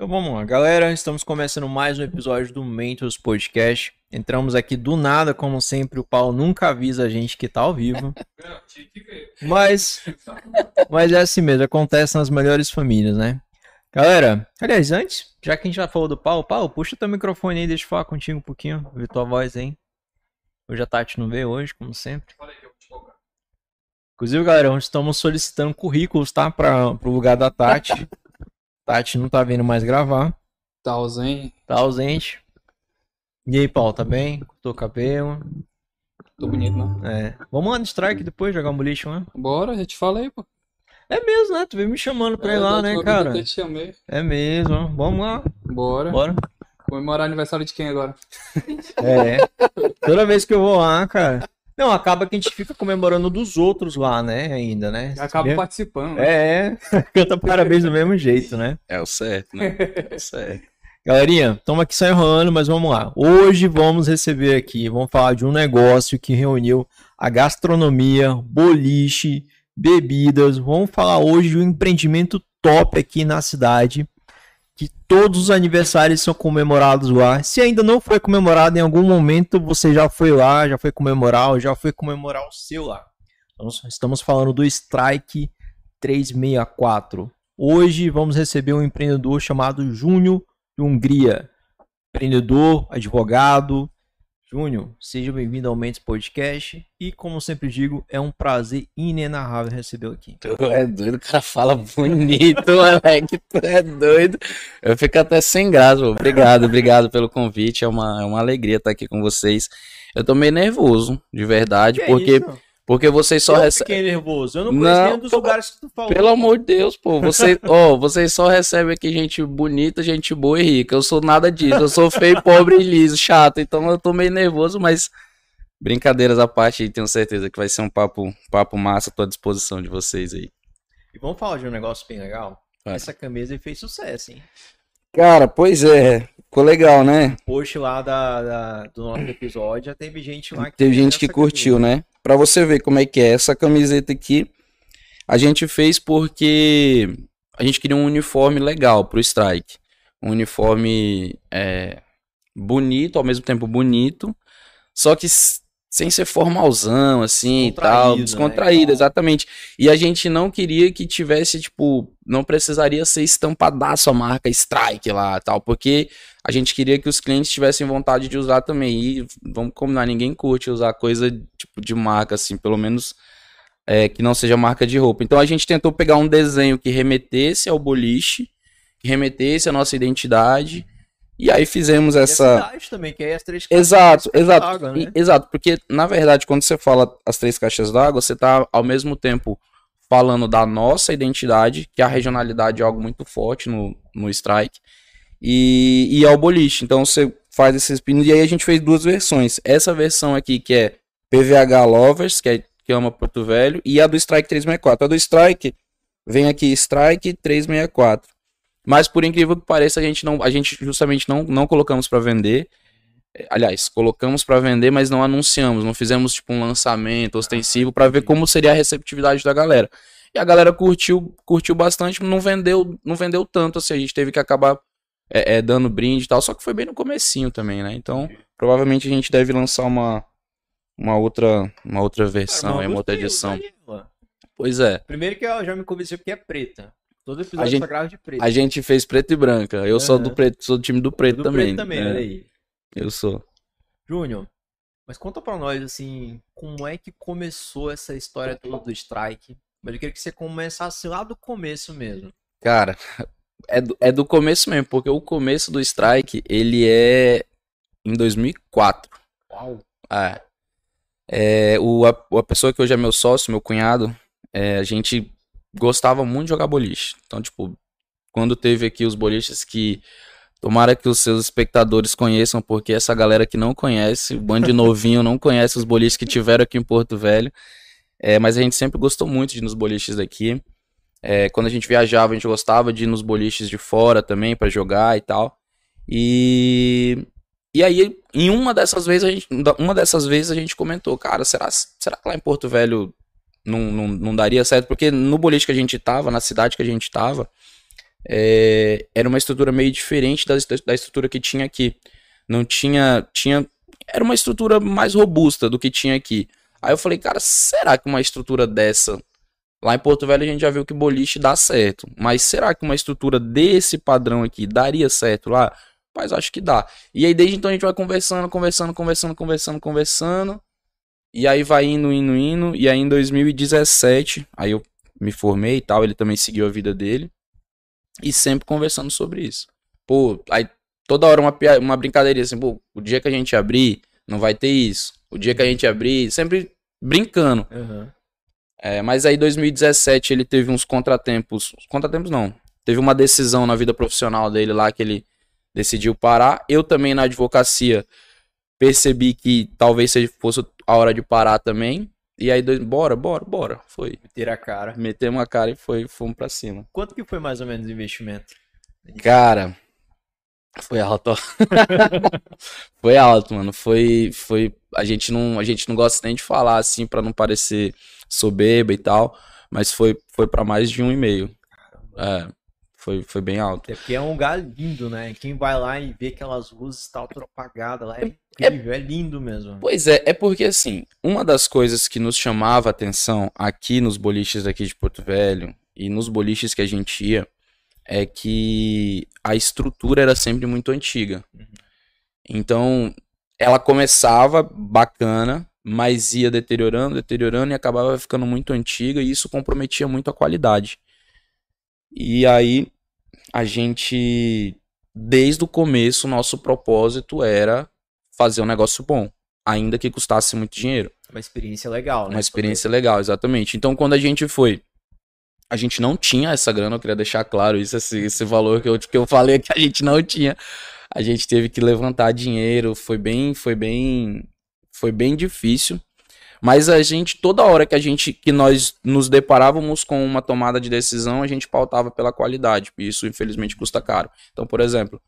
Então vamos lá, galera. Estamos começando mais um episódio do Mentors Podcast. Entramos aqui do nada, como sempre. O Paulo nunca avisa a gente que tá ao vivo. Mas, mas é assim mesmo, acontece nas melhores famílias, né? Galera, aliás, antes, já que a gente já falou do Paulo, Paulo, puxa teu microfone aí, deixa eu falar contigo um pouquinho, ver tua voz aí. Hoje a Tati não veio hoje, como sempre. Inclusive, galera, estamos solicitando currículos, tá? Para o lugar da Tati. Tati não tá vindo mais gravar. Tá ausente. Tá ausente. E aí, Paulo, tá bem? O cabelo. Tô bonito, né? É. Vamos lá no strike depois, jogar um boliche, né? Bora, já te falei, pô. É mesmo, né? Tu veio me chamando pra ir lá, né, cara? Eu te chamei. É mesmo. Vamos lá. Bora. Bora. Comemorar aniversário de quem agora? É. Toda vez que eu vou lá, cara. Não, acaba que a gente fica comemorando dos outros lá, né? Ainda, né? Acaba Mesmo- participando. É, é. Canta parabéns do mesmo jeito, né? É o certo, né? É o certo. Galerinha, estamos aqui só enrolando, mas vamos lá. Hoje vamos receber aqui, vamos falar de um negócio que reuniu a gastronomia, boliche, bebidas. Vamos falar hoje de um empreendimento top aqui na cidade, que todos os aniversários são comemorados lá. Se ainda não foi comemorado em algum momento, você já foi lá, já foi comemorar, já foi comemorar o seu lá. Nós estamos falando do Strike 364. Hoje vamos receber um empreendedor chamado Júnior de Hungria. Empreendedor, advogado. Júnior, seja bem-vindo ao Mentes Podcast. E como sempre digo, é um prazer inenarrável recebê-lo aqui. Tu é doido, o cara fala bonito, moleque. Tu é doido. Eu fico até sem graça. pô. Obrigado, obrigado pelo convite. É uma, é uma alegria estar aqui com vocês. Eu tô meio nervoso, de verdade, Que porque? Porque vocês só eu recebem. fiquei nervoso. Eu não Não, conheço nenhum dos pô, lugares que tu falou. Pelo amor de Deus, pô. Vocês, ó, vocês só recebem aqui gente bonita, gente boa e rica. Eu sou nada disso. Eu sou feio, pobre e liso, chato. Então eu tô meio nervoso, mas brincadeiras à parte, tenho certeza que vai ser um papo, papo massa. Tô à disposição de vocês aí. E vamos falar de um negócio bem legal. Vai. Essa camisa aí fez sucesso, hein? Cara, pois é. Ficou legal, né? Post lá da, da- do nosso episódio, já teve gente lá que Teve gente que curtiu, camisa. né? Pra você ver como é que é. Essa camiseta aqui, a gente fez porque a gente queria um uniforme legal pro Strike. Um uniforme é, bonito, ao mesmo tempo bonito, só que sem ser formalzão, assim e tal. Descontraído, né? Exatamente. E a gente não queria que tivesse, tipo, não precisaria ser estampadaço a marca Strike lá tal, porque a gente queria que os clientes tivessem vontade de usar também. E vamos combinar, ninguém curte usar coisa tipo de marca, assim, pelo menos é, que não seja marca de roupa. Então a gente tentou pegar um desenho que remetesse ao boliche, que remetesse à nossa identidade. E aí fizemos E a essa. cidade também, que é as três Exato, caixas exato. d'água, E- né? Exato, porque na verdade, quando você fala as três caixas d'água, você tá ao mesmo tempo falando da nossa identidade, que a regionalidade é algo muito forte no, no Strike, e, e ao boliche. Então você faz esses pinos, e aí a gente fez duas versões. Essa versão aqui, que é PVH Lovers, que, é, que ama Porto Velho, e a do Strike 364. A do Strike vem aqui Strike 364. Mas por incrível que pareça, a gente não, a gente justamente não, não colocamos para vender. É, Aliás, colocamos para vender, mas não anunciamos, não fizemos tipo um lançamento ostensivo para ver como seria a receptividade da galera. E a galera curtiu, curtiu bastante, não vendeu, não vendeu tanto assim, a gente teve que acabar é, é, dando brinde e tal, só que foi bem no comecinho também, né? Então, provavelmente a gente deve lançar uma uma outra uma outra versão, Cara, uma outra edição. Pois é. Primeiro que ela já me convenceu porque é preta. Todo episódio A gente- só grava de preto. A gente fez preto e branca. Eu sou do preto, sou do time do preto Do também. preto também, é, olha aí. Eu sou. Júnior, mas conta pra nós, assim, como é que começou essa história toda do strike? Mas eu queria que você começasse lá do começo mesmo. Cara, é do, é do começo mesmo, porque o começo do Strike, ele é em 2004. Uau. É. É, o, a, a pessoa que hoje é meu sócio, meu cunhado, é, a gente gostava muito de jogar boliche. Então, tipo, quando teve aqui os boliches que. Tomara que os seus espectadores conheçam, porque essa galera que não conhece, o bando de novinho não conhece os boliches que tiveram aqui em Porto Velho. É, mas a gente sempre gostou muito de ir nos boliches daqui. É, quando a gente viajava, a gente gostava de ir nos boliches de fora também pra jogar e tal. E e aí, em uma dessas vezes, a gente, uma dessas vezes a gente comentou, cara, será, será que lá em Porto Velho não, não, não daria certo? Porque no boliche que a gente tava, na cidade que a gente tava, é, era uma estrutura meio diferente da, da estrutura que tinha aqui. Não tinha, tinha. Era uma estrutura mais robusta do que tinha aqui. Aí eu falei, cara, será que uma estrutura dessa. Lá em Porto Velho a gente já viu que boliche dá certo. Mas será que uma estrutura desse padrão aqui daria certo lá? Mas acho que dá. E aí desde então a gente vai conversando, conversando, conversando, conversando, conversando. E aí vai indo, indo, indo. E aí em 2017, aí eu me formei e tal, ele também seguiu a vida dele. E sempre conversando sobre isso. Pô, aí toda hora uma, uma brincadeirinha assim, pô, o dia que a gente abrir, não vai ter isso. O dia que a gente abrir, sempre brincando. Uhum. É, mas aí 2017 ele teve uns contratempos. Contratempos não. Teve uma decisão na vida profissional dele lá que ele decidiu parar. Eu também na advocacia percebi que talvez fosse a hora de parar também. E aí, dois, bora, bora, bora. Foi. Meter a cara. Metemos a cara e foi, fomos pra cima. Quanto que foi mais ou menos o investimento? Cara, foi alto. foi alto, mano. Foi, foi. A gente não, a gente não gosta nem de falar assim para não parecer soberba e tal, mas foi, foi para mais de um e meio. É. Foi, foi bem alto. É porque é um lugar lindo, né? Quem vai lá e vê aquelas luzes tal apagadas lá é, é incrível, é, é, lindo mesmo. Pois é, é porque assim, uma das coisas que nos chamava a atenção aqui nos boliches daqui de Porto Velho e nos boliches que a gente ia é que a estrutura era sempre muito antiga. Uhum. Então, ela começava bacana, mas ia deteriorando, deteriorando e acabava ficando muito antiga e isso comprometia muito a qualidade. E aí a gente desde o começo nosso propósito era fazer um negócio bom, ainda que custasse muito dinheiro. Uma experiência legal, né? Uma experiência legal, exatamente. Então quando a gente foi a gente não tinha essa grana, eu queria deixar claro isso, esse, esse valor que eu, que eu falei que a gente não tinha. A gente teve que levantar dinheiro, foi bem, foi bem, foi bem difícil. Mas a gente, toda hora que a gente, que nós nos deparávamos com uma tomada de decisão, a gente pautava pela qualidade. E isso, infelizmente, custa caro. Então, por exemplo,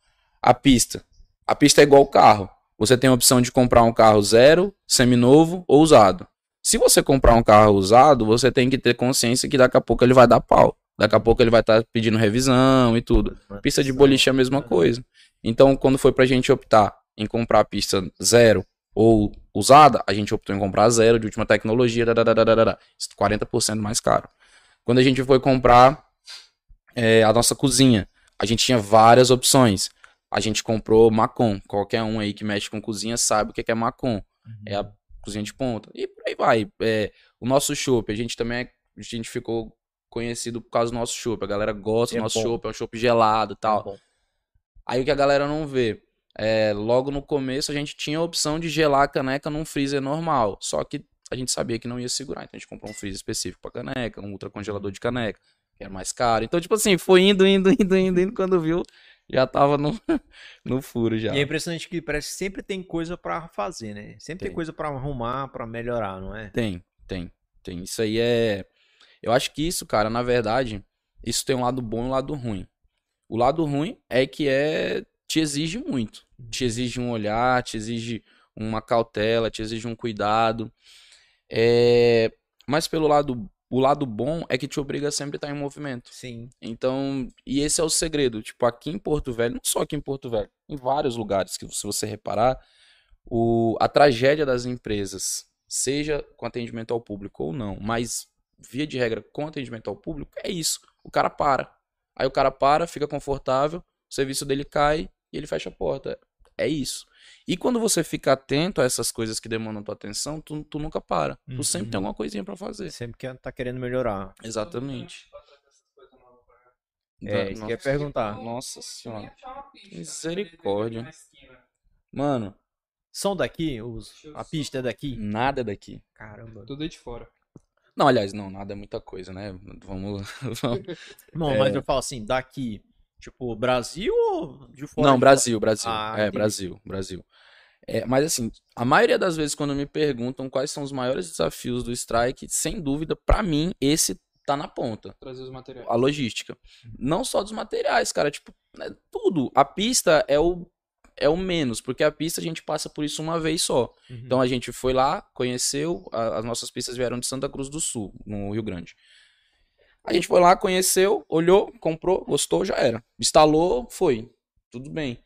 a pista. A pista é igual o carro. Você tem a opção de comprar um carro zero, seminovo ou usado. Se você comprar um carro usado, você tem que ter consciência que daqui a pouco ele vai dar pau. Daqui a pouco ele vai estar tá pedindo revisão e tudo. Pista de boliche é a mesma coisa. Então, quando foi pra gente optar em comprar a pista zero ou usada, a gente optou em comprar zero, de última tecnologia, 40% mais caro. Quando a gente foi comprar é, a nossa cozinha, a gente tinha várias opções. A gente comprou Macon. Qualquer um aí que mexe com cozinha sabe o que é Macon. Uhum. É a cozinha de ponta. E por aí vai. É, o nosso chopp, a gente também é, a gente ficou conhecido por causa do nosso chopp. A galera gosta é do nosso chopp, é um chopp gelado e tal. É aí o que a galera não vê é, logo no começo a gente tinha a opção de gelar a caneca num freezer normal, só que a gente sabia que não ia segurar, então a gente comprou um freezer específico para caneca, um ultracongelador de caneca, que era mais caro. Então, tipo assim, foi indo, indo, indo, indo, indo, quando viu, já tava no, no furo já. E é impressionante que parece que sempre tem coisa para fazer, né? Sempre tem, tem coisa para arrumar, para melhorar, não é? Tem, tem, tem. Isso aí é. Eu acho que isso, cara, na verdade, isso tem um lado bom e um lado ruim. O lado ruim é que é te exige muito. Te exige um olhar, te exige uma cautela, te exige um cuidado. É... Mas pelo lado, o lado bom é que te obriga a sempre estar em movimento. Sim. Então, e esse é o segredo. Tipo, aqui em Porto Velho, não só aqui em Porto Velho, em vários lugares que se você reparar, o... a tragédia das empresas, seja com atendimento ao público ou não, mas via de regra com atendimento ao público, é isso. O cara para. Aí o cara para, fica confortável, o serviço dele cai e ele fecha a porta. É isso. E quando você fica atento a essas coisas que demandam tua atenção, tu, tu nunca para. Uhum. Tu sempre tem alguma coisinha para fazer. Sempre que tá querendo melhorar. Exatamente. É, isso que ia perguntar. Nossa senhora. Misericórdia. Mano. São daqui? Os, a pista é daqui? Nada é daqui. Caramba. Tudo é de fora. Não, aliás, não, nada é muita coisa, né? Vamos. vamos. Não, é... mas eu falo assim, daqui Tipo, Brasil ou de fora? Não, Brasil, Brasil. Ah, é, entendi. Brasil, Brasil. É, mas assim, a maioria das vezes quando me perguntam quais são os maiores desafios do strike, sem dúvida, para mim, esse tá na ponta. Trazer os materiais. A logística. Não só dos materiais, cara, tipo, né, tudo. A pista é o é o menos, porque a pista a gente passa por isso uma vez só. Uhum. Então a gente foi lá, conheceu, a, as nossas pistas vieram de Santa Cruz do Sul, no Rio Grande. A gente foi lá, conheceu, olhou, comprou, gostou, já era. Instalou, foi. Tudo bem.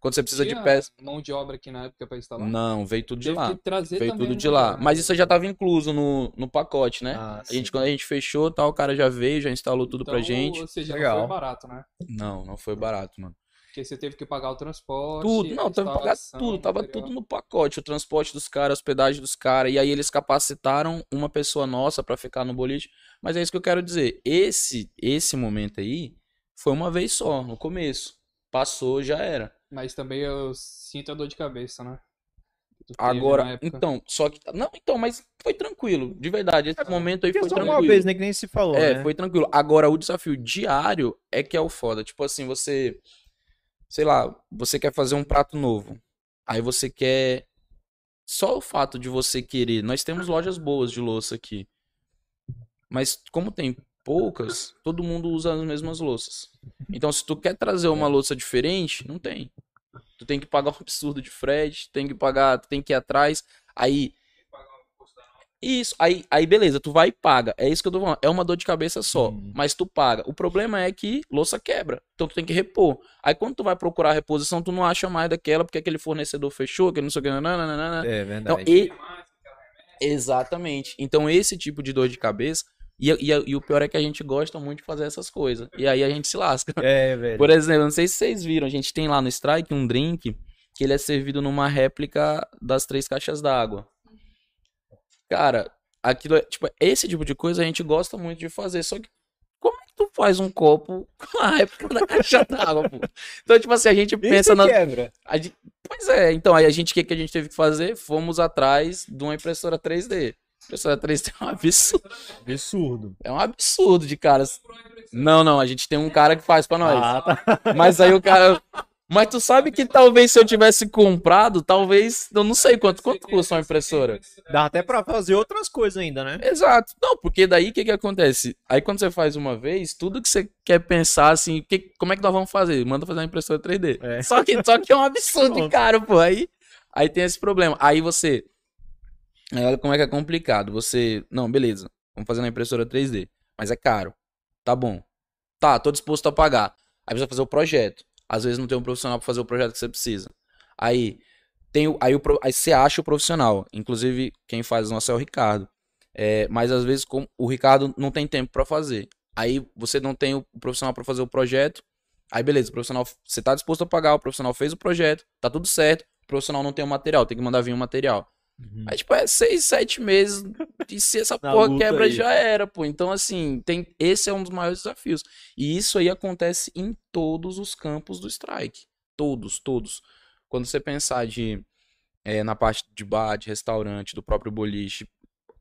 Quando você precisa Tinha de peça. mão de obra aqui na época pra instalar? Não, veio tudo de lá. que trazer Veio tudo de né, lá. cara? Mas isso já estava incluso no, no pacote, né? Ah, a gente, sim. quando a gente fechou, tal, o cara já veio, já instalou tudo pra Então, gente. Ou seja, Legal. não foi barato, né? Não, não foi barato, mano. Porque você teve que pagar o transporte. Tudo, não, teve que pagar tudo, tava material. tudo no pacote, o transporte dos caras, a hospedagem dos caras, e aí eles capacitaram uma pessoa nossa pra ficar no boliche. Mas é isso que eu quero dizer. Esse esse momento aí foi uma vez só, no começo. Passou, já era. Mas também eu sinto a dor de cabeça, né? Agora, então, só que não, então, mas foi tranquilo, de verdade, esse momento aí foi Só uma tranquilo. vez, né? Que nem se falou, É, né? foi tranquilo. Agora, o desafio diário é que é o foda. Tipo assim, você. Sei lá, você quer fazer um prato novo. Aí você quer. Só o fato de você querer. Nós temos lojas boas de louça aqui. Mas como tem poucas, todo mundo usa as mesmas louças. Então, se tu quer trazer uma louça diferente, não tem. Tu tem que pagar um absurdo de frete, tem que pagar, tem que ir atrás. Aí. Isso, aí, aí beleza, tu vai e paga. É isso que eu tô falando. É uma dor de cabeça só, Hum. mas tu paga. O problema é que louça quebra. Então tu tem que repor. Aí quando tu vai procurar a reposição, tu não acha mais daquela porque aquele fornecedor fechou, que não sei o que. nananana. É Então, verdade. e... Exatamente. Então, esse tipo de dor de cabeça. E, e, e o pior é que a gente gosta muito de fazer essas coisas. E aí a gente se lasca. É, velho. Por exemplo, não sei se vocês viram, a gente tem lá no Strike um drink que ele é servido numa réplica das três caixas d'água. Cara, aquilo é, tipo, esse tipo de coisa a gente gosta muito de fazer, só que como é que tu faz um copo com a réplica da caixa d'água, pô? Então, tipo assim, a gente pensa Isso na, quebra. a gente- Pois é, então aí a gente, o que, que a gente teve que fazer? Fomos atrás de uma impressora 3D. Impressora 3D é um absurdo. Absurdo. É um absurdo de caras. Não, não, a gente tem um cara que faz pra nós. Ah, tá. Mas aí o cara. Mas tu sabe que talvez se eu tivesse comprado, talvez. Eu não sei quanto, quanto custa uma impressora. Dá até pra fazer outras coisas ainda, né? Exato. Não, porque daí o que, que acontece? Aí quando você faz uma vez, tudo que você quer pensar assim, que, como é que nós vamos fazer? Manda fazer uma impressora 3D. É. Só, que, só que é um absurdo caro, pô. Aí, aí tem esse problema. Aí você. Aí olha como é que é complicado. Você. Não, beleza. Vamos fazer uma impressora 3D. Mas é caro. Tá bom. Tá, tô disposto a pagar. Aí precisa fazer o projeto. Às vezes não tem um profissional pra fazer o projeto que você precisa. Aí. Tem o, aí, o, aí você acha o profissional. Inclusive, quem faz o nosso é o Ricardo. É, mas às vezes com- o Ricardo não tem tempo pra fazer. Aí você não tem o profissional pra fazer o projeto. Aí beleza, o profissional, você tá disposto a pagar, o profissional fez o projeto, tá tudo certo, o profissional não tem o material, tem que mandar vir o material. Aí tipo, é seis, sete meses e se essa Na porra quebra aí. já era, pô. Então assim, tem, esse é um dos maiores desafios. E isso aí acontece em todos os campos do strike. Todos, todos. Quando você pensar de é, na parte de bar, de restaurante, do próprio boliche,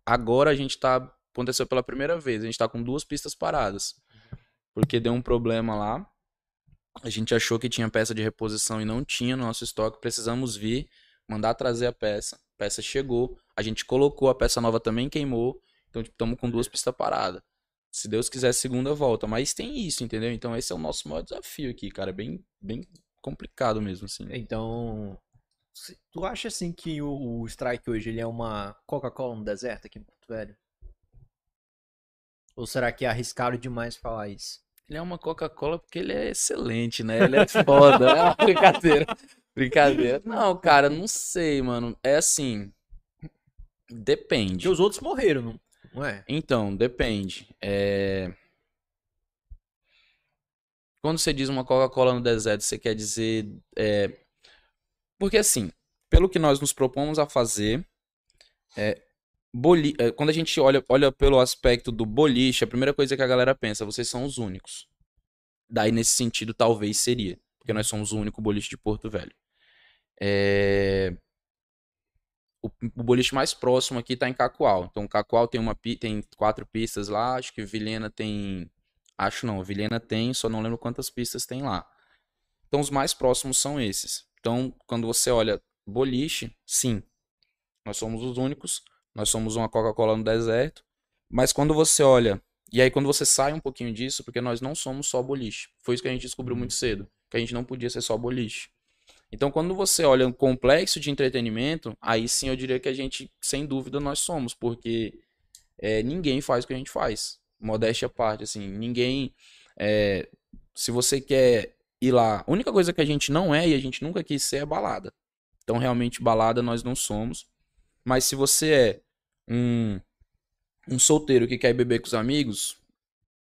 agora a gente tá. Aconteceu pela primeira vez, a gente tá com duas pistas paradas. Porque deu um problema lá. A gente achou que tinha peça de reposição e não tinha no nosso estoque. Precisamos vir, mandar trazer a peça. Peça chegou, a gente colocou, a peça nova também queimou. Então, tipo, estamos com duas pistas paradas. Se Deus quiser, segunda volta. Mas tem isso, entendeu? Então, esse é o nosso maior desafio aqui, cara. É bem, bem complicado mesmo, assim. Então, tu acha assim que o, o Strike hoje ele é uma Coca-Cola no deserto aqui em Porto Velho? Ou será que é arriscado demais falar isso? Ele é uma Coca-Cola porque ele é excelente, né? Ele é foda. é uma brincadeira. Brincadeira. Não, cara, não sei, mano. É assim. Depende. Porque os outros morreram, não, não é? Então, depende. É... Quando você diz uma Coca-Cola no deserto, você quer dizer. é, Porque assim, pelo que nós nos propomos a fazer, é, boli... é, quando a gente olha, olha pelo aspecto do boliche, a primeira coisa que a galera pensa, vocês são os únicos. Daí, nesse sentido, talvez seria. Porque nós somos o único boliche de Porto Velho. É... O, o boliche mais próximo aqui tá em Cacoal. Então, Cacoal tem uma tem quatro pistas lá. Acho que Vilhena tem. Acho não, Vilhena tem, só não lembro quantas pistas tem lá. Então, os mais próximos são esses. Então, quando você olha boliche, sim, nós somos os únicos. Nós somos uma Coca-Cola no deserto. Mas quando você olha. E aí, quando você sai um pouquinho disso, porque nós não somos só boliche. Foi isso que a gente descobriu muito cedo. Que a gente não podia ser só boliche. Então, quando você olha um complexo de entretenimento, aí sim eu diria que a gente, sem dúvida, nós somos, porque é, ninguém faz o que a gente faz. modéstia à parte, assim, ninguém. é, se você quer ir lá, a única coisa que a gente não é e a gente nunca quis ser é balada. Então, realmente, balada nós não somos. Mas se você é um, um solteiro que quer beber com os amigos,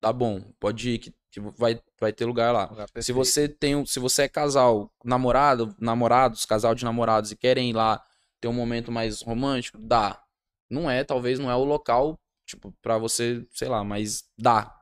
tá bom, pode ir, que, que vai, vai ter lugar lá. Se você tem, se você é casal, namorado, namorados, casal de namorados e querem ir lá ter um momento mais romântico, dá. Não é, talvez não é o local, tipo, pra você, sei lá, mas dá.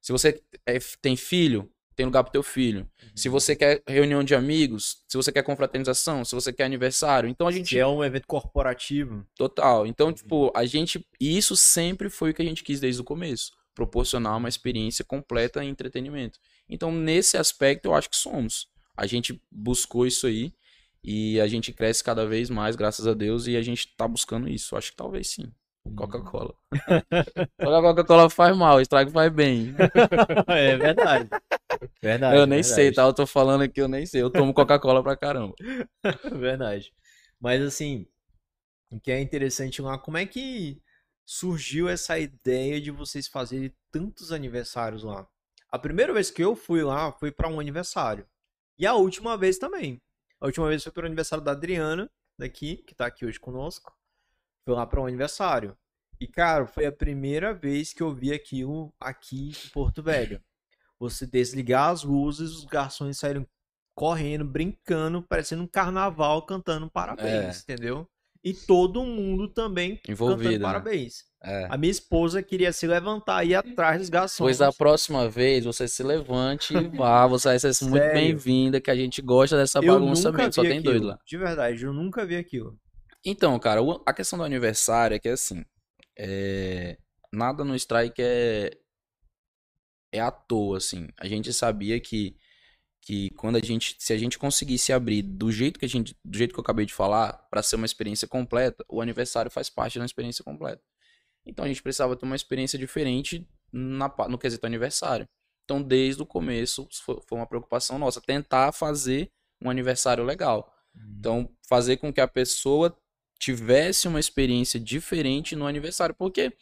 Se você é- tem filho, tem lugar pro teu filho. Se você quer reunião de amigos, se você quer confraternização, se você quer aniversário, então a gente Que é um evento corporativo. Total. Então, tipo, a gente. E isso sempre foi o que a gente quis desde o começo. Proporcionar uma experiência completa em entretenimento. Então, nesse aspecto, eu acho que somos. A gente buscou isso aí. E a gente cresce cada vez mais, graças a Deus. E a gente tá buscando isso. Acho que talvez sim. Coca-Cola. Só que a Coca-Cola faz mal, o estrago faz bem. é verdade. Verdade. eu nem verdade. sei, tá? Eu tô falando aqui, eu nem sei. Eu tomo Coca-Cola pra caramba. Verdade. Mas assim, o que é interessante lá, como é que surgiu essa ideia de vocês fazerem tantos aniversários lá? A primeira vez que eu fui lá foi para um aniversário. E a última vez também. A última vez foi para o aniversário da Adriana, daqui, que tá aqui hoje conosco. Foi lá para um aniversário. E, cara, foi a primeira vez que eu vi aquilo aqui em Porto Velho. Você desligar as luzes, os garçons saíram correndo, brincando, parecendo um carnaval, cantando parabéns, entendeu? E todo mundo também Envolvido, cantando né? parabéns. É. A minha esposa queria se levantar e ir atrás dos garçons. Pois da próxima vez você se levante e vá, você vai ser muito bem-vinda, que a gente gosta dessa eu bagunça mesmo, só tem aquilo. doido lá. De verdade, eu nunca vi aquilo. Então, cara, a questão do aniversário é que assim, é, nada no strike é é à toa, assim. A gente sabia que que quando a gente, se a gente conseguisse abrir do jeito que a gente, do jeito que eu acabei de falar, para ser uma experiência completa, o aniversário faz parte da experiência completa. Então a gente precisava ter uma experiência diferente na, no quesito aniversário. Então desde o começo foi, foi uma preocupação nossa tentar fazer um aniversário legal. Então fazer com que a pessoa tivesse uma experiência diferente no aniversário, porque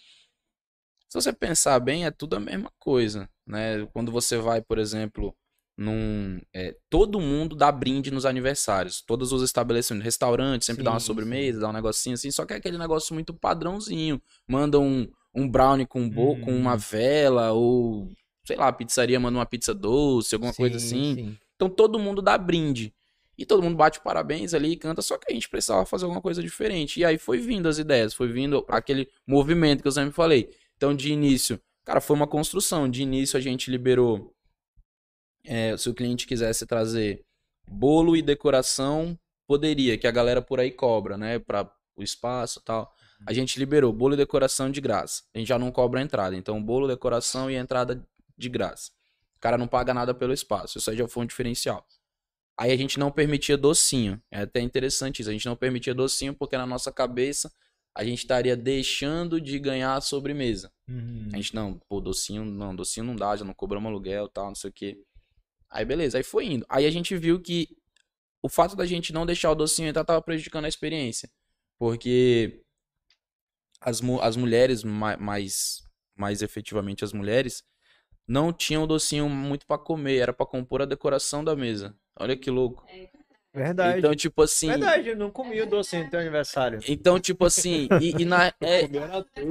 se você pensar bem, é tudo a mesma coisa, né? Quando você vai, por exemplo, num, é, todo mundo dá brinde nos aniversários, todos os estabelecimentos, restaurantes sempre dá uma Sim, sobremesa, dá um negocinho assim, só que é aquele negócio muito padrãozinho. Manda um, um brownie com, bo com uma Hum. vela, ou sei lá, a pizzaria manda uma pizza doce, alguma coisa Sim, assim. sim. Então todo mundo dá brinde. E todo mundo bate parabéns ali e canta, só que a gente precisava fazer alguma coisa diferente. E aí foi vindo as ideias, foi vindo aquele movimento que eu sempre falei. Então, de início, cara, foi uma construção. De início a gente liberou. É, se o cliente quisesse trazer bolo e decoração, poderia, que a galera por aí cobra, né? Para o espaço e tal. A gente liberou bolo e decoração de graça. A gente já não cobra a entrada. Então, bolo, decoração e entrada de graça. O cara não paga nada pelo espaço. Isso aí já foi um diferencial. Aí a gente não permitia docinho. É até interessante isso. A gente não permitia docinho porque na nossa cabeça a gente estaria deixando de ganhar a sobremesa. Uhum. A gente, não, pô, docinho, não, docinho não dá, já não cobramos aluguel tal, não sei o quê. Aí beleza, aí foi indo. Aí a gente viu que o fato da gente não deixar o docinho entrar tava prejudicando a experiência. Porque as, mu- as mulheres, ma- mais, mais efetivamente as mulheres, não tinham docinho muito pra comer, era pra compor a decoração da mesa. Olha que louco. Verdade. Então, tipo assim. Verdade, eu não comi o docinho no teu aniversário. Então, tipo assim, e, e na, é,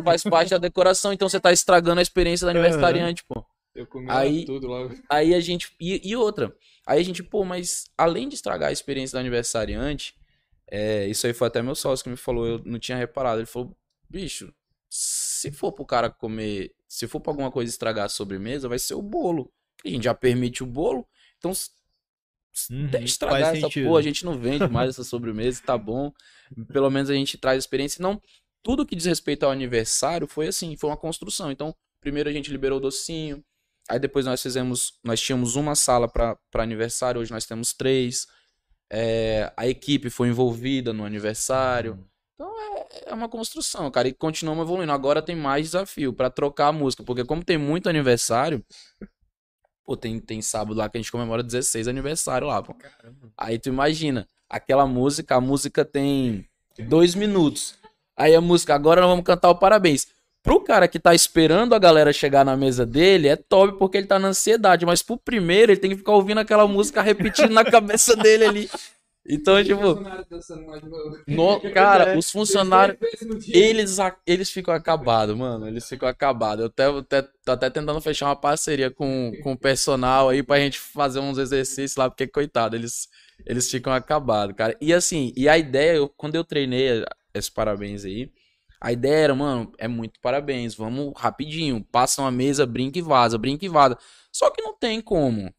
faz parte da decoração, então você tá estragando a experiência do aniversariante, pô. Eu comi Aí- tudo lá. Aí a gente. E, e outra. Aí a gente, pô, mas além de estragar a experiência do aniversariante, é, isso aí foi até meu sócio que me falou, eu não tinha reparado. Ele falou, bicho, se for pro cara comer, se for pra alguma coisa estragar a sobremesa, vai ser o bolo. A gente já permite o bolo, então Uhum, estragar essa sentido. porra, a gente não vende mais essa sobremesa, tá bom. Pelo menos a gente traz experiência. Não, tudo que diz respeito ao aniversário foi assim, foi uma construção. Então, primeiro a gente liberou o docinho, Aí depois nós fizemos, nós tínhamos uma sala para aniversário, hoje nós temos três. É, a equipe foi envolvida no aniversário. Então é, é uma construção, cara, e continuamos evoluindo. Agora tem mais desafio para trocar a música, porque como tem muito aniversário, pô, tem, tem sábado lá que a gente comemora 16 aniversário lá, pô. Aí tu imagina, aquela música, a música tem dois minutos. Aí a música, agora nós vamos cantar o parabéns. Pro cara que tá esperando a galera chegar na mesa dele, é top porque ele tá na ansiedade. Mas pro primeiro, ele tem que ficar ouvindo aquela música repetindo na cabeça dele ali. Então, tipo. No, cara, os funcionários. Eles, eles ficam acabados, mano. Eles ficam acabados. Eu até, até, tô até tentando fechar uma parceria com, com o personal aí pra gente fazer uns exercícios lá, porque, coitado, eles, eles ficam acabados, cara. E assim, e a ideia, eu- quando eu treinei esse parabéns aí, a ideia era, mano, é muito parabéns, vamos rapidinho, passa uma mesa, brinca e vaza, brinca e vaza. Só que não tem como.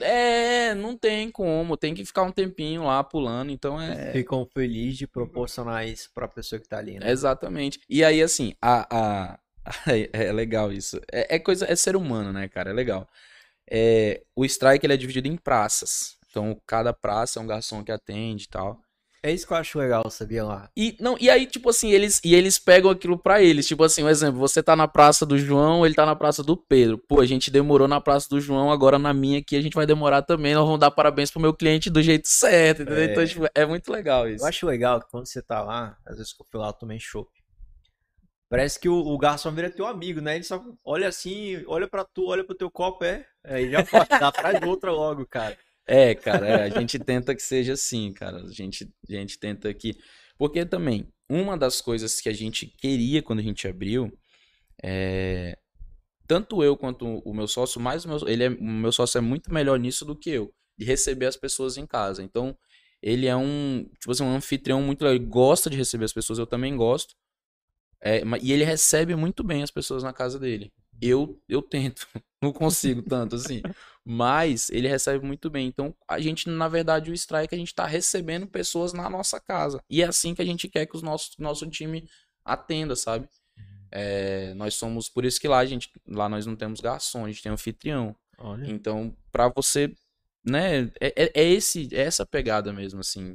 É, não tem como, tem que ficar um tempinho lá pulando, então é. Ficam felizes de proporcionar isso pra pessoa que tá ali, né? Exatamente. E aí, assim, a, a... é legal isso. É, é coisa, é ser humano, né, cara? É legal. É, o strike ele é dividido em praças. Então, cada praça é um garçom que atende e tal. É isso que eu acho legal, sabia lá? E, não, e aí, tipo assim, eles, e eles pegam aquilo pra eles. Tipo assim, um exemplo, você tá na praça do João, ele tá na praça do Pedro. Pô, a gente demorou na praça do João, agora na minha aqui a gente vai demorar também. Nós vamos dar parabéns pro meu cliente do jeito certo, entendeu? É. Então, tipo, é muito legal isso. Eu acho legal que quando você tá lá, às vezes que eu fui lá, eu tomei chopp. Parece que o, o garçom vira teu amigo, né? Ele só olha assim, olha pra tu, olha pro teu copo, é. Aí já dá de outra logo, cara. É, cara, é, a gente tenta que seja assim, cara. A gente, a gente tenta que. Porque também, uma das coisas que a gente queria quando a gente abriu é. Tanto eu quanto o meu sócio, mais o meu, ele é, o meu sócio é muito melhor nisso do que eu, de receber as pessoas em casa. Então, ele é um, tipo assim, um anfitrião muito legal. Ele gosta de receber as pessoas, eu também gosto. É, e ele recebe muito bem as pessoas na casa dele. Eu, eu tento, não consigo tanto assim. Mas ele recebe muito bem. Então, a gente, na verdade, o strike, a gente tá recebendo pessoas na nossa casa. E é assim que a gente quer que o nosso, nosso time atenda, sabe? É, nós somos, por isso que lá a gente, lá nós não temos garçom, a gente tem anfitrião. Olha. Então, pra você, né, é, é, é esse, é essa pegada mesmo, assim,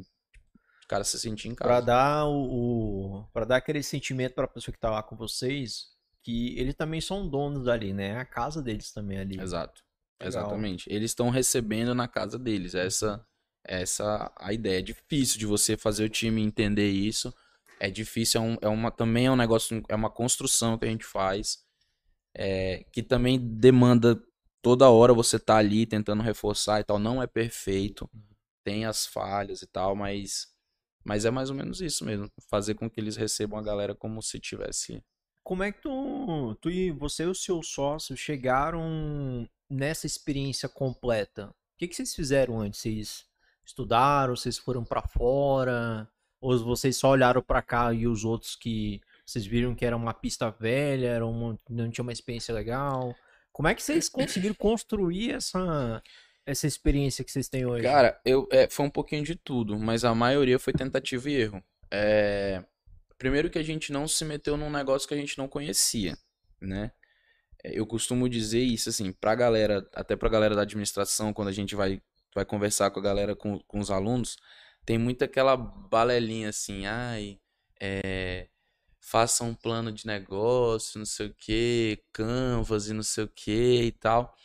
o cara se sentir em Pra casa. dar o, o para dar aquele sentimento pra pessoa que tá lá com vocês, que eles também são donos dali, né? É a casa deles também ali. Exato. Legal. Exatamente. Eles estão recebendo na casa deles. Essa essa a ideia. É difícil de você fazer o time entender isso. É difícil, é, um, é uma também é um negócio, é uma construção que a gente faz, é, que também demanda toda hora você tá ali tentando reforçar e tal. Não é perfeito, tem as falhas e tal, mas mas é mais ou menos isso mesmo, fazer com que eles recebam a galera como se tivesse Como é que tu, tu e você e o seu sócio chegaram nessa experiência completa? O que que vocês fizeram antes? Vocês estudaram? Vocês foram pra fora? Ou vocês só olharam pra cá e os outros que vocês viram que era uma pista velha, era uma, não tinha uma experiência legal? Como é que vocês conseguiram construir essa essa experiência que vocês têm hoje? Cara, eu, é, foi um pouquinho de tudo, mas a maioria foi tentativa e erro. É, primeiro que a gente não se meteu num negócio que a gente não conhecia, né? É, Eu costumo dizer isso, assim, pra galera, até pra galera da administração, quando a gente vai, vai conversar com a galera, com, com os alunos, tem muito aquela balelinha assim, ai, é, faça um plano de negócio, não sei o que, canvas e não sei o que e tal.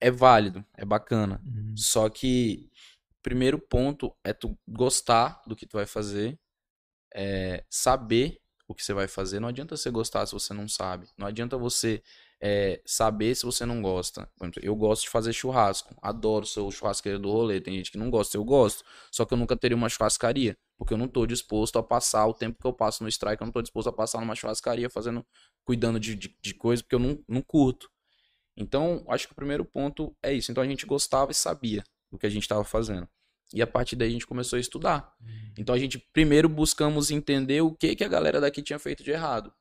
É válido, é bacana. Uhum. Só que primeiro ponto é tu gostar do que tu vai fazer, é, saber o que você vai fazer. Não adianta você gostar se você não sabe. Não adianta você é, saber se você não gosta. Exemplo, eu gosto de fazer churrasco. Adoro ser o churrasqueiro do rolê. Tem gente que não gosta, eu gosto. Só que eu nunca teria uma churrascaria. Porque eu não tô disposto a passar o tempo que eu passo no strike. Eu não tô disposto a passar numa churrascaria fazendo, cuidando de, de, de coisa, porque eu não, não curto. Então, acho que o primeiro ponto é isso. Então a gente gostava e sabia o que a gente estava fazendo. E a partir daí a gente começou a estudar. Então a gente primeiro buscamos entender o que, que a galera daqui tinha feito de errado.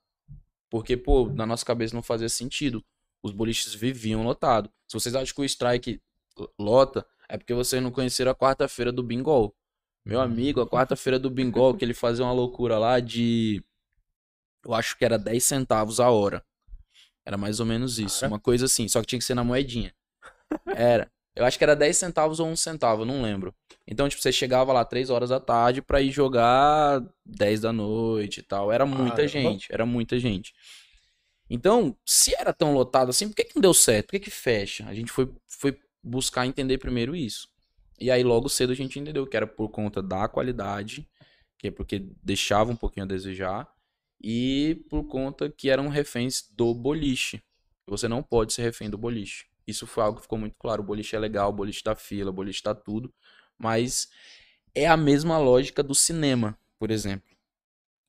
Porque, pô, na nossa cabeça não fazia sentido. Os boliches viviam lotados. Se vocês acham que o strike lota, é porque vocês não conheceram a quarta-feira do Bingol. Meu amigo, a quarta-feira do Bingol, que ele fazia uma loucura lá de. Eu acho que era 10 centavos a hora. Era mais ou menos isso. Cara. Uma coisa assim, só que tinha que ser na moedinha. Era. Eu acho que era 10 centavos ou 1 centavo, não lembro. Então, tipo, você chegava lá 3 horas da tarde pra ir jogar 10 da noite e tal. Era muita Caramba. gente, era muita gente. Então, se era tão lotado assim, por que, que não deu certo? Por que, que fecha? A gente foi, foi buscar entender primeiro isso. E aí, logo cedo, a gente entendeu que era por conta da qualidade, que é porque deixava um pouquinho a desejar, e por conta que eram reféns do boliche. Você não pode ser refém do boliche. Isso foi algo que ficou muito claro. O boliche é legal, o boliche da fila, o boliche tá tudo, mas é a mesma lógica do cinema, por exemplo.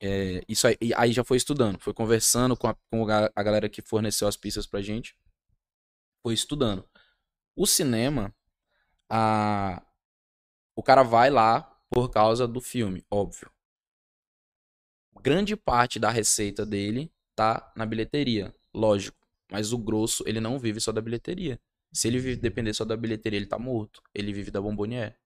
É, isso aí, aí, já foi estudando, foi conversando com, a, com a galera que forneceu as pistas pra gente, foi estudando. O cinema, a, o cara vai lá por causa do filme, óbvio. Grande parte da receita dele tá na bilheteria, lógico. Mas o grosso, ele não vive só da bilheteria. Se ele vive, depender só da bilheteria, ele tá morto. Ele vive da bombonier.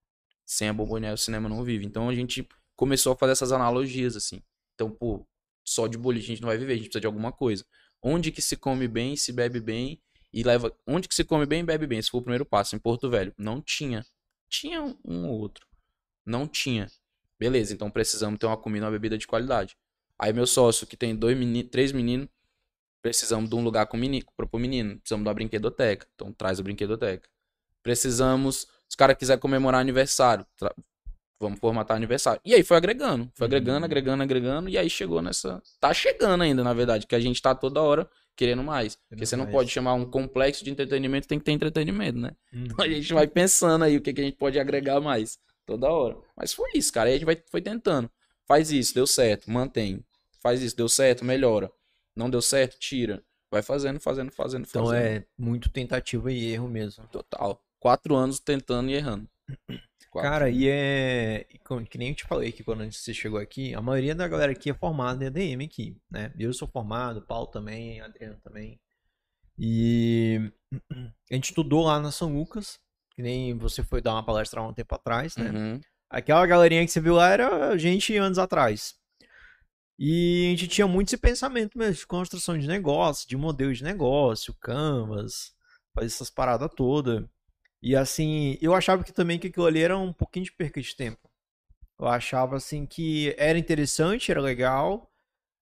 Sem a bombonier, o cinema não vive. Então a gente começou a fazer essas analogias, assim. Então, pô, só de boliche a gente não vai viver, a gente precisa de alguma coisa. Onde que se come bem, se bebe bem e leva. Onde que se come bem, bebe bem. Esse foi o primeiro passo. Em Porto Velho. Não tinha. Tinha um ou outro. Não tinha. Beleza, então precisamos ter uma comida e uma bebida de qualidade. Aí meu sócio, que tem dois meninos, três meninos, precisamos de um lugar com menino, pro menino. Precisamos de uma brinquedoteca. Então traz a brinquedoteca. Precisamos, se os caras quiserem comemorar aniversário, vamos formatar aniversário. E aí foi agregando, foi agregando, uhum. agregando, agregando, e aí chegou nessa. Tá chegando ainda, na verdade, que a gente tá toda hora querendo mais. Porque você não pode chamar um complexo de entretenimento, tem que ter entretenimento, né? Uhum. Então a gente vai pensando aí o que, que a gente pode agregar mais. Toda hora. Mas foi isso, cara. Aí a gente vai, foi tentando. Faz isso, deu certo, mantém. Faz isso, deu certo, melhora. Não deu certo, tira. Vai fazendo, fazendo, fazendo, então fazendo. Então é muito tentativa e erro mesmo. Total. Quatro anos tentando e errando. Quatro. Cara, e é. Que nem eu te falei que quando você chegou aqui, a maioria da galera aqui é formada em ADM aqui, né? Eu sou formado, Paulo também, Adriano também. E a gente estudou lá na São Lucas, que nem você foi dar uma palestra há um tempo atrás, né? Uhum. Aquela galerinha que você viu lá era gente anos atrás. E a gente tinha muito esse pensamento mesmo de construção de negócio, de modelo de negócio, canvas, fazer essas paradas todas. E assim, eu achava que também que aquilo ali era um pouquinho de perca de tempo. Eu achava assim que era interessante, era legal,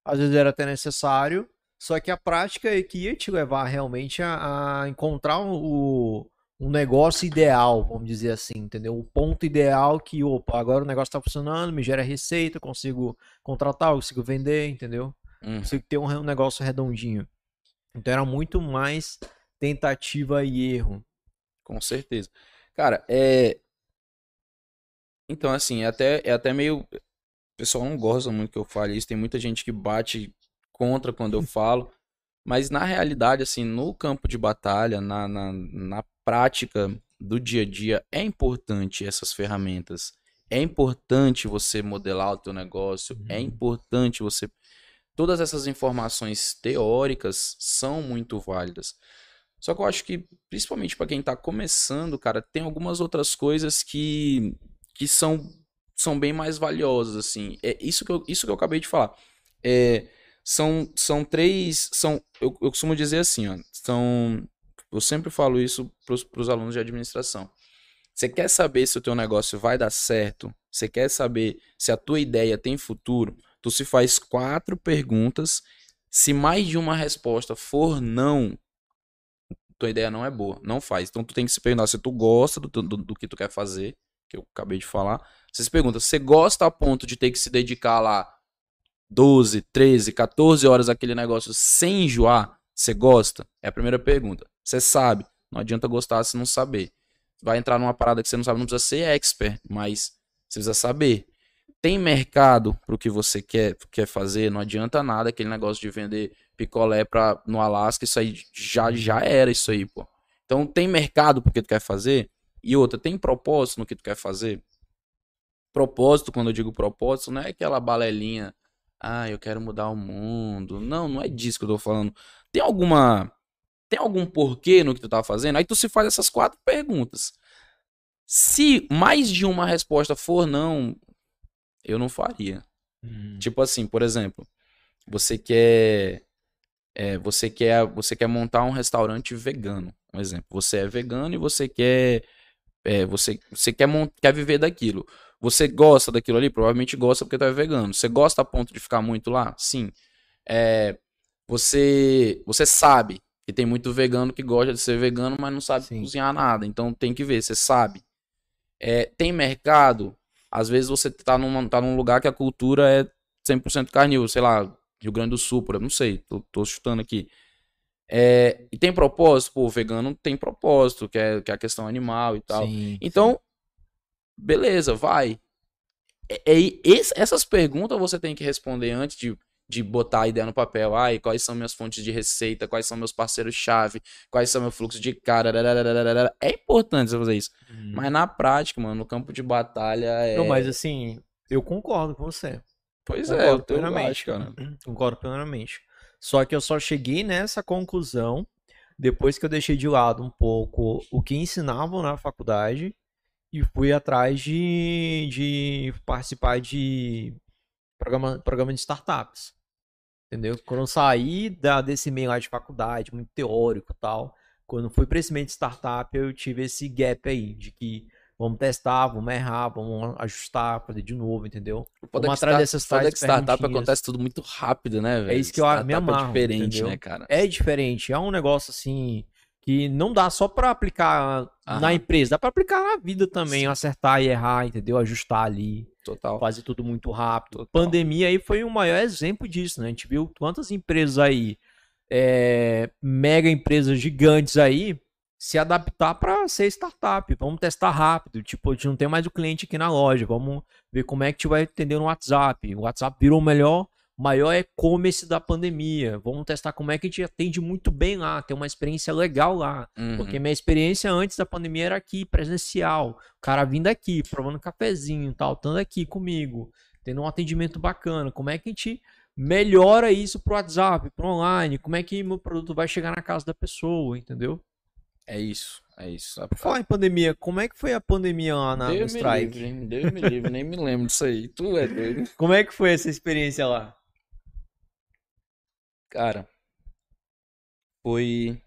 às vezes era até necessário, só que a prática é que ia te levar realmente a, a encontrar o, um negócio ideal, vamos dizer assim, entendeu? O ponto ideal que, opa, agora o negócio está funcionando, me gera receita, consigo contratar, consigo vender, entendeu? Hum. Consigo ter um, um negócio redondinho. Então era muito mais tentativa e erro. Com certeza. Cara, é. Então, assim, é até, é até meio. O pessoal não gosta muito que eu fale isso. Tem muita gente que bate contra quando eu falo. Mas na realidade, assim, no campo de batalha, na, na, na prática do dia a dia, é importante essas ferramentas. É importante você modelar o teu negócio, é uhum. é importante você todas essas informações teóricas são muito válidas. Só que eu acho que principalmente para quem está começando, cara, tem algumas outras coisas que que são são bem mais valiosas assim. É isso que eu, isso que eu acabei de falar. É, são são três, são eu, eu costumo dizer assim, ó, são eu sempre falo isso para os alunos de administração. Você quer saber se o teu negócio vai dar certo? Você quer saber se a tua ideia tem futuro? Tu se faz quatro perguntas. Se mais de uma resposta for não, tua ideia não é boa. Não faz. Então tu tem que se perguntar se tu gosta do, do, do que tu quer fazer, que eu acabei de falar. Você se pergunta, você gosta a ponto de ter que se dedicar lá 12, 13, 14 horas àquele negócio sem enjoar? Você gosta? É a primeira pergunta. Você sabe. Não adianta gostar se não saber. Vai entrar numa parada que você não sabe, não precisa ser expert, mas você precisa saber. Tem mercado pro que você quer, quer fazer, não adianta nada aquele negócio de vender picolé pra, no Alasca, isso aí já, já era isso aí, pô. Então tem mercado pro que tu quer fazer? E outra, tem propósito no que tu quer fazer? Propósito, quando eu digo propósito, não é aquela balelinha, ah, eu quero mudar o mundo. Não, não é disso que eu tô falando. Tem alguma tem algum porquê no que tu tá fazendo? Aí tu se faz essas quatro perguntas. Se mais de uma resposta for não, eu não faria. Hum. Tipo assim, por exemplo, você quer é, você quer você quer montar um restaurante vegano, um exemplo. Você é vegano e você quer é, você você quer quer viver daquilo. Você gosta daquilo ali? Provavelmente gosta porque tu é vegano. Você gosta a ponto de ficar muito lá? Sim. É, você você sabe que tem muito vegano que gosta de ser vegano, mas não sabe Sim. cozinhar nada. Então tem que ver, você sabe. É, tem mercado, às vezes você tá num, tá num lugar que a cultura é 100% carnívoro, sei lá, Rio Grande do Sul, por exemplo, não sei, tô, tô chutando aqui. É, e tem propósito? Pô, vegano tem propósito, que é, que é a questão animal e tal. Sim, Então, beleza, vai. É, é, essas perguntas você tem que responder antes de, de botar a ideia no papel. Ai, quais são minhas fontes de receita? Quais são meus parceiros-chave? Quais são meu fluxo de cara? É importante você fazer isso. sim. Mas na prática, mano, no campo de batalha é. Não, mas assim, eu concordo com você. Pois é, Concordo eu, eu plenamente. cara. Concordo plenamente. Só que eu só cheguei nessa conclusão depois que eu deixei de lado um pouco o que ensinavam na faculdade e fui atrás de, de participar de programa, programa de startups. Entendeu? Quando eu saí da, desse meio lá de faculdade, muito teórico e tal, quando fui para esse meio de startup, eu tive esse gap aí, de que vamos testar, vamos errar, vamos ajustar, fazer de novo, entendeu? O é Vamos atrás dessas foda é tais que startup acontece tudo muito rápido, né, velho? isso que eu me Startup amarro, é diferente, entendeu? né, cara? É diferente, é um negócio assim que não dá só pra aplicar na Aham. empresa, dá pra aplicar na vida também, acertar e errar, entendeu? Ajustar ali, Total. fazer tudo muito rápido. Total. Pandemia aí foi o maior exemplo disso, né? A gente viu quantas empresas aí, é, mega empresas gigantes aí, se adaptar para ser startup. Vamos testar rápido. Tipo, a gente não tem mais o cliente aqui na loja. Vamos ver como é que a gente vai atender no WhatsApp. O WhatsApp virou o melhor, maior e-commerce da pandemia. Vamos testar como é que a gente atende muito bem lá, ter uma experiência legal lá. Uhum. Porque minha experiência antes da pandemia era aqui, presencial. O cara vindo aqui, provando cafezinho, tal, estando aqui comigo, tendo um atendimento bacana. Como é que a gente melhora isso pro WhatsApp, pro online? Como é que meu produto vai chegar na casa da pessoa, entendeu? É isso, é isso. Por falar em pandemia, como é que foi a pandemia lá na, no Deus me Strike? livre? Deus me livre, nem me lembro disso aí. Tu é doido. Como é que foi essa experiência lá? Cara, foi.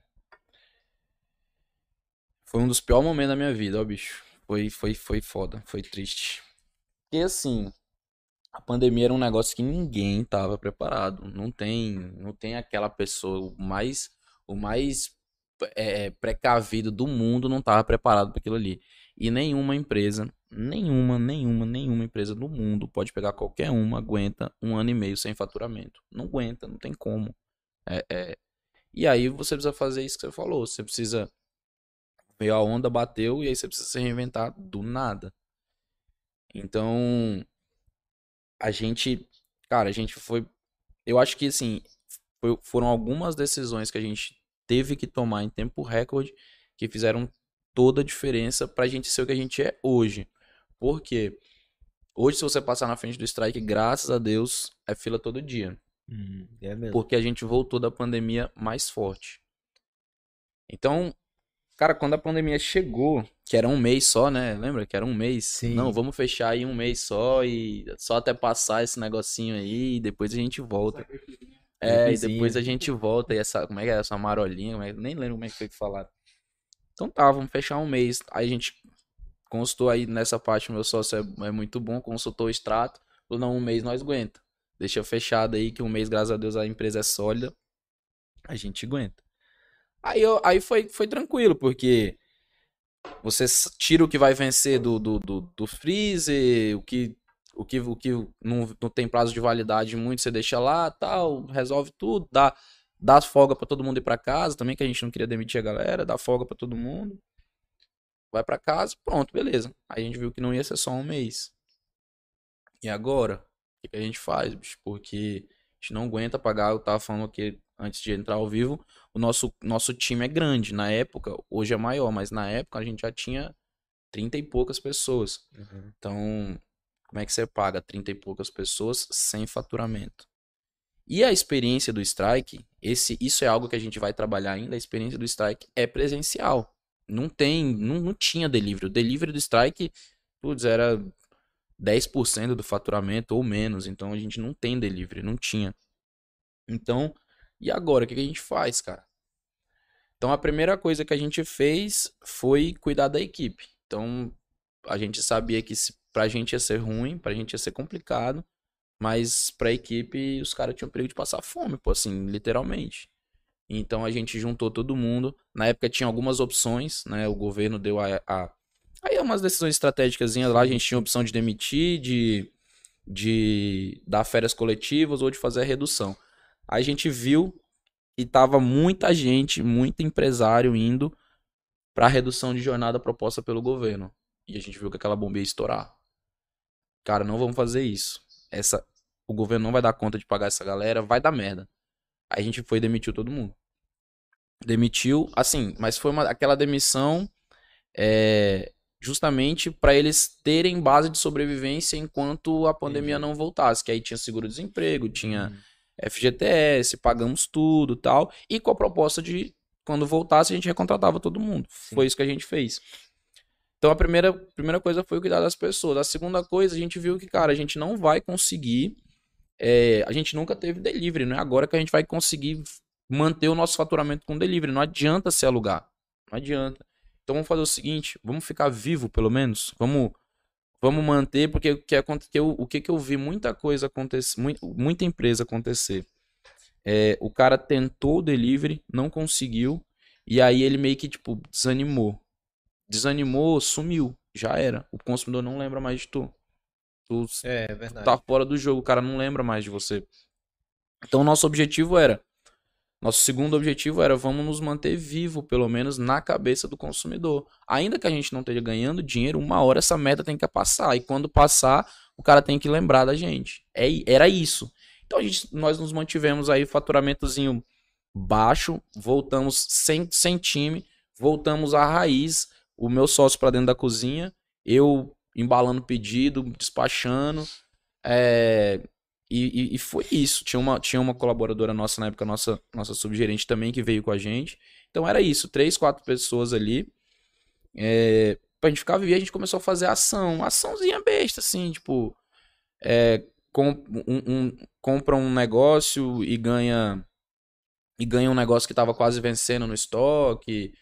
Foi um dos piores momentos da minha vida, ó, bicho. Foi, foi, foi foda, foi triste. Porque assim, a pandemia era um negócio que ninguém tava preparado. Não tem, não tem aquela pessoa, mais, o mais é, precavido do mundo não tava preparado para aquilo ali. E nenhuma empresa, nenhuma, nenhuma, nenhuma empresa do mundo pode pegar qualquer uma, aguenta um ano e meio sem faturamento. Não aguenta, não tem como. É, é. E aí você precisa fazer isso que você falou. Você precisa veio a onda, bateu, e aí você precisa se reinventar do nada. Então, a gente, cara, a gente foi, eu acho que assim, foi- foram algumas decisões que a gente teve que tomar em tempo recorde que fizeram toda a diferença pra gente ser o que a gente é hoje. Porque hoje se você passar na frente do strike, graças a Deus, é fila todo dia. é mesmo. Porque a gente voltou da pandemia mais forte. Então, cara, quando a pandemia chegou, que era um mês só, né? Lembra que era um mês? Sim. Não, vamos fechar aí um mês só e só até passar esse negocinho aí e depois a gente volta. É, e depois a gente volta e essa, como é que é essa marolinha, como é- nem lembro como é que foi que falaram. Então tá, vamos fechar um mês. Aí a gente consultou aí nessa parte, meu sócio é, é muito bom, consultou o extrato, falou, não, um mês nós aguenta. Deixa fechado aí que um mês, graças a Deus, a empresa é sólida. A gente aguenta. Aí, eu, aí foi, foi tranquilo, porque você tira o que vai vencer do, do, do, do freezer, o que, o que, o que não, não tem prazo de validade muito, você deixa lá, tal, resolve tudo, dá, dá folga pra todo mundo ir pra casa, também que a gente não queria demitir a galera, dá folga pra todo mundo. Vai pra casa, pronto, beleza. Aí a gente viu que não ia ser só um mês. E agora? O que que a gente faz, bicho? Porque a gente não aguenta pagar, eu tava falando aqui antes de entrar ao vivo, o nosso, nosso time é grande. Na época, hoje é maior, mas na época a gente já tinha 30 e poucas pessoas. Uhum. Então, como é que você paga 30 e poucas pessoas sem faturamento? E a experiência do strike, esse, isso é algo que a gente vai trabalhar ainda. A experiência do strike é presencial. Não tem, não, não tinha delivery. O delivery do strike, putz, era 10% do faturamento ou menos. Então a gente não tem delivery, não tinha. Então, e agora? O que a gente faz, cara? Então a primeira coisa que a gente fez foi cuidar da equipe. Então a gente sabia que se, pra gente ia ser ruim, pra gente ia ser complicado, mas pra equipe os caras tinham perigo de passar fome, pô, assim, literalmente. Então a gente juntou todo mundo. Na época tinha algumas opções, né? O governo deu a. a... Aí umas decisões estratégicas lá, a gente tinha a opção de demitir, de, de dar férias coletivas ou de fazer a redução. A gente viu e tava muita gente, muito empresário indo para a redução de jornada proposta pelo governo. E a gente viu que aquela bomba ia estourar. Cara, não vamos fazer isso. Essa, o governo não vai dar conta de pagar essa galera, vai dar merda. Aí a gente foi e demitiu todo mundo. Demitiu, assim, mas foi uma, aquela demissão é, justamente para eles terem base de sobrevivência enquanto a pandemia Entendi. não voltasse. Que aí tinha seguro-desemprego, tinha uhum. FGTS, pagamos tudo tal. E com a proposta de quando voltasse a gente recontratava todo mundo. Sim. Foi isso que a gente fez. Então a primeira, primeira coisa foi o cuidar das pessoas. A segunda coisa, a gente viu que, cara, a gente não vai conseguir. É, a gente nunca teve delivery, não é agora que a gente vai conseguir manter o nosso faturamento com delivery. Não adianta se alugar. Não adianta. Então vamos fazer o seguinte, vamos ficar vivo pelo menos. Vamos vamos manter, porque o que, aconteceu, o que, que eu vi muita coisa acontecer, muita empresa acontecer. É, o cara tentou o delivery, não conseguiu, e aí ele meio que, tipo, desanimou. Desanimou, sumiu, já era. O consumidor não lembra mais de tu. Tu é, é tá fora do jogo, o cara não lembra mais de você. Então, nosso objetivo era nosso segundo objetivo era vamos nos manter vivo, pelo menos na cabeça do consumidor. Ainda que a gente não esteja ganhando dinheiro, uma hora essa meta tem que passar. E quando passar, o cara tem que lembrar da gente. É, era isso. Então a gente, nós nos mantivemos aí, faturamentozinho baixo, voltamos sem, sem time, voltamos à raiz. O meu sócio para dentro da cozinha, eu embalando pedido, despachando. É, e, e, e, foi isso. Tinha uma, tinha uma colaboradora nossa na época, nossa, nossa subgerente também, que veio com a gente. Então era isso, três, quatro pessoas ali. É, pra gente ficar vivo, a gente começou a fazer ação. Açãozinha besta, assim, tipo. É, com, um, um, compra um negócio e ganha. E ganha um negócio que tava quase vencendo no estoque.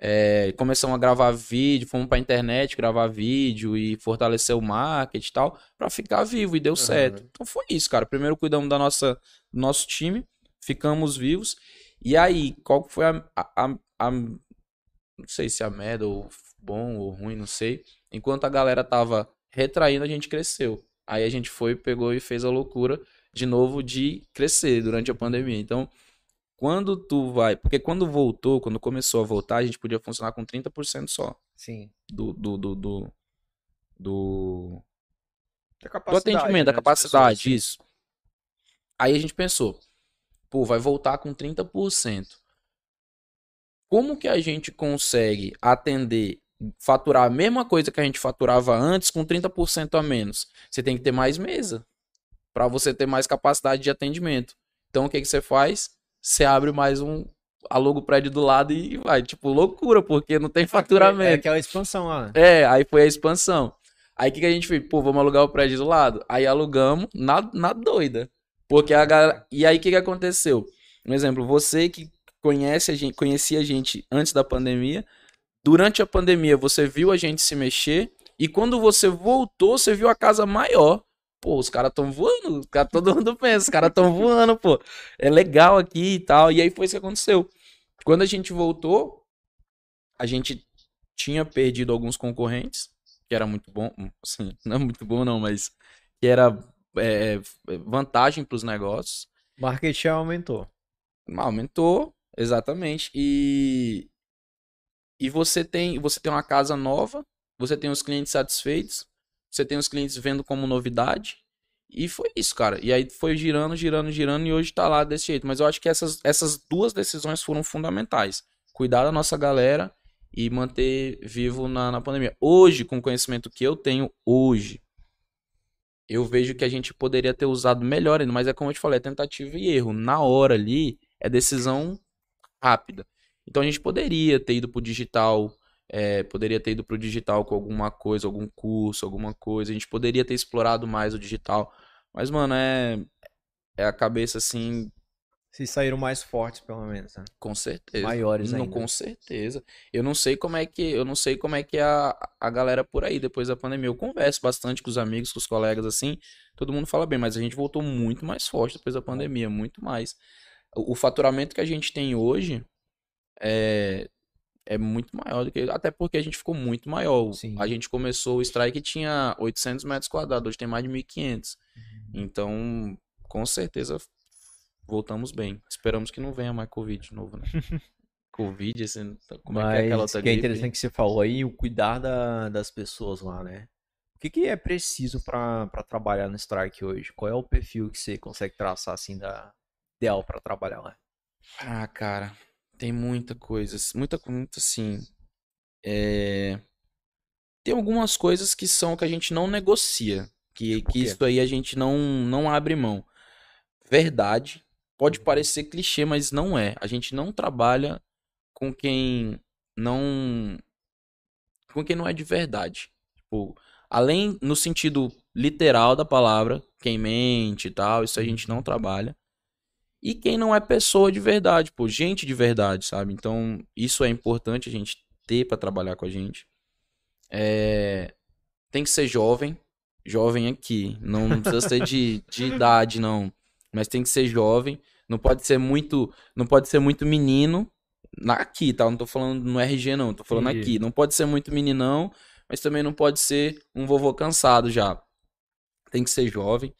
É, começamos a gravar vídeo, fomos pra internet gravar vídeo e fortalecer o marketing e tal, para ficar vivo e deu uhum. certo. Então foi isso, cara. Primeiro cuidamos da nossa do nosso time, ficamos vivos. E aí, qual foi a, a, a, a não sei se a merda ou bom ou ruim, não sei. Enquanto a galera tava retraindo, a gente cresceu. Aí a gente foi, pegou e fez a loucura de novo de crescer durante a pandemia. Então, quando tu vai. Porque quando voltou, quando começou a voltar, a gente podia funcionar com 30% só. Sim. Do. Do. Do. Do. do, do atendimento, né, da capacidade, pessoas, isso. Aí a gente pensou, pô, vai voltar com 30%. Como que a gente consegue atender, faturar a mesma coisa que a gente faturava antes com 30% a menos? Você tem que ter mais mesa para você ter mais capacidade de atendimento. Então o que, que você faz? Você abre mais um. Aluga o prédio do lado e vai. Tipo, loucura, porque não tem faturamento. É, aquela expansão lá. É, aí foi a expansão. Aí o que, que a gente fez? Pô, vamos alugar o prédio do lado. Aí alugamos na, na doida. Porque a galera. E aí o que, que aconteceu? Um exemplo, você que conhece a gente, conhecia a gente antes da pandemia, durante a pandemia você viu a gente se mexer, e quando você voltou, você viu a casa maior. Pô, os caras tão voando, cara, todo mundo pensa, os caras tão voando, pô. É legal aqui e tal. E aí foi isso que aconteceu. Quando a gente voltou, a gente tinha perdido alguns concorrentes, que era muito bom, assim, não é muito bom não, mas que era é, vantagem para os negócios. Marketing aumentou. Aumentou, exatamente. E e você tem você tem uma casa nova, você tem os clientes satisfeitos, você tem os clientes vendo como novidade. E foi isso, cara. E aí foi girando, girando, girando e hoje tá lá desse jeito. Mas eu acho que essas, essas duas decisões foram fundamentais. Cuidar da nossa galera e manter vivo na, na pandemia. Hoje, com o conhecimento que eu tenho hoje, eu vejo que a gente poderia ter usado melhor ainda. Mas é como eu te falei, é tentativa e erro. Na hora ali, é decisão rápida. Então a gente poderia ter ido pro digital é, poderia ter ido para o digital com alguma coisa, algum curso, alguma coisa. A gente poderia ter explorado mais o digital. Mas, mano, é, é a cabeça assim. Se saíram mais fortes, pelo menos, né? Com certeza. Maiores ainda. Não, com certeza. Eu não sei como é que eu não sei como é que é a, a galera por aí depois da pandemia. Eu converso bastante com os amigos, com os colegas assim. Todo mundo fala bem, mas a gente voltou muito mais forte depois da pandemia, muito mais. O, o faturamento que a gente tem hoje é, é muito maior do que. Até porque a gente ficou muito maior. Sim. A gente começou o strike tinha 800 metros quadrados, hoje tem mais de 1.500. Então, com certeza, voltamos bem. Esperamos que não venha mais Covid de novo, né? Covid, assim, como é que é aquela Mas outra que é interessante que você falou aí, o cuidar da- das pessoas lá, né? O que, que é preciso pra pra trabalhar no Strike hoje? Qual é o perfil que você consegue traçar assim da ideal pra trabalhar lá? Ah, cara, tem muita coisa, muita, muita assim. É... Tem algumas coisas que são que a gente não negocia, que, Tipo que isso aí a gente não, não abre mão. Verdade, pode parecer clichê, mas não é. A gente não trabalha com quem não, com quem não é de verdade. Tipo, além no sentido literal da palavra, quem mente e tal, isso a gente não trabalha. E quem não é pessoa de verdade, pô, gente de verdade, sabe? Então, isso é importante a gente ter pra trabalhar com a gente. É, Tem que ser jovem, jovem aqui. Não, precisa ser de, de idade, não. Mas tem que ser jovem. Não pode ser muito, não pode ser muito menino. Aqui, tá? Não tô falando no RG, não. Tô falando Entendi. aqui. Não pode ser muito meninão, mas também não pode ser um vovô cansado já. Tem que ser jovem.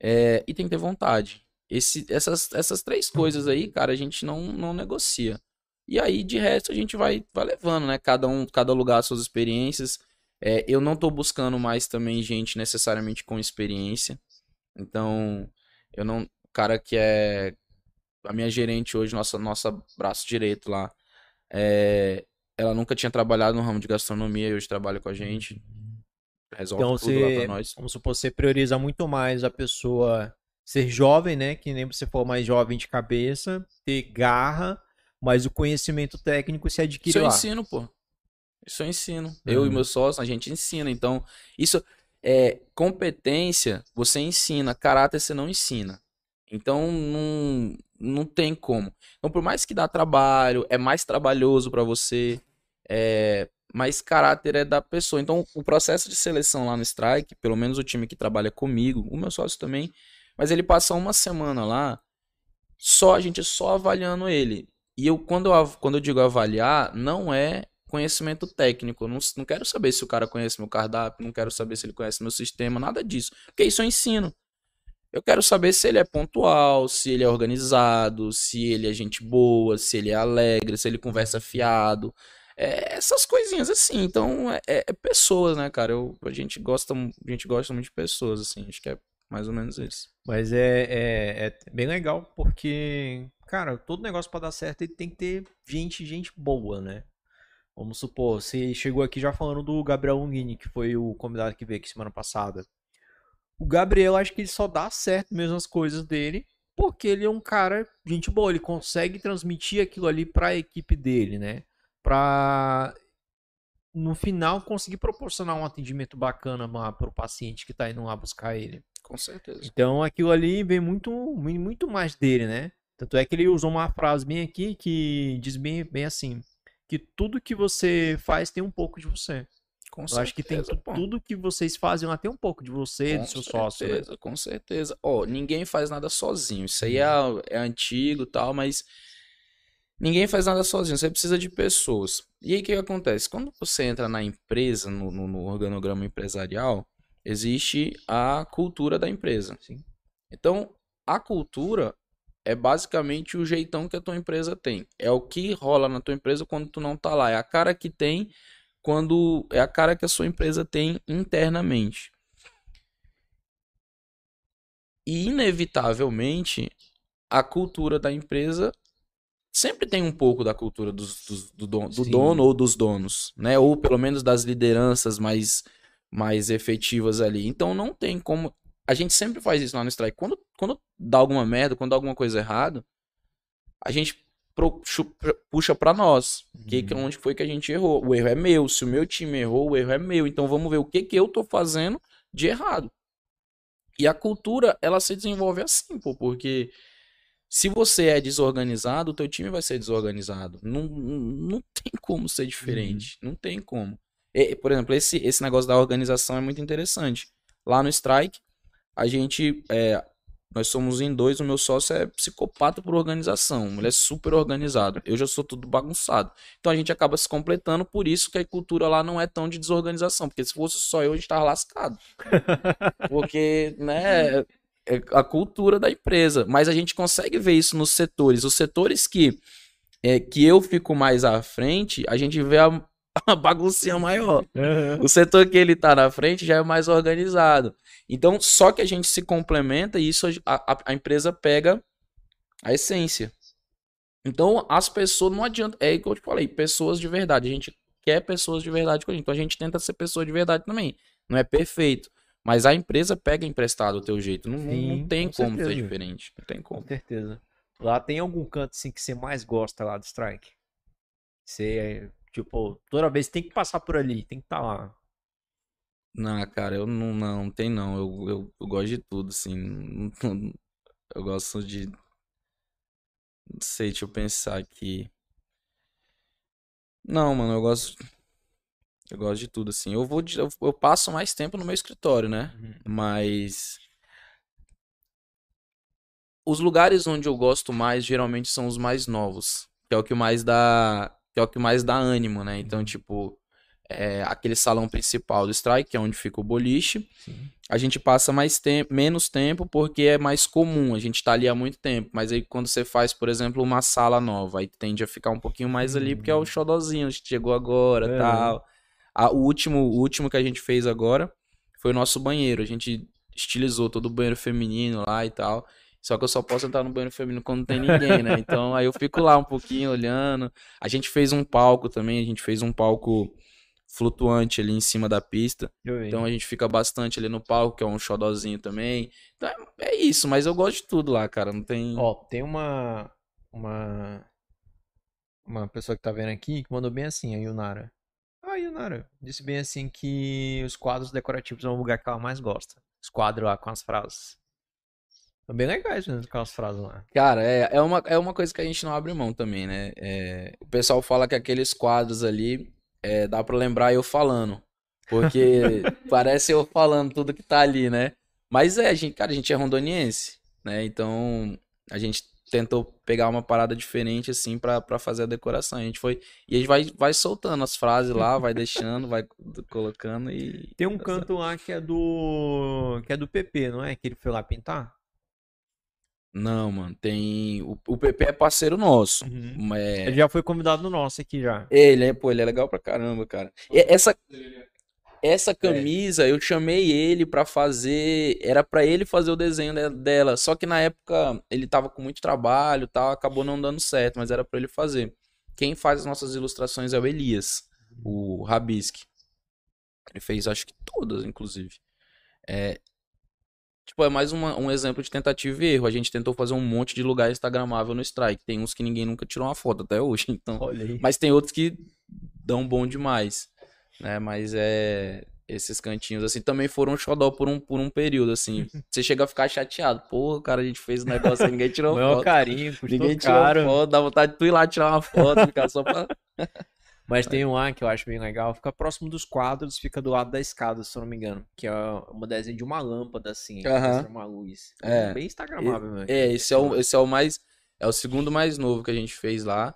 é, e tem que ter vontade. Esse, essas, essas três coisas aí, cara, a gente não, não negocia. E aí, de resto, a gente vai, vai levando, né? Cada um, cada lugar suas experiências. É, eu não tô buscando mais também gente necessariamente com experiência. Então, eu não. O cara que é. A minha gerente hoje, nossa, nossa braço direito lá. é, ela nunca tinha trabalhado no ramo de gastronomia e hoje trabalha com a gente. Resolve Então tudo lá você, pra nós. vamos supor, você prioriza muito mais a pessoa ser jovem, né? Que nem você for mais jovem de cabeça, ter garra, mas o conhecimento técnico se adquire Isso eu lá. ensino, pô. Isso eu ensino. Eu e Uhum. meu sócio, a gente ensina. Então, isso é competência, você ensina, caráter você não ensina. Então, não, não tem como. Então, por mais que dá trabalho, é mais trabalhoso pra você, é, mas caráter é da pessoa. Então, o processo de seleção lá no Strike, pelo menos o time que trabalha comigo, o meu sócio também, mas ele passa uma semana lá, só a gente só avaliando ele. E eu quando eu, quando eu digo avaliar, não é conhecimento técnico. Eu não, não quero saber se o cara conhece meu cardápio, não quero saber se ele conhece meu sistema, nada disso. Porque isso eu ensino. Eu quero saber se ele é pontual, se ele é organizado, se ele é gente boa, se ele é alegre, se ele conversa fiado. É, essas coisinhas assim. Então, é, é- é pessoas, né, cara? Eu, a, gente gosta, a gente gosta muito de pessoas, assim. Acho que é mais ou menos isso. Mas é, é, é bem legal porque, cara, todo negócio pra dar certo ele tem que ter gente, gente boa, né? Vamos supor, você chegou aqui já falando do Gabriel Longini, que foi o convidado que veio aqui semana passada. O Gabriel, acho que ele só dá certo mesmo as coisas dele, porque ele é um cara, gente boa, ele consegue transmitir aquilo ali pra equipe dele, né? Pra no final conseguir proporcionar um atendimento bacana lá pro paciente que tá indo lá buscar ele. Com certeza. Então aquilo ali vem muito, muito mais dele, né? Tanto é que ele usou uma frase bem aqui que diz bem, bem assim, que tudo que você faz tem um pouco de você. Com Eu acho que tem certeza, tu- tudo que vocês fazem lá tem um pouco de você, Com do seu sócio, né? certeza, com certeza. Ó, ninguém faz nada sozinho. Isso aí é, Uhum. é antigo e tal, mas ninguém faz nada sozinho. Você precisa de pessoas. E aí o que que acontece? Quando você entra na empresa, no, no- no organograma empresarial, existe a cultura da empresa. Sim. Então, a cultura é basicamente o jeitão que a tua empresa tem. É o que rola na tua empresa quando tu não tá lá. É a cara que tem quando é a cara que a sua empresa tem internamente. E inevitavelmente a cultura da empresa sempre tem um pouco da cultura dos- dos- do, dono, do dono ou dos donos, né? Ou pelo menos das lideranças mais mais efetivas ali. Então não tem como a gente sempre faz isso lá no Strike. Quando, quando dá alguma merda, quando dá alguma coisa errada, a gente pro- puxa pra nós. Que, que, onde foi que a gente errou? O erro é meu. Se o meu time errou, o erro é meu. Então vamos ver o que, que eu tô fazendo de errado. E a cultura, ela se desenvolve assim, pô, porque se você é desorganizado, o teu time vai ser desorganizado. Não, não, não tem como ser diferente. Não tem como. E, por exemplo, esse, esse negócio da organização é muito interessante. Lá no Strike, a gente. é, nós somos em dois, o meu sócio é psicopata por organização. Ele é super organizado. Eu já sou tudo bagunçado. Então a gente acaba se completando, por isso que a cultura lá não é tão de desorganização. Porque se fosse só eu, a gente tava lascado. Porque, né? é a cultura da empresa. Mas a gente consegue ver isso nos setores. Os setores que, é, que eu fico mais à frente, a gente vê a, a baguncinha maior. O setor que ele tá na frente já é mais organizado. Então, só que a gente se complementa e isso a, a, a empresa pega a essência. Então, as pessoas não adianta. É que eu te falei, pessoas de verdade. A gente quer pessoas de verdade com a gente. Então a gente tenta ser pessoa de verdade também. Não é perfeito. Mas a empresa pega emprestado o teu jeito. Não, Sim, não tem com como certeza. ser diferente. Não tem como. Com certeza. Lá tem algum canto assim que você mais gosta lá do Strike? Você, tipo, toda vez tem que passar por ali, tem que estar tá lá. Não, cara, eu não, não, tem não. Eu, eu, eu gosto de tudo, assim. Eu gosto de. Não sei, deixa eu pensar aqui. Não, mano, eu gosto. Eu gosto de tudo, assim. Eu vou. Eu, eu passo mais tempo no meu escritório, né? Uhum. Mas. Os lugares onde eu gosto mais geralmente são os mais novos. Que é o que mais dá. Que é o que mais dá ânimo, né? Então, uhum. tipo é, aquele salão principal do strike, que é onde fica o boliche. Sim. A gente passa mais tempo, menos tempo porque é mais comum, a gente está ali há muito tempo. Mas aí quando você faz, por exemplo, uma sala nova, aí tende a ficar um pouquinho mais ali, porque é o xodozinho, a gente chegou agora é. tal. A, o, último, o último que a gente fez agora foi o nosso banheiro. A gente estilizou todo o banheiro feminino lá e tal. Só que eu só posso entrar no banheiro feminino quando não tem ninguém, né? Então aí eu fico lá um pouquinho olhando. A gente fez um palco também, a gente fez um palco flutuante ali em cima da pista. Então a gente fica bastante ali no palco, que é um xodozinho também. Então é, é isso, mas eu gosto de tudo lá, cara. Não tem. Ó, tem uma. Uma. Uma pessoa que tá vendo aqui que mandou bem assim, a Yunara. Ah, Yunara. Disse bem assim que os quadros decorativos é o lugar que ela mais gosta. Os quadros lá com as frases. São bem legais mesmo com as frases lá. Cara, é, é, uma, é uma coisa que a gente não abre mão também, né? É, o pessoal fala que aqueles quadros ali é, dá pra lembrar eu falando. Porque parece eu falando tudo que tá ali, né? Mas é, a gente, cara, a gente é rondoniense, né? Então a gente tentou pegar uma parada diferente, assim, pra, pra fazer a decoração. A gente foi. E a gente vai, vai soltando as frases lá, vai deixando, vai colocando e. Tem um tá canto lá que é do. que é do PP, não é? Que ele foi lá pintar? Não, mano, tem. O, o PP é parceiro nosso. Uhum. É... Ele já foi convidado no nosso aqui já. Ele é, pô, ele é legal pra caramba, cara. E essa, essa camisa, é. eu chamei ele pra fazer. Era pra ele fazer o desenho dela. Só que na época ele tava com muito trabalho tal, acabou não dando certo, mas era pra ele fazer. Quem faz as nossas ilustrações é o Elias, o Rabisque. Ele fez, acho que todas, inclusive. É, Tipo, é mais uma, um exemplo de tentativa e erro. A gente tentou fazer um monte de lugar instagramável no Strike. Tem uns que ninguém nunca tirou uma foto até hoje, então. Mas tem outros que dão bom demais, né? Mas é esses cantinhos assim também foram xodó por um, por um período assim. Você chega a ficar chateado. Pô, cara, a gente fez um negócio aí, ninguém tirou foto. carinho, ninguém tirou caro. foto, dá vontade de tu ir lá tirar uma foto, ficar só pra Mas tem um lá que eu acho bem legal, fica próximo dos quadros, fica do lado da escada, se eu não me engano. Que é uma desenho de uma lâmpada, assim, uhum. uma luz. É. Bem instagramável, mesmo. É, esse é, o, esse é o mais. É o segundo mais novo que a gente fez lá.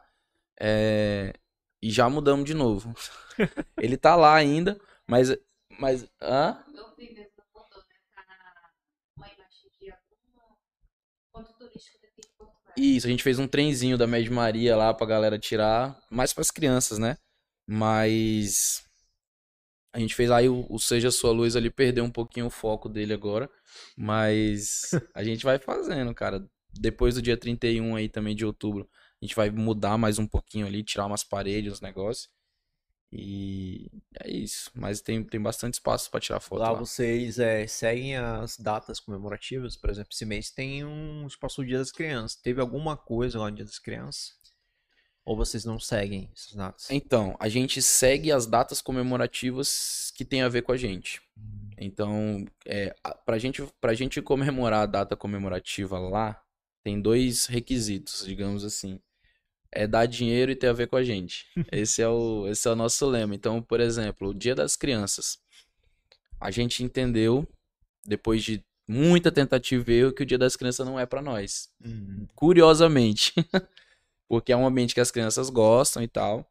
É... E já mudamos de novo. Ele tá lá ainda, mas. Mas. Hã? Isso, a gente fez um trenzinho da Média Maria lá pra galera tirar, mais pras crianças, né? Mas a gente fez aí o, o Seja Sua Luz ali, perdeu um pouquinho o foco dele agora. Mas a gente vai fazendo, cara. Depois do dia 31 aí também de outubro, a gente vai mudar mais um pouquinho ali, tirar umas paredes, uns negócios. E é isso. Mas tem, tem bastante espaço para tirar foto. Lá, lá. vocês é, seguem as datas comemorativas. Por exemplo, esse mês tem um espaço do Dia das Crianças. Teve alguma coisa lá no Dia das Crianças? Ou vocês não seguem essas datas? Então, a gente segue as datas comemorativas que tem a ver com a gente. Hum. Então, é, pra, gente, pra gente comemorar a data comemorativa lá, tem dois requisitos, digamos assim. É dar dinheiro e ter a ver com a gente. Esse é o, esse é o nosso lema. Então, por exemplo, o Dia das Crianças. A gente entendeu, depois de muita tentativa e erro, que o Dia das Crianças não é para nós. Uhum. Curiosamente. porque é um ambiente que as crianças gostam e tal.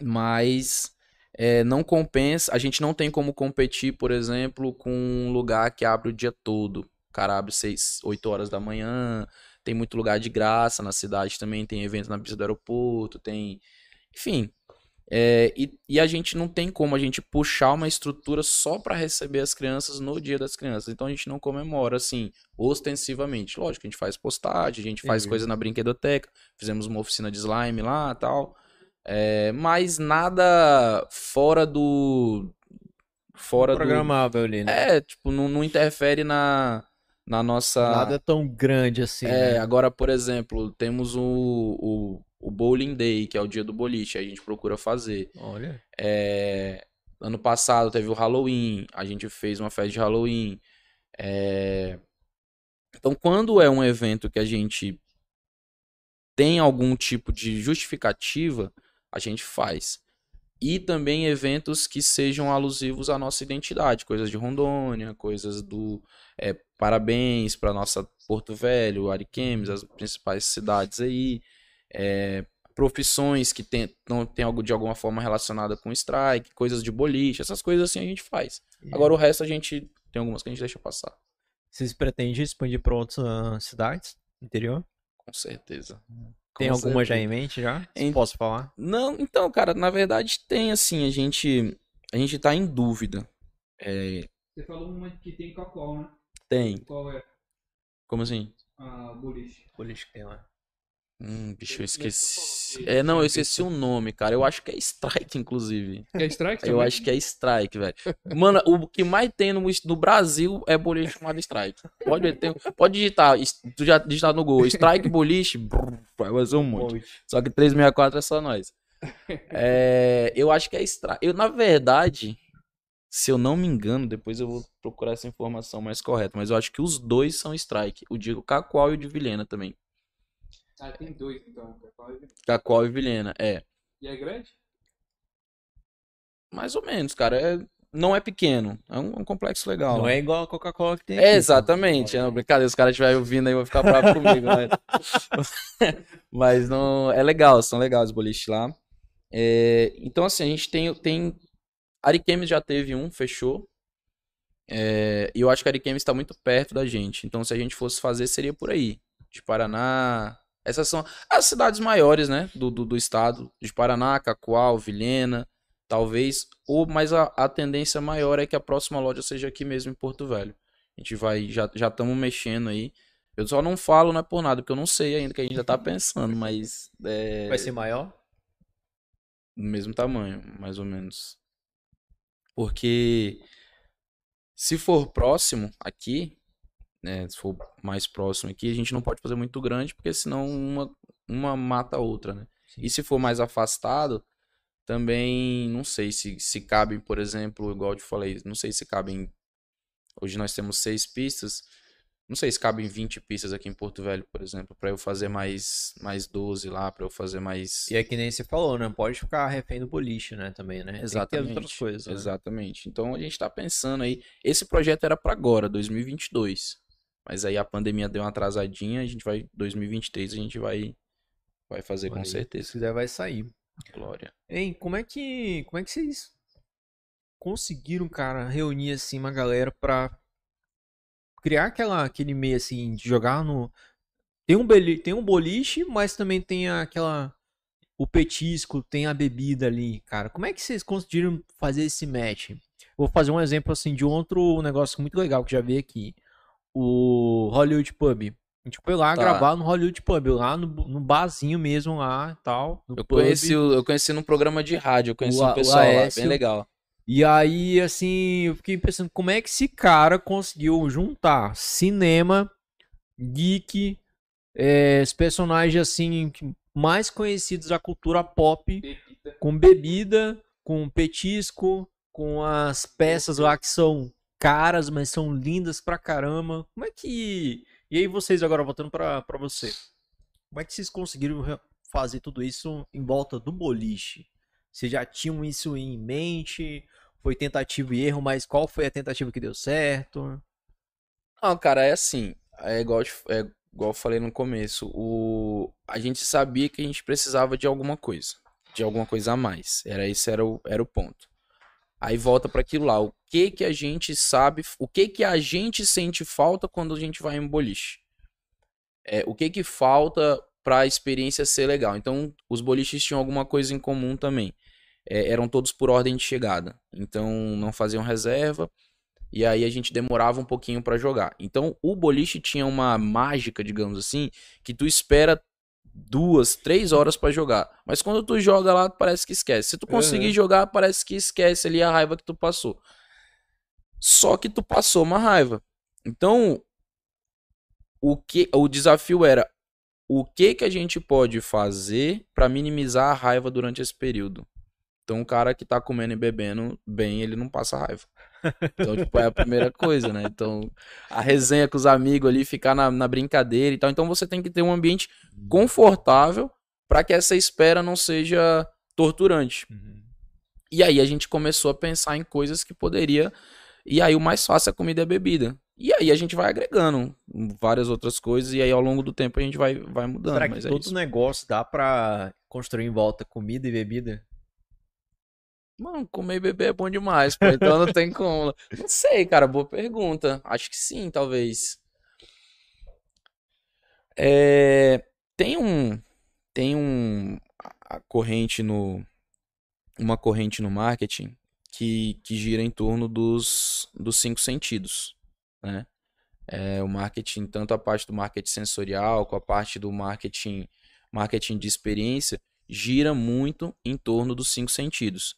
Mas é, não compensa. A gente não tem como competir, por exemplo, com um lugar que abre o dia todo. cara abre 6, 8 horas da manhã, tem muito lugar de graça na cidade também, tem evento na pista do aeroporto, tem. Enfim. É, e, e, a gente não tem como a gente puxar uma estrutura só para receber as crianças no dia das crianças. Então a gente não comemora assim, ostensivamente. Lógico, a gente faz postagem, a gente faz coisa na brinquedoteca, fizemos uma oficina de slime lá tal. É, mas nada fora do. Fora Programável do. ali, né? É, tipo, não, não interfere na, na nossa. Nada tão grande assim. É, né? agora, por exemplo, temos o, o, o Bowling Day, que é o dia do boliche, a gente procura fazer. Olha. É, ano passado teve o Halloween, a gente fez uma festa de Halloween. É, então, quando é um evento que a gente tem algum tipo de justificativa, a gente faz. E também eventos que sejam alusivos à nossa identidade, coisas de Rondônia, coisas do é, parabéns para nossa Porto Velho, Ariquemes, as principais cidades aí, é, profissões que tem, não tem algo de alguma forma relacionada com strike, coisas de boliche, essas coisas assim a gente faz. Agora o resto a gente tem algumas que a gente deixa passar. Vocês pretendem expandir para outras uh, cidades interior? Com certeza. Tem Com alguma já certeza. em mente já? Em- Posso falar? Não, então, cara, na verdade tem assim, a gente a gente tá em dúvida. É, Você falou uma que tem Cacau, né? tem. Qual é Como assim? a boliche? Boliche que tem lá. Hum, bicho, eu esqueci. É, não, eu esqueci o nome, cara. Eu acho que é Strike, inclusive. É Strike Eu também? acho que é Strike, velho. Mano, o que mais tem no, no Brasil é boliche chamado Strike. Pode, ter, pode digitar, tu já digitar no Google, Strike boliche, brrr, vai fazer um monte. Só que 364 é só nós. É, eu acho que é Strike. Eu, na verdade, se eu não me engano, depois eu vou procurar essa informação mais correta, mas eu acho que os dois são Strike. O de Cacoal e o de Vilhena também. Ah, tem dois então. Cacau e- Cacoal e Vilhena, é. E é grande? Mais ou menos, cara. É, não é pequeno. É um, um complexo legal. Não é igual a Coca-Cola que tem É, aqui, exatamente. É uma brincadeira. Se os caras estiverem ouvindo aí, vão ficar bravos comigo, né? Mas não. É legal, são legais os boliches lá. É, então, assim, a gente tem. tem... Ariquemes já teve um, fechou. É, e eu acho que Ariquemes está muito perto da gente. Então, se a gente fosse fazer, seria por aí. De Paraná. Essas são as cidades maiores, né? Do, do, do estado. De Paraná, Cacoal, Vilhena. Talvez. Ou, mas a, a tendência maior é que a próxima loja seja aqui mesmo em Porto Velho. A gente vai. Já já estamos mexendo aí. Eu só não falo, não é por nada, porque eu não sei ainda, que a gente já tá pensando, mas. É, Vai ser maior? do mesmo tamanho, mais ou menos. Porque se for próximo aqui, né, se for mais próximo aqui, a gente não pode fazer muito grande, porque senão uma, uma mata a outra, né? Sim. E se for mais afastado, também não sei se, se cabem, por exemplo, igual eu te falei, não sei se cabem. Hoje nós temos seis pistas. Não sei se cabem 20 pistas aqui em Porto Velho, por exemplo, para eu fazer mais mais 12 lá, para eu fazer mais E é que nem você falou, né? Pode ficar refém do boliche, né? Também, né? Exatamente. outras coisas. né? Exatamente. Então a gente tá pensando aí. Esse projeto era para agora, 2022. Mas aí a pandemia deu uma atrasadinha, a gente vai 2023 a gente vai vai fazer com aí, Se certeza. quiser, vai sair. Glória. Hein, como é que. Como é que vocês conseguiram, cara, reunir assim uma galera pra criar aquela, aquele meio assim, de jogar no. Tem um, beli... tem um boliche, mas também tem aquela. O petisco, tem a bebida ali, cara. Como é que vocês conseguiram fazer esse match? Vou fazer um exemplo assim de outro negócio muito legal que já vi aqui. O Hollywood Pub. A gente foi lá Tá. gravar no Hollywood Pub, lá no, no barzinho mesmo lá e tal. Eu pub. conheci, eu conheci num programa de rádio, eu conheci O um pessoal lá, bem legal. E aí, assim, eu fiquei pensando como é que esse cara conseguiu juntar cinema, geek, é, os personagens assim mais conhecidos da cultura pop, Bebida. com bebida, com petisco, com as peças lá que são caras, mas são lindas pra caramba. Como é que. E aí, vocês agora voltando pra, pra você. Como é que vocês conseguiram fazer tudo isso em volta do boliche? Vocês já tinham isso em mente? Foi tentativa e erro, mas qual foi a tentativa que deu certo? Não, cara, é assim. É igual, é igual eu falei no começo. O, a gente sabia que a gente precisava de alguma coisa. De alguma coisa a mais. Era esse era o, era o ponto. Aí volta para aquilo lá. O que que a gente sabe, o que que a gente sente falta quando a gente vai em boliche? É, o que que falta para a experiência ser legal? Então, os boliches tinham alguma coisa em comum também. É, eram todos por ordem de chegada. Então, não faziam reserva. E aí a gente demorava um pouquinho para jogar. Então, o boliche tinha uma mágica, digamos assim, que tu espera duas, três horas para jogar. Mas quando tu joga lá, parece que esquece. Se tu conseguir uhum. jogar, parece que esquece ali a raiva que tu passou. Só que tu passou uma raiva. Então, o que o desafio era o que que a gente pode fazer para minimizar a raiva durante esse período. Então, o cara que tá comendo e bebendo bem, ele não passa raiva. Então, tipo, é a primeira coisa, né? Então, a resenha com os amigos ali, ficar na, na brincadeira e tal. Então, você tem que ter um ambiente confortável para que essa espera não seja torturante. Uhum. E aí a gente começou a pensar em coisas que poderia. E aí o mais fácil é a comida e a bebida. E aí a gente vai agregando várias outras coisas e aí ao longo do tempo a gente vai, vai mudando. Será que é todo negócio dá para construir em volta comida e bebida? Mano, comer e beber é bom demais, pô, então não tem como. Não sei, cara, boa pergunta. Acho que sim, talvez. É, tem um tem um a corrente no uma corrente no marketing que, que gira em torno dos, dos cinco sentidos, né? É, o marketing, tanto a parte do marketing sensorial, com a parte do marketing marketing de experiência, gira muito em torno dos cinco sentidos.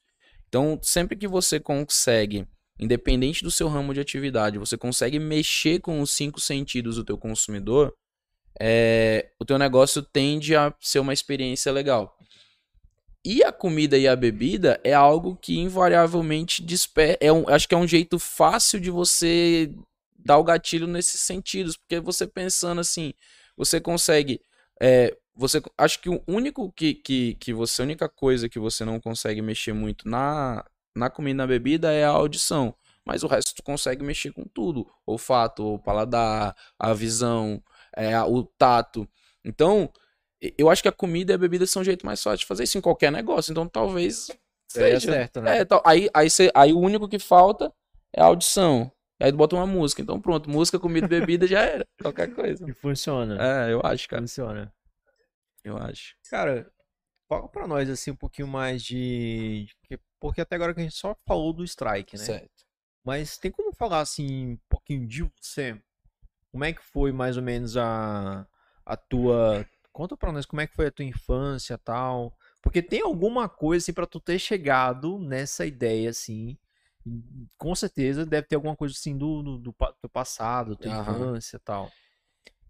Então, sempre que você consegue, independente do seu ramo de atividade, você consegue mexer com os cinco sentidos do teu consumidor, é, o teu negócio tende a ser uma experiência legal. E a comida e a bebida é algo que invariavelmente desperta. É um, acho que é um jeito fácil de você dar o gatilho nesses sentidos, porque você pensando assim, você consegue é, você acho que o único que, que, que você a única coisa que você não consegue mexer muito na na comida e na bebida é a audição mas o resto tu consegue mexer com tudo olfato o paladar a visão é, o tato então eu acho que a comida e a bebida são o jeito mais fácil de fazer isso em qualquer negócio então talvez seja certo né é, aí aí, você, aí o único que falta é a audição Aí tu bota uma música. Então pronto, música, comida e bebida já era. Qualquer coisa. E funciona. É, eu acho, cara. Funciona eu acho. Cara, fala pra nós assim um pouquinho mais de. Porque até agora que a gente só falou do strike, né? Certo. Mas tem como falar assim um pouquinho de você? Como é que foi mais ou menos a, a tua. Conta pra nós como é que foi a tua infância tal. Porque tem alguma coisa assim pra tu ter chegado nessa ideia assim. Com certeza deve ter alguma coisa assim do, do, do teu passado, tua uhum. infância tal.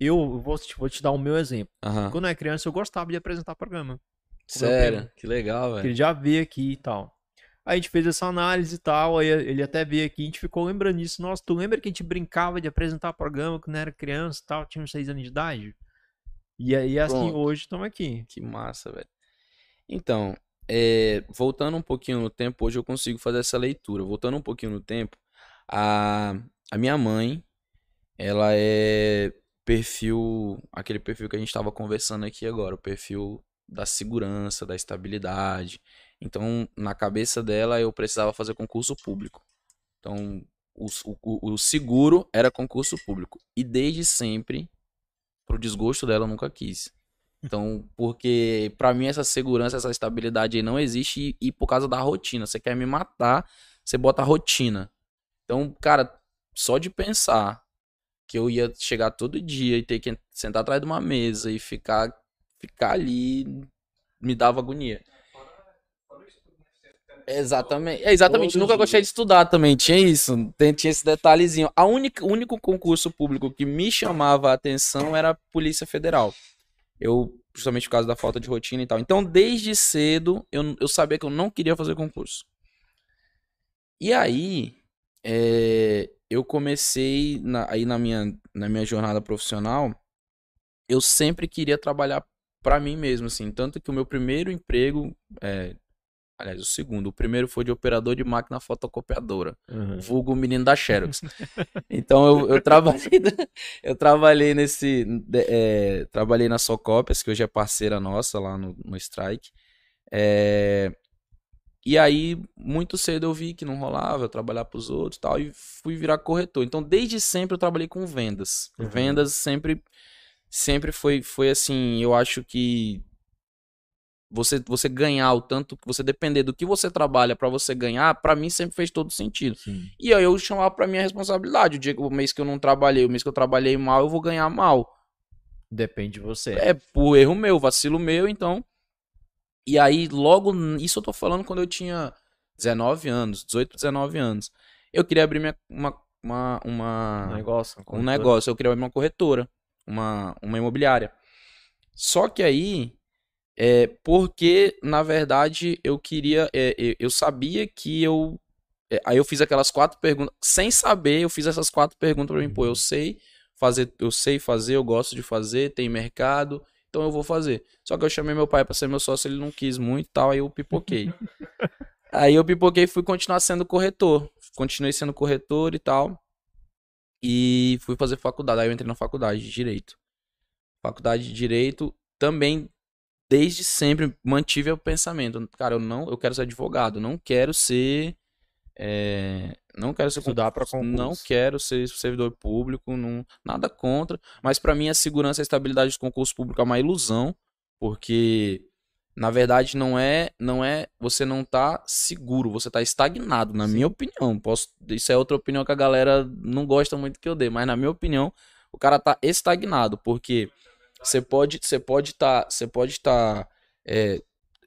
Eu vou, vou te dar o meu exemplo. Uhum. Quando eu era criança, eu gostava de apresentar programa. Sério? Que legal, velho. Ele já veio aqui e tal. Aí a gente fez essa análise e tal, aí ele até veio aqui, a gente ficou lembrando disso. Nossa, tu lembra que a gente brincava de apresentar programa quando era criança e tal, tinha uns seis anos de idade? E aí, assim, Pronto. hoje estamos aqui. Que massa, velho. Então, é, voltando um pouquinho no tempo, hoje eu consigo fazer essa leitura. Voltando um pouquinho no tempo, a, a minha mãe, ela é perfil, aquele perfil que a gente estava conversando aqui agora, o perfil da segurança, da estabilidade. Então, na cabeça dela, eu precisava fazer concurso público. Então, o, o, o seguro era concurso público. E desde sempre, pro desgosto dela, eu nunca quis. Então, porque para mim essa segurança, essa estabilidade aí não existe e, e, por causa da rotina. Você quer me matar, você bota a rotina. Então, cara, só de pensar que eu ia chegar todo dia e ter que sentar atrás de uma mesa e ficar, ficar ali me dava agonia. Exatamente. É, exatamente. Nunca gostei de estudar também. Tinha isso. Tinha esse detalhezinho. A única, o único concurso público que me chamava a atenção era a Polícia Federal. Eu, justamente por causa da falta de rotina e tal. Então, desde cedo, eu, eu sabia que eu não queria fazer concurso. E aí, é, eu comecei na, aí na minha, na minha jornada profissional, eu sempre queria trabalhar para mim mesmo, assim. Tanto que o meu primeiro emprego, é, aliás, o segundo, o primeiro foi de operador de máquina fotocopiadora, uhum. vulgo menino da Xerox. então eu, eu trabalhei, eu trabalhei nesse, é, trabalhei na Socópias, que hoje é parceira nossa lá no, no Strike. É, E aí, muito cedo eu vi que não rolava, eu trabalhar pros outros e tal, e fui virar corretor. Então, desde sempre eu trabalhei com vendas. Uhum. Vendas sempre, sempre foi, foi assim, eu acho que você, você ganhar o tanto que você depender do que você trabalha pra você ganhar, pra mim sempre fez todo sentido. Sim. E aí eu chamava pra minha responsabilidade. O dia o mês que eu não trabalhei, o mês que eu trabalhei mal, eu vou ganhar mal. Depende de você. É por erro meu, vacilo meu, então. E aí, logo, isso eu tô falando quando eu tinha 19 anos, 18, 19 anos. Eu queria abrir minha, uma, uma, uma- Um negócio. um negócio, eu queria abrir uma corretora, uma, uma imobiliária. Só que aí, é porque, na verdade, eu queria, é, eu- sabia que eu, é, aí eu fiz aquelas quatro perguntas, sem saber, eu fiz essas quatro perguntas pra mim, pô, eu sei fazer, eu sei fazer, eu gosto de fazer, tem mercado, então eu vou fazer. Só que eu chamei meu pai pra ser meu sócio, ele não quis muito e tal, aí eu pipoquei. aí eu pipoquei e fui continuar sendo corretor. Continuei sendo corretor e tal. E fui fazer faculdade. Aí eu entrei na faculdade de Direito. Faculdade de Direito também, desde sempre, mantive o pensamento. Cara, eu não, eu quero ser advogado, não quero ser. É, não quero ser Estudar concurso, concurso. Não quero ser servidor público, não, nada contra. Mas pra mim a segurança e a estabilidade do concurso público é uma ilusão, porque na verdade não é, não é, você não tá seguro, você tá estagnado, na minha opinião. Posso, isso é outra opinião que a galera não gosta muito que eu dê, mas na minha opinião, o cara tá estagnado, porque você pode, você pode tá, você pode estar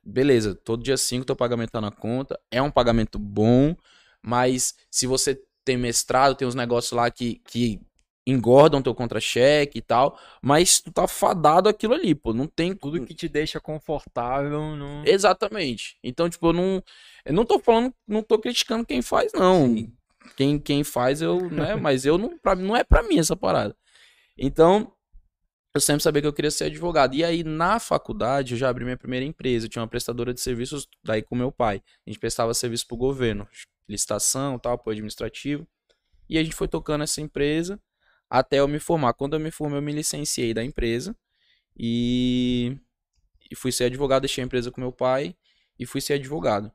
beleza, todo dia 5 teu pagamento tá na conta, é um pagamento bom, mas se você tem mestrado, tem uns negócios lá que, que engordam teu contra-cheque e tal, mas tu tá fadado aquilo ali, pô, não tem Tudo que te deixa confortável não. Exatamente. Então, tipo, eu não, eu não tô falando, não tô criticando quem faz, não. Sim. Quem, quem faz, eu, né, mas eu não, pra, não é pra mim essa parada. Então, eu sempre sabia que eu queria ser advogado. E aí, na faculdade, eu já abri minha primeira empresa. Eu tinha uma prestadora de serviços daí com meu pai. A gente prestava serviço pro governo, licitação, tal, apoio administrativo. E a gente foi tocando essa empresa até eu me formar. Quando eu me formei, eu me licenciei da empresa e, e fui ser advogado. Deixei a empresa com meu pai e fui ser advogado.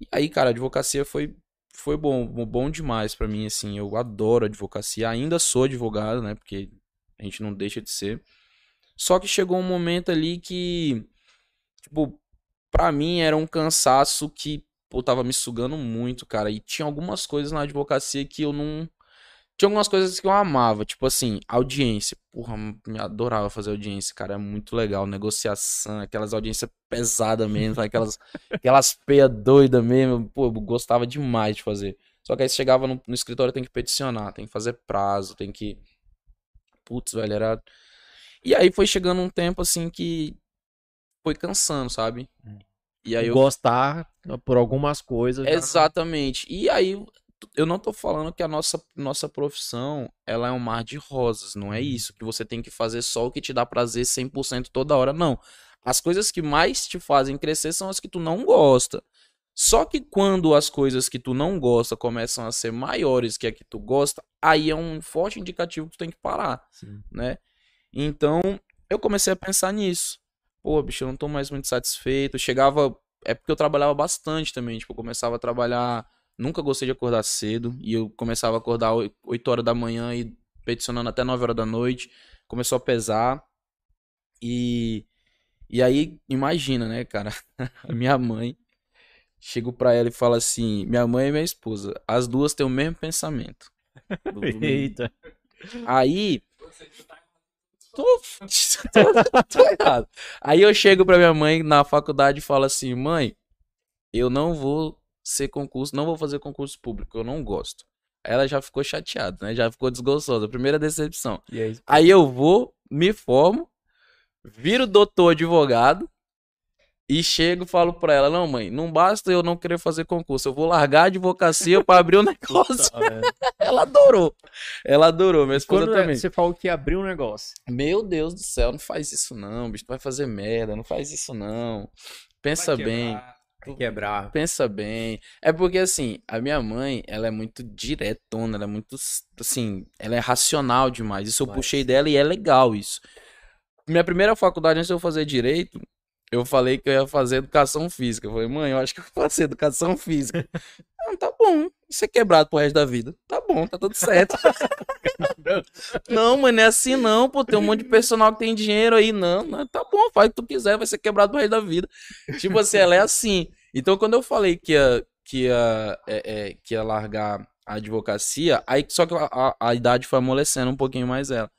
E aí, cara, a advocacia foi, foi bom, bom demais pra mim, assim. Eu adoro advocacia. Ainda sou advogado, né? Porque a gente não deixa de ser. Só que chegou um momento ali que, tipo, pra mim era um cansaço que, pô, tava me sugando muito, cara. E tinha algumas coisas na advocacia que eu não. Tinha algumas coisas que eu amava, tipo assim, audiência. Porra, me adorava fazer audiência, cara. É muito legal. Negociação, aquelas audiências pesadas mesmo, aquelas, aquelas peias doidas mesmo. Pô, eu gostava demais de fazer. Só que aí você chegava no, no escritório, tem que peticionar, tem que fazer prazo, tem que. Putz, velho, era. E aí foi chegando um tempo assim que foi cansando, sabe? E aí eu Gostar por algumas coisas. já- Exatamente. E aí, eu não tô falando que a nossa, nossa profissão, ela é um mar de rosas, não é isso, que você tem que fazer só o que te dá prazer 100% toda hora, não. As coisas que mais te fazem crescer são as que tu não gosta. Só que quando as coisas que tu não gosta começam a ser maiores que a que tu gosta, aí é um forte indicativo que tu tem que parar Sim. né? Então, eu comecei a pensar nisso. Pô, bicho, eu não tô mais muito satisfeito. Eu chegava. É porque eu trabalhava bastante também. Tipo, eu começava a trabalhar. Nunca gostei de acordar cedo. E eu começava a acordar 8 horas da manhã e peticionando até 9 horas da noite. Começou a pesar. E. E aí, imagina, né, cara? A minha mãe. Chego pra ela e falo assim: minha mãe e minha esposa, as duas têm o mesmo pensamento. Eita. Aí. Tô, tô, tô errado. Aí eu chego pra minha mãe na faculdade e falo assim: mãe, eu não vou ser concurso, não vou fazer concurso público, eu não gosto. Ela já ficou chateada, né? Já ficou desgostosa. Primeira decepção. Aí, Aí eu vou, me formo, viro doutor advogado e chego e falo pra ela: não, mãe, não basta eu não querer fazer concurso, eu vou largar a advocacia pra abrir o negócio. Ela adorou. Ela adorou, minha esposa Quando é- também. você falou que abriu um negócio. Meu Deus do céu, não faz isso não, bicho. Tu vai fazer merda, não faz isso não. Pensa bem, Vai quebrar. pensa bem. É porque assim, a minha mãe, ela é muito diretona, ela é muito, assim, ela é racional demais. Isso eu Mas- puxei dela e é legal isso. Minha primeira faculdade, antes de eu fazer direito, eu falei que eu ia fazer educação física. Eu falei, mãe, eu acho que eu vou fazer educação física. Não, tá bom. Isso é quebrado pro resto da vida. Tá bom, tá tudo certo. não, mano, não é assim não, pô. Tem um monte de personal que tem dinheiro aí. Não, não tá bom, faz o que tu quiser, vai ser quebrado pro resto da vida. Tipo assim, ela é assim. Então, quando eu falei que ia, que ia, é, é, que ia largar a advocacia, aí só que a, a, a idade foi amolecendo um pouquinho mais ela.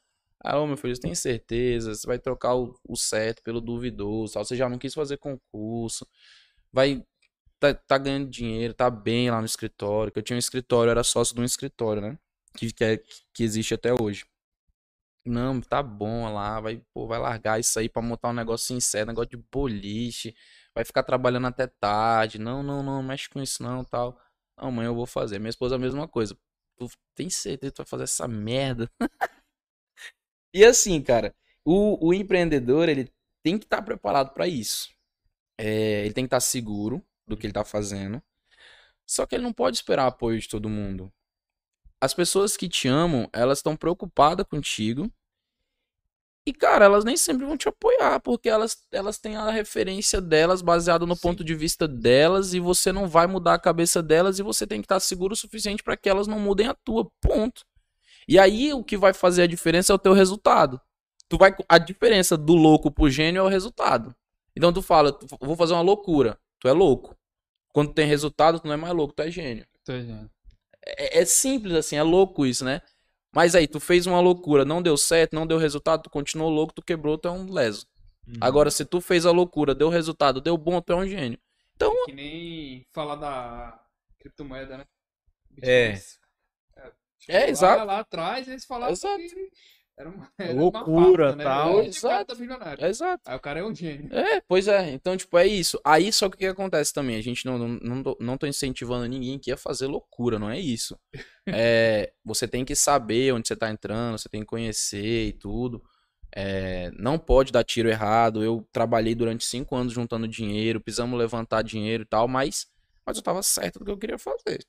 Ah, meu filho, você tem certeza? Você vai trocar o, o certo pelo duvidoso, tal. você já não quis fazer concurso, vai tá, tá, ganhando dinheiro, tá bem lá no escritório, que eu tinha um escritório, era sócio de um escritório, né? Que, que, é, que existe até hoje. Não, tá bom lá, vai, pô, vai largar isso aí pra montar um negócio sincero, negócio de boliche, vai ficar trabalhando até tarde. Não, não, não, mexe com isso não, tal. Mãe, eu vou fazer. Minha esposa a mesma coisa. Tu tem certeza que tu vai fazer essa merda? E assim, cara, o, o empreendedor, ele tem que estar tá preparado para isso. É, ele tem que estar tá seguro do que ele está fazendo. Só que ele não pode esperar apoio de todo mundo. As pessoas que te amam, elas estão preocupadas contigo. E, cara, elas nem sempre vão te apoiar, porque elas, elas têm a referência delas baseada no Sim. ponto de vista delas, e você não vai mudar a cabeça delas, e você tem que estar tá seguro o suficiente para que elas não mudem a tua. Ponto. E aí o que vai fazer a diferença é o teu resultado. Tu vai a diferença do louco pro gênio é o resultado. Então tu fala, tu, vou fazer uma loucura. Tu é louco. Quando tem resultado, tu não é mais louco, tu é gênio. Tu é gênio. É, é simples assim, é louco isso, né? Mas aí, tu fez uma loucura, não deu certo, não deu resultado, tu continuou louco, tu quebrou, tu é um leso. Uhum. Agora, se tu fez a loucura, deu resultado, deu bom, tu é um gênio. Então. É que nem falar da criptomoeda, né? É. É, lá, exato. Lá atrás eles falavam exato. que era uma era loucura, uma né? tal. Exato. Tá exato. Aí o cara é um gênio. É, pois é. Então, tipo, é isso. Aí só que o que acontece também? A gente não, não, não, tô, não tô incentivando ninguém que ia fazer loucura, não é isso. é, você tem que saber onde você tá entrando, você tem que conhecer e tudo. É, não pode dar tiro errado. Eu trabalhei durante cinco anos juntando dinheiro, precisamos levantar dinheiro e tal, mas, mas eu tava certo do que eu queria fazer.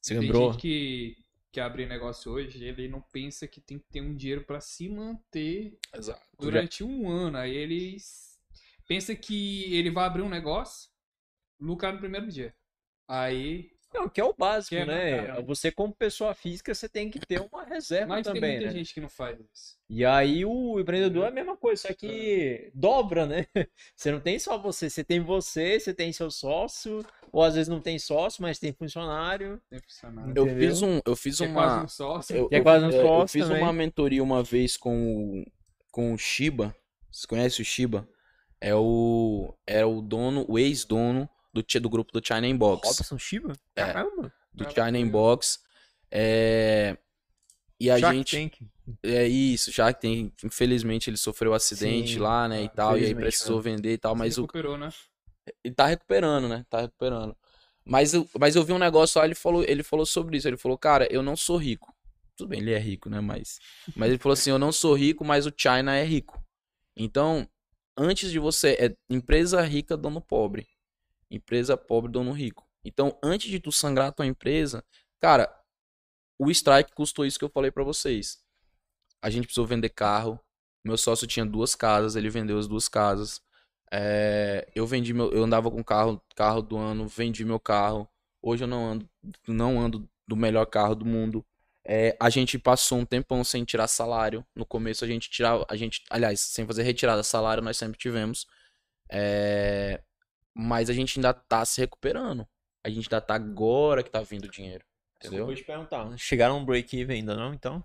Você lembrou? que que abre negócio hoje, ele não pensa que tem que ter um dinheiro para se manter Exato. durante um ano. Aí ele pensa que ele vai abrir um negócio, lucrar no primeiro dia. Aí não, que é o básico, é né? Você, como pessoa física, você tem que ter uma reserva Mas também. Mas tem muita né? gente que não faz isso. E aí o empreendedor é a mesma coisa, só que dobra, né? Você não tem só você, você tem você, você tem seu sócio, ou às vezes não tem sócio, mas tem funcionário. Tem funcionário. Eu fiz um, eu fiz é uma. Quase um sócio. Eu, é quase um sócio. Eu, eu fiz também. uma mentoria uma vez com, com o Shiba. Você conhece o Shiba? É o, é o dono, o ex-dono do, do grupo do China Inbox. Robson Shiba? É, Caramba. Do China Inbox. É, e a Shark gente. Tank. É isso, já que tem. Infelizmente ele sofreu um acidente Sim, lá, né? E tal. E aí precisou né? vender e tal. Mas recuperou, o. né? Ele tá recuperando, né? Tá recuperando. Mas eu, mas eu vi um negócio lá, ele falou, ele falou sobre isso. Ele falou, cara, eu não sou rico. Tudo bem, ele é rico, né? Mas, mas ele falou assim: eu não sou rico, mas o China é rico. Então, antes de você. É empresa rica, dono pobre. Empresa pobre, dono rico. Então, antes de tu sangrar a tua empresa, cara, o strike custou isso que eu falei para vocês. A gente precisou vender carro. Meu sócio tinha duas casas, ele vendeu as duas casas. É, eu vendi meu, eu andava com carro, carro do ano, vendi meu carro. Hoje eu não ando, não ando do melhor carro do mundo. É, a gente passou um tempão sem tirar salário. No começo a gente tirava, a gente, aliás, sem fazer retirada salário, nós sempre tivemos. É, mas a gente ainda tá se recuperando. A gente ainda tá agora que tá vindo dinheiro. Entendeu? Vou te perguntar. Chegaram um break-even ainda não, então?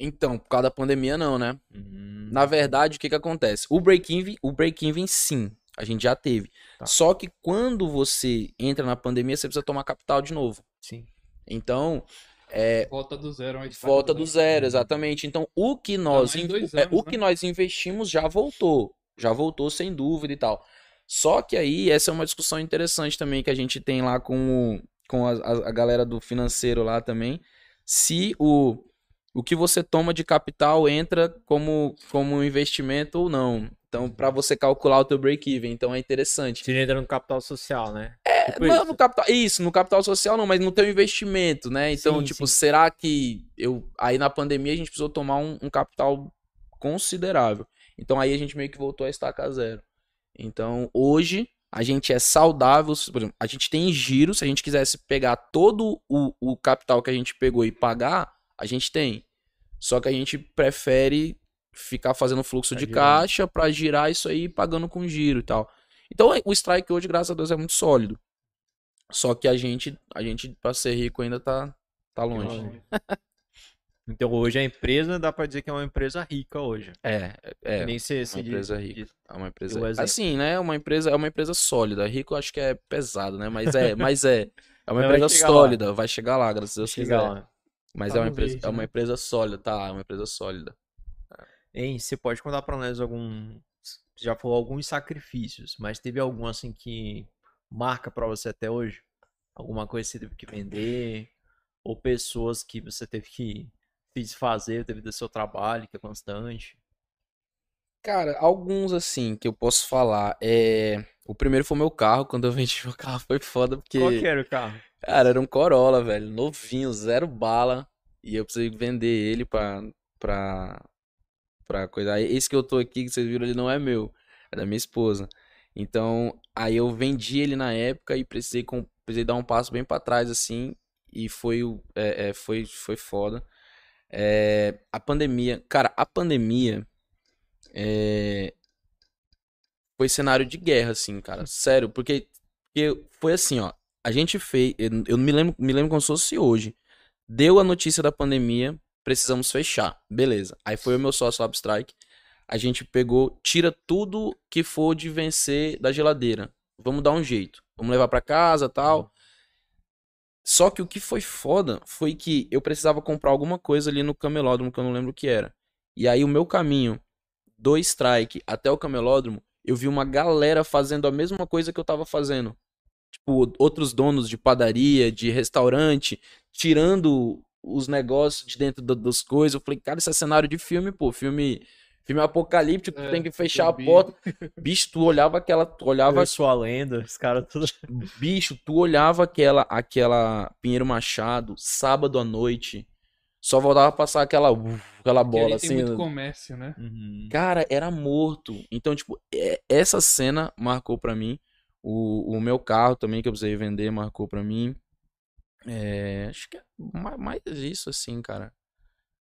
Então, por causa da pandemia, não, né? Hum. Na verdade, o que que acontece? O break-even, o break-even, sim, a gente já teve. Tá. Só que quando você entra na pandemia, você precisa tomar capital de novo. Sim. Então, é, volta do zero. Volta do zero, exatamente. Então, o que nós, anos, é, o né? que nós investimos já voltou. Já voltou sem dúvida e tal. Só que aí, essa é uma discussão interessante também que a gente tem lá com, com a, a, a galera do financeiro lá também. Se o, o que você toma de capital entra como, como investimento ou não. Então, para você calcular o teu break-even, então é interessante. Se entra no capital social, né? É, tipo não, isso. no capital, isso, no capital social não, mas no teu investimento, né? Então, sim, tipo, sim. será que eu aí na pandemia a gente precisou tomar um, um capital considerável. Então aí a gente meio que voltou a estacar zero. Então, hoje, a gente é saudável. Por exemplo, a gente tem giro. Se a gente quisesse pegar todo o, o capital que a gente pegou e pagar, a gente tem. Só que a gente prefere ficar fazendo fluxo Tá de girando. caixa pra girar isso aí pagando com giro e tal. Então o strike hoje, graças a Deus, é muito sólido. Só que a gente, a gente pra ser rico ainda tá, tá longe. Então hoje a empresa dá pra dizer que é uma empresa rica hoje. É, é, nem se, uma se empresa diz- rica. diz. É uma empresa. Exemplo. Assim, né? Uma empresa, é uma empresa sólida. Rico acho que é pesado, né? Mas é, mas é. É uma empresa chegar lá. sólida, vai chegar lá, graças a Deus quiser. lá. Mas Tá é uma empresa, é uma né? empresa sólida, tá? É uma empresa sólida. Hein, você pode contar pra nós algum. Você já falou alguns sacrifícios, mas teve algum assim que marca pra você até hoje? Alguma coisa que você teve que vender? Ou pessoas que você teve que desfazer devido ao seu trabalho, que é constante? Cara, alguns assim que eu posso falar. É... O primeiro foi meu carro. Quando eu vendi meu carro foi foda, porque. Qual que era o carro? Cara, era um Corolla, velho. Novinho, zero bala. E eu precisei vender ele pra, pra, pra coisa. Esse que eu tô aqui, que vocês viram, ele não é meu. É da minha esposa. Então, aí eu vendi ele na época e precisei, com- precisei dar um passo bem pra trás, assim. E foi, é, é, foi, foi foda. É, a pandemia. Cara, a pandemia. É, foi cenário de guerra, assim, cara. Sério, porque, porque foi assim, ó. A gente fez. Eu, me lembro, me lembro como se fosse hoje. Deu a notícia da pandemia, precisamos fechar. Beleza. Aí foi o meu sócio lá Strike. A gente pegou, tira tudo que for de vencer da geladeira. Vamos dar um jeito. Vamos levar pra casa tal. Só que o que foi foda foi que eu precisava comprar alguma coisa ali no camelódromo que eu não lembro o que era. E aí o meu caminho do strike até o camelódromo, eu vi uma galera fazendo a mesma coisa que eu tava fazendo. Tipo, outros donos de padaria, de restaurante, tirando os negócios de dentro da- das coisas. Eu falei, cara, isso é cenário de filme, pô. Filme, filme apocalíptico, tu É, tem que fechar a zumbi. porta. Bicho, tu olhava aquela. Tu olhava Eu sou a lenda, os caras tudo. Bicho, tu olhava aquela, aquela Pinheiro Machado, sábado à noite, só voltava a passar aquela, aquela Porque bola ali tem assim. muito comércio, né? Uhum. Cara, era morto. Então, tipo, é- essa cena marcou pra mim. O, o meu carro também, que eu precisei vender, marcou pra mim. É, acho que é ma- mais isso, assim, cara.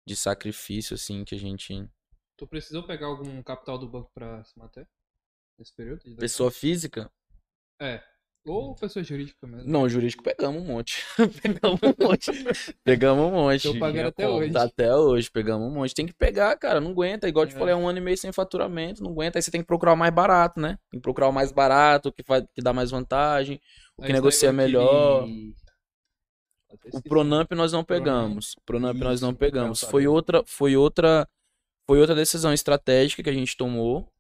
De sacrifício, assim, que a gente. Tu precisou pegar algum capital do banco pra se manter? Nesse período? Pessoa física? É. Ou pessoa jurídica mesmo. Não, jurídico pegamos um monte. pegamos um monte. pegamos um monte. Tô pagando até Como? hoje. Até hoje, pegamos um monte. Tem que pegar, cara, não aguenta. Igual eu te É. falei, é um ano e meio sem faturamento, não aguenta. Aí você tem que procurar o mais barato, né? Tem que procurar o mais barato, o que, faz, que dá mais vantagem, o que Aí negocia melhor. Até O. Pronamp nós não pegamos. O Pronamp nós não pegamos. Foi outra, foi outra, foi outra decisão estratégica que a gente tomou.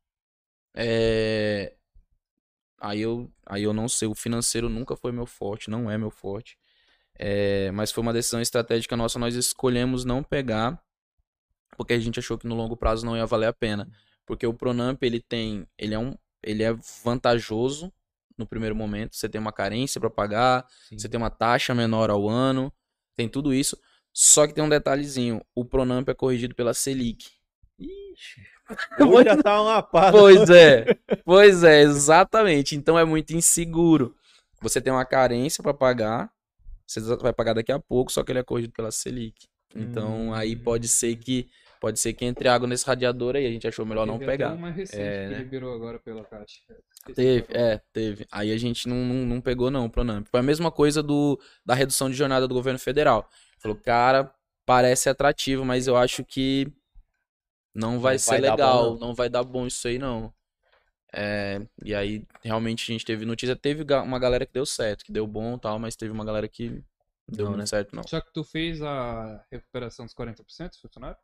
É... Aí eu, aí eu não sei, o financeiro nunca foi meu forte, não é meu forte. É, mas foi uma decisão estratégica nossa, nós escolhemos não pegar, porque a gente achou que no longo prazo não ia valer a pena. Porque o Pronamp, ele tem, ele é um, ele é vantajoso no primeiro momento, você tem uma carência para pagar, Sim. você tem uma taxa menor ao ano, tem tudo isso. Só que tem um detalhezinho, o Pronamp é corrigido pela Selic. Ixi. Hoje já tá uma lapada. Pois é, pois é, exatamente. Então é muito inseguro. Você tem uma carência para pagar, você vai pagar daqui a pouco, só que ele é corrigido pela Selic. Então Hum. aí pode ser que pode ser que entre água nesse radiador aí, a gente achou melhor não Teve pegar. uma recente É, que né? liberou agora pela Caixa. Teve, é, teve. Aí a gente não, não, não pegou não Pronamp. Foi a mesma coisa do, da redução de jornada do governo federal. Falou, cara, parece atrativo, mas eu acho que não vai Não ser vai dar bom, legal, não. não vai dar bom isso aí não. É, e aí realmente a gente teve notícia, teve uma galera que deu certo, que deu bom e tal, mas teve uma galera que não deu Não, né? certo não. Só que tu fez a recuperação dos 40% dos funcionários?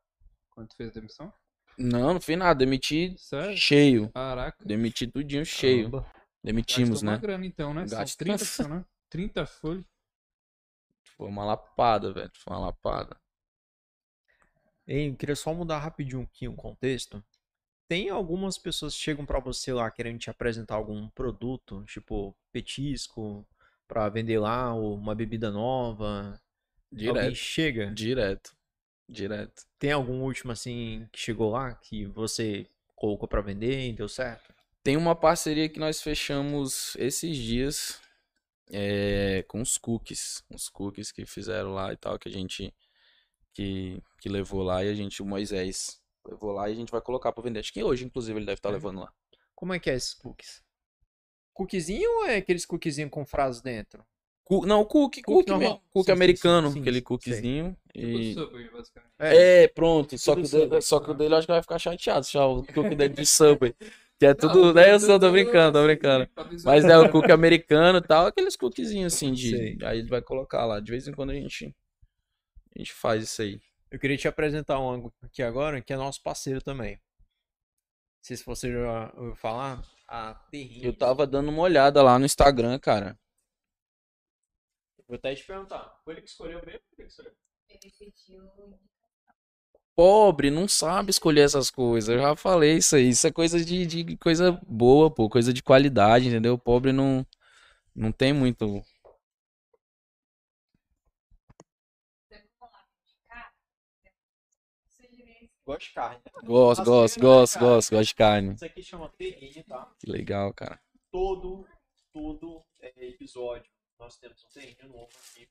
Quando tu fez a demissão? Não, não fiz nada, demiti Sério? cheio. Caraca. Demiti tudinho cheio. Caramba. Demitimos, né? grana então, né? São Gastou. 30 funcionários. 30 folhas. Foi uma lapada, velho. Foi uma lapada. Ei, eu queria só mudar rapidinho aqui o contexto. Tem algumas pessoas que chegam pra você lá querendo te apresentar algum produto, tipo petisco, pra vender lá, ou uma bebida nova. Alguém Direto. chega. Direto. Direto. Tem algum último assim que chegou lá que você colocou pra vender e deu certo? Tem uma parceria que nós fechamos esses dias é, com os cookies. Os cookies que fizeram lá e tal, que a gente. Que, que levou lá e a gente, o Moisés, levou lá e a gente vai colocar pra vender. Acho que hoje, inclusive, ele deve estar É. levando lá. Como é que é esses cookies? Cookiezinho ou é aqueles cookiezinho com frases dentro? Cu- não, cookie, Cookie cookie, normal. mesmo. Cookie Sim, americano, sim, sim, aquele cookiezinho. Tipo E... Subway, basicamente. É, pronto. Só que, o tudo dele, Subway. só que o dele acho que vai ficar chateado. Já o cookie dele de Subway. Que é tudo, Não, né? Eu tô- só tô brincando, tô brincando. Mas é o cookie americano e tal, aqueles cookiezinhos assim de. Aí ele vai colocar lá. De vez em quando a gente. A gente faz isso aí. Eu queria te apresentar um aqui agora, que é nosso parceiro também. Não sei se você já ouviu falar. A Terrinha. Eu tava dando uma olhada lá no Instagram, cara. Vou até te perguntar. Foi ele que escolheu mesmo? Ele escolheu? Pobre não sabe escolher essas coisas. Eu já falei isso aí. Isso é coisa de, de coisa boa, pô. Coisa de qualidade, entendeu? Pobre não, não tem muito. Você falar de cara? Gosto de carne. Gosto, Nossa, gosto, eu não gosto, gosto, gosto de carne. Isso aqui chama Terrinha, tá? Que legal, cara. Todo, todo é, episódio nós temos um terreno novo aqui.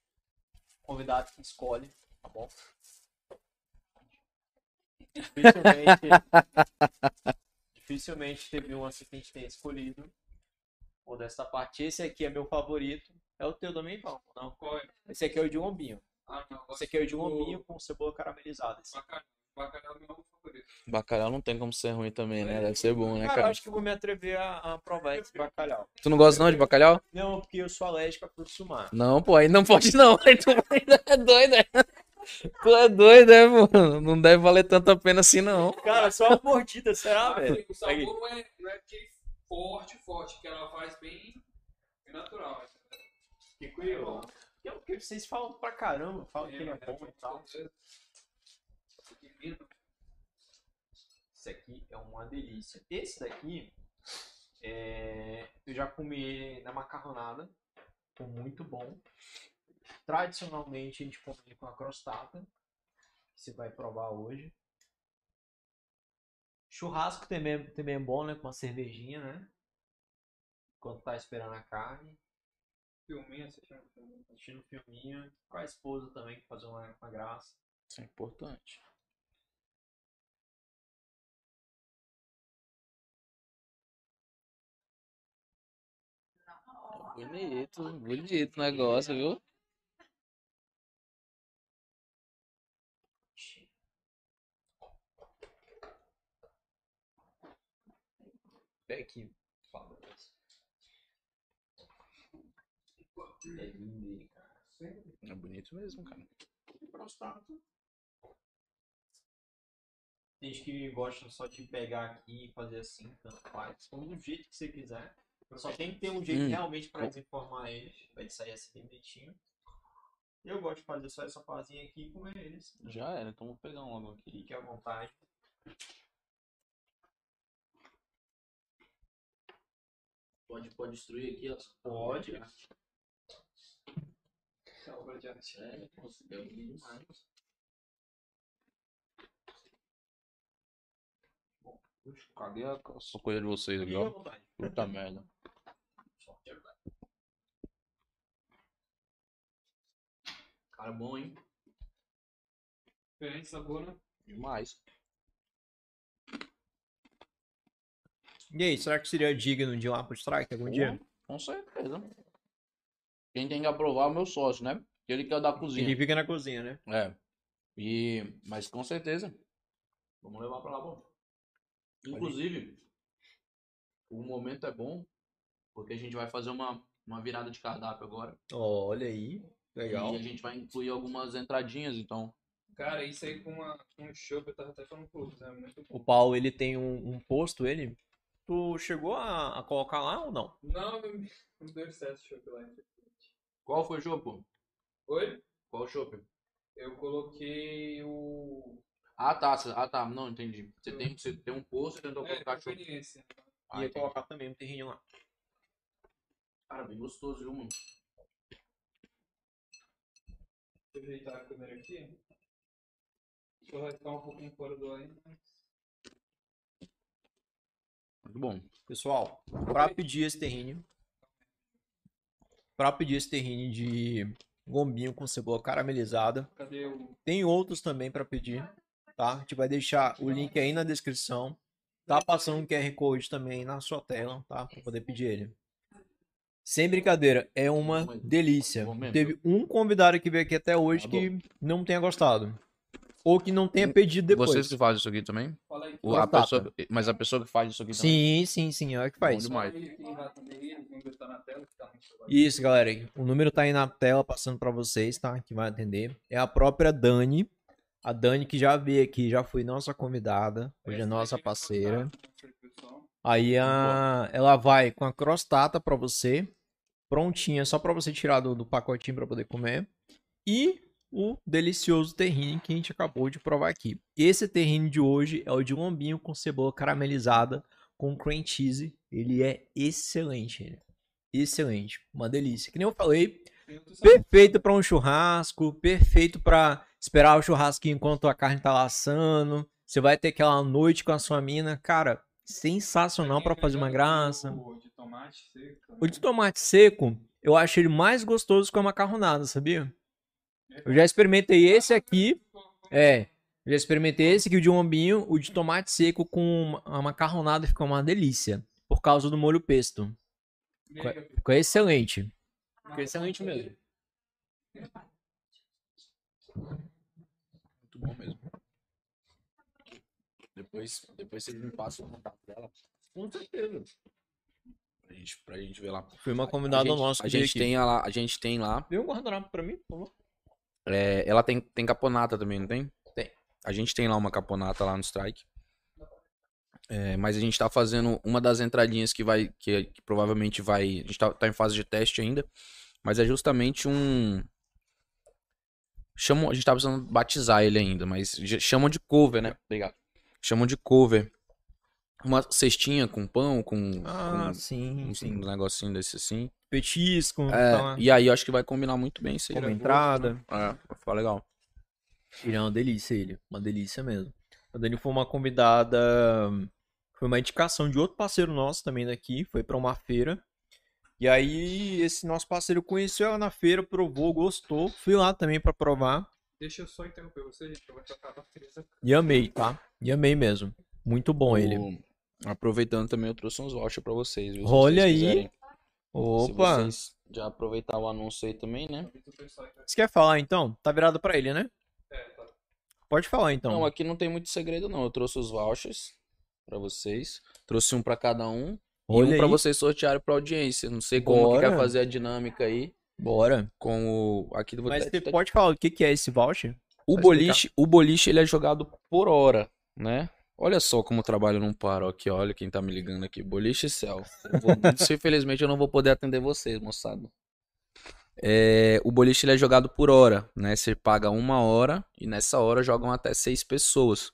Convidado que escolhe, tá bom? Dificilmente, dificilmente teve um assim que a gente tenha escolhido. Ou dessa parte, esse aqui é meu favorito. É o teu também, Paulo? Não. Qual é? Esse aqui é o de lombinho. Ah, não. Esse aqui é o de lombinho com cebola caramelizada. Esse. Bacalhau. Bacalhau é o meu favorito. Bacalhau não tem como ser ruim também, né? Deve ser bom, né, Cara, eu acho que eu vou me atrever a, a provar esse bacalhau. Tu não gosta não de bacalhau? Não, porque eu sou alérgico a frutos do mar. Não, pô, aí não pode não. Aí tu é doido, é? Tu é doido, é, mano? Não deve valer tanto a pena assim, não. Cara, só uma mordida, será, Ah, velho? O sabor não é, não é aquele forte, forte, que ela faz bem, natural. Que curioso. É porque vocês falam pra caramba, falam que ele é bom e tal. Esse aqui é uma delícia. Esse daqui, é, eu já comi na macarronada. Ficou muito bom. Tradicionalmente a gente come ele com a crostata. Que você vai provar hoje. Churrasco também, também é bom, né? Com uma cervejinha, né? Enquanto tá esperando a carne. Filminho, chama? Assistindo um filminho. Com a esposa também, que fazer uma, uma graça. Isso é importante. Bonito, bonito o negócio, viu? Pega aqui. Fala. É lindo ele, cara. É bonito mesmo, cara. Prostrato. Tem gente que gosta só de pegar aqui e fazer assim, tanto faz. Como do jeito que você quiser. Só tem que ter um jeito Hum. realmente pra desinformar eles. Pra ele sair assim bem bonitinho. Eu gosto de fazer só essa parzinha aqui e comer eles. Já era, então vou pegar um logo aqui. Fique à vontade. Pode, pode destruir aqui, ó. Pode. É obra de arte. É, conseguiu demais. Caguei a essa coisa de vocês aqui, ó. Puta merda. Cara, bom, hein? Diferente sabor, né? Demais. E aí, será que seria digno de ir lá pro strike algum dia? Com certeza. Quem tem que aprovar é o meu sócio, né? Ele que é da cozinha. Ele fica na cozinha, né? É. E, mas com certeza. Vamos levar pra lá, bom. Inclusive, o momento é bom, porque a gente vai fazer uma, uma virada de cardápio agora. Olha aí. Legal. E a gente vai incluir algumas entradinhas, então. Cara, isso aí com, uma, com um chopp, eu tava até falando pro Lucas, é muito bom. O Paulo, ele tem um, um posto, ele. Tu chegou a, a colocar lá ou não? Não, não, deu certo o chopp lá. Qual foi o chopp? Oi? Qual o chopp? Eu coloquei o... Ah, tá. Ah, tá. Não, entendi. Você tem, você tem um posto e tentou É, colocar conveniência. Ah, Ia entendi. colocar também um terrinho lá. Cara, bem gostoso, viu, mano? Deixa eu ajeitar a câmera aqui. Deixa eu ficar um pouquinho fora do ar, mas... Muito bom. Pessoal, pra pedir esse terrine, pra pedir esse terrine de gombinho com cebola caramelizada, Cadê o. tem outros também pra pedir, tá? A gente vai deixar o link aí na descrição. Tá passando um QR Code também na sua tela, tá? Pra poder pedir ele. Sem brincadeira, é uma delícia. Teve um convidado que veio aqui até hoje Tá que não tenha gostado. Ou que não tenha pedido depois. Vocês que fazem isso aqui também? Fala aí. O- a pessoa, mas a pessoa que faz isso aqui também? Sim, sim, sim, é o que faz. Isso, galera. O número tá aí na tela passando pra vocês, tá? Que vai atender. É a própria Dani. A Dani que já veio aqui, já foi nossa convidada. Hoje é nossa parceira. Aí a... ela vai com a crostata pra você. Prontinha, só pra você tirar do, do pacotinho pra poder comer. E o delicioso terrine que a gente acabou de provar aqui. Esse terrine de hoje é o de lombinho com cebola caramelizada com cream cheese. Ele é excelente, ele. Excelente, uma delícia. Que nem eu falei, perfeito pra um churrasco, perfeito pra esperar o churrasco enquanto a carne tá laçando. Você vai ter aquela noite com a sua mina, cara, sensacional pra fazer uma graça. O de tomate seco. O de tomate seco, eu acho ele mais gostoso que a macarronada, sabia? Eu já experimentei esse aqui, é. Eu já experimentei esse aqui, o de lombinho, o de tomate seco com a macarronada ficou uma delícia. Por causa do molho pesto. Ficou excelente. Ficou excelente mesmo. Muito bom mesmo. Depois, depois vocês me passam o contato dela. Com certeza. Pra gente, pra gente ver lá. Foi uma A convidada nossa a gente aqui. tem lá, a gente tem lá. Vê um guardanapo pra mim, por favor. é, ela tem, tem caponata também, não tem? Tem. A gente tem lá uma caponata lá no Strike. É, mas a gente tá fazendo uma das entradinhas que vai. Que, que provavelmente vai. A gente tá, tá em fase de teste ainda. Mas é justamente um. Chamam, a gente tá precisando batizar ele ainda, mas chamam de cover, né? Obrigado. Chamam de cover. Uma cestinha com pão, com, Ah, com sim, um, sim. um negocinho desse assim. Petisco, É, tá e aí eu acho que vai combinar muito bem isso aí. como né? entrada. É, vai ficar legal. Ele é uma delícia, ele. Uma delícia mesmo. A Dani foi uma convidada. Foi uma indicação de outro parceiro nosso também daqui. Foi pra uma feira. E aí, esse nosso parceiro conheceu ela na feira, provou, gostou. Fui lá também pra provar. Deixa eu só interromper você, gente, que eu vou trocar a bateria. E amei, tá? E amei mesmo. Muito bom ele. Aproveitando também, eu trouxe uns vouchers pra vocês. viu? Se Olha vocês aí. quiserem. Se Opa! vocês já aproveitar o anúncio aí também, né? Você quer falar então? Tá virado pra ele, né? É, tá. Pode falar então. Não, aqui não tem muito segredo não. Eu trouxe os vouchers pra vocês. Trouxe um pra cada um. E Olha um pra aí. vocês sortearem pra audiência. Não sei como que Bora. quer fazer a dinâmica aí. Bora. Com o. Aqui do Mas você pode falar o que que é esse voucher? O Vai boliche, o boliche ele é jogado por hora, né? Olha só como o trabalho não para aqui, olha quem tá me ligando aqui. Boliche Céu. Vou- Infelizmente eu não vou poder atender vocês, moçada. É, o boliche é jogado por hora, né? Você paga uma hora e nessa hora jogam até seis pessoas.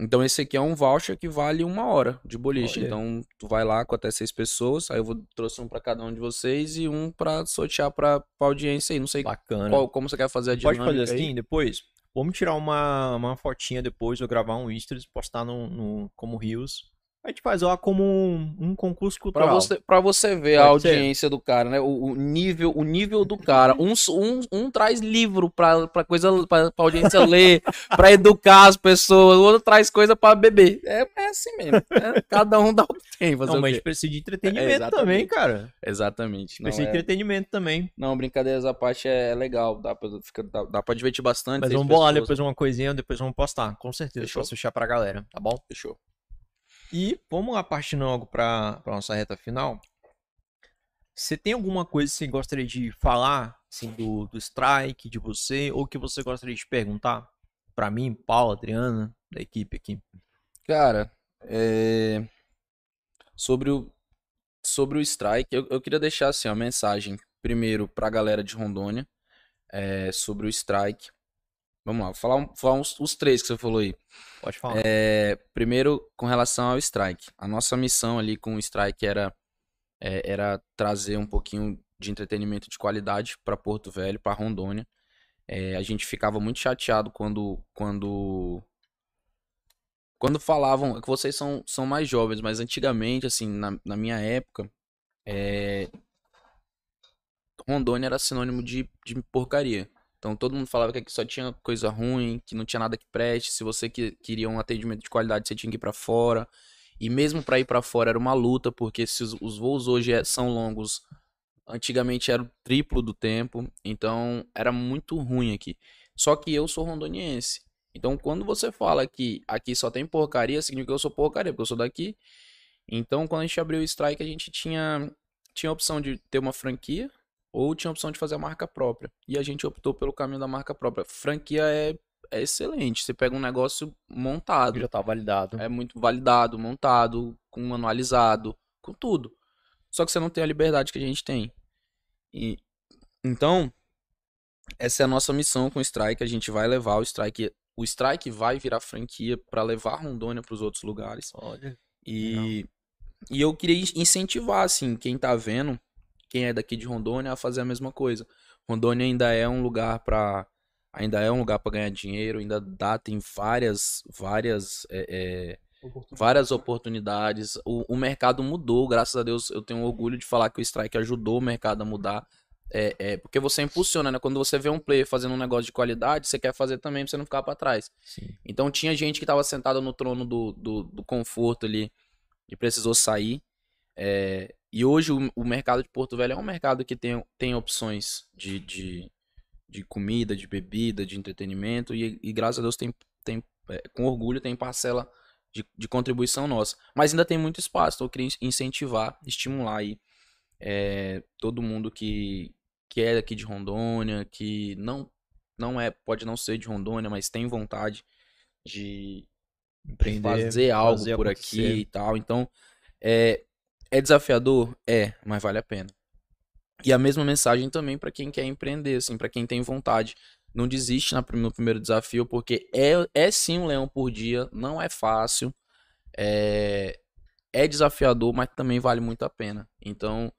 Então esse aqui é um voucher que vale uma hora de boliche. Olha. Então tu vai lá com até seis pessoas. Aí eu vou trouxe um pra cada um de vocês e um pra sortear pra, pra audiência aí. Não sei Bacana. qual, como você quer fazer a Pode dinâmica fazer aí. assim depois? Vamos tirar uma, uma fotinha depois, ou gravar um stories, postar no, no, como Rios. A gente faz lá como um, um concurso Pra cultural. você, pra você ver a Pode ser. audiência do cara, né? O, o nível, o nível do cara. Um, um, um traz livro pra, pra coisa pra, pra audiência ler, pra educar as pessoas, o outro traz coisa pra beber. É, é assim mesmo. né? Cada um dá o que tem. Fazer Não, mas a precisa de entretenimento É, também, cara. Exatamente. Precisa de é- entretenimento também. não, brincadeiras à parte é legal. Dá pra, fica, dá, dá pra divertir bastante. Mas vamos bolar depois uma coisinha, depois vamos postar. Com certeza, Fechou. pra fechar pra galera, tá bom? Fechou. E vamos lá partindo logo pra, pra nossa reta final. Você tem alguma coisa que você gostaria de falar, assim, do, do strike, de você, ou que você gostaria de perguntar pra mim, Paulo, Adriana, da equipe aqui? Cara, é... sobre o sobre o strike, eu, eu queria deixar assim, uma mensagem primeiro pra galera de Rondônia é, sobre o strike. Vamos lá, vou falar, um- falar uns, os três que você falou aí. Pode falar. É, primeiro, com relação ao strike. A nossa missão ali com o strike era é, era trazer um pouquinho de entretenimento de qualidade para Porto Velho, para Rondônia. É, a gente ficava muito chateado quando quando quando falavam, é que vocês são, são mais jovens, mas antigamente, assim, na, na minha época, é, Rondônia era sinônimo de, de porcaria. Então todo mundo falava que aqui só tinha coisa ruim, que não tinha nada que preste. Se você que, queria um atendimento de qualidade, você tinha que ir pra fora. E mesmo pra ir pra fora era uma luta, porque se os, os voos hoje é- são longos, antigamente era o triplo do tempo. Então era muito ruim aqui. Só que eu sou rondoniense. Então quando você fala que aqui só tem porcaria, significa que eu sou porcaria, porque eu sou daqui. Então quando a gente abriu o Strike, a gente tinha, tinha a opção de ter uma franquia ou tinha a opção de fazer a marca própria. E a gente optou pelo caminho da marca própria. Franquia é, é excelente. Você pega um negócio montado. Já tá validado. É muito validado, montado, com manualizado, com tudo. Só que você não tem a liberdade que a gente tem. E então, essa é a nossa missão com o Strike. A gente vai levar o Strike. O Strike vai virar franquia para levar Rondônia para os outros lugares. Olha. E, e eu queria incentivar, assim, quem tá vendo, quem é daqui de Rondônia, a fazer a mesma coisa. Rondônia ainda é um lugar para ainda é um lugar para ganhar dinheiro, ainda dá, tem várias, várias, é, é, várias oportunidades. O, o mercado mudou, graças a Deus, eu tenho orgulho de falar que o Strike ajudou o mercado a mudar. É, é, porque você impulsiona, né? Quando você vê um player fazendo um negócio de qualidade, você quer fazer também pra você não ficar pra trás. Sim. Então tinha gente que tava sentada no trono do, do, do conforto ali e precisou sair. É, e hoje o, o mercado de Porto Velho é um mercado que tem, tem opções de, de, de comida, de bebida, de entretenimento e, e graças a Deus tem, tem é, com orgulho tem parcela de, de contribuição nossa. Mas ainda tem muito espaço, então eu queria incentivar, estimular aí é, todo mundo que, que é aqui de Rondônia, que não não é, pode não ser de Rondônia, mas tem vontade de Empreender, fazer algo fazer por acontecer. aqui e tal. Então, é, é desafiador? É, mas vale a pena. E a mesma mensagem também para quem quer empreender, assim, para quem tem vontade. Não desiste no primeiro desafio, porque é, é sim um leão por dia, não é fácil, é, é desafiador, mas também vale muito a pena. Então,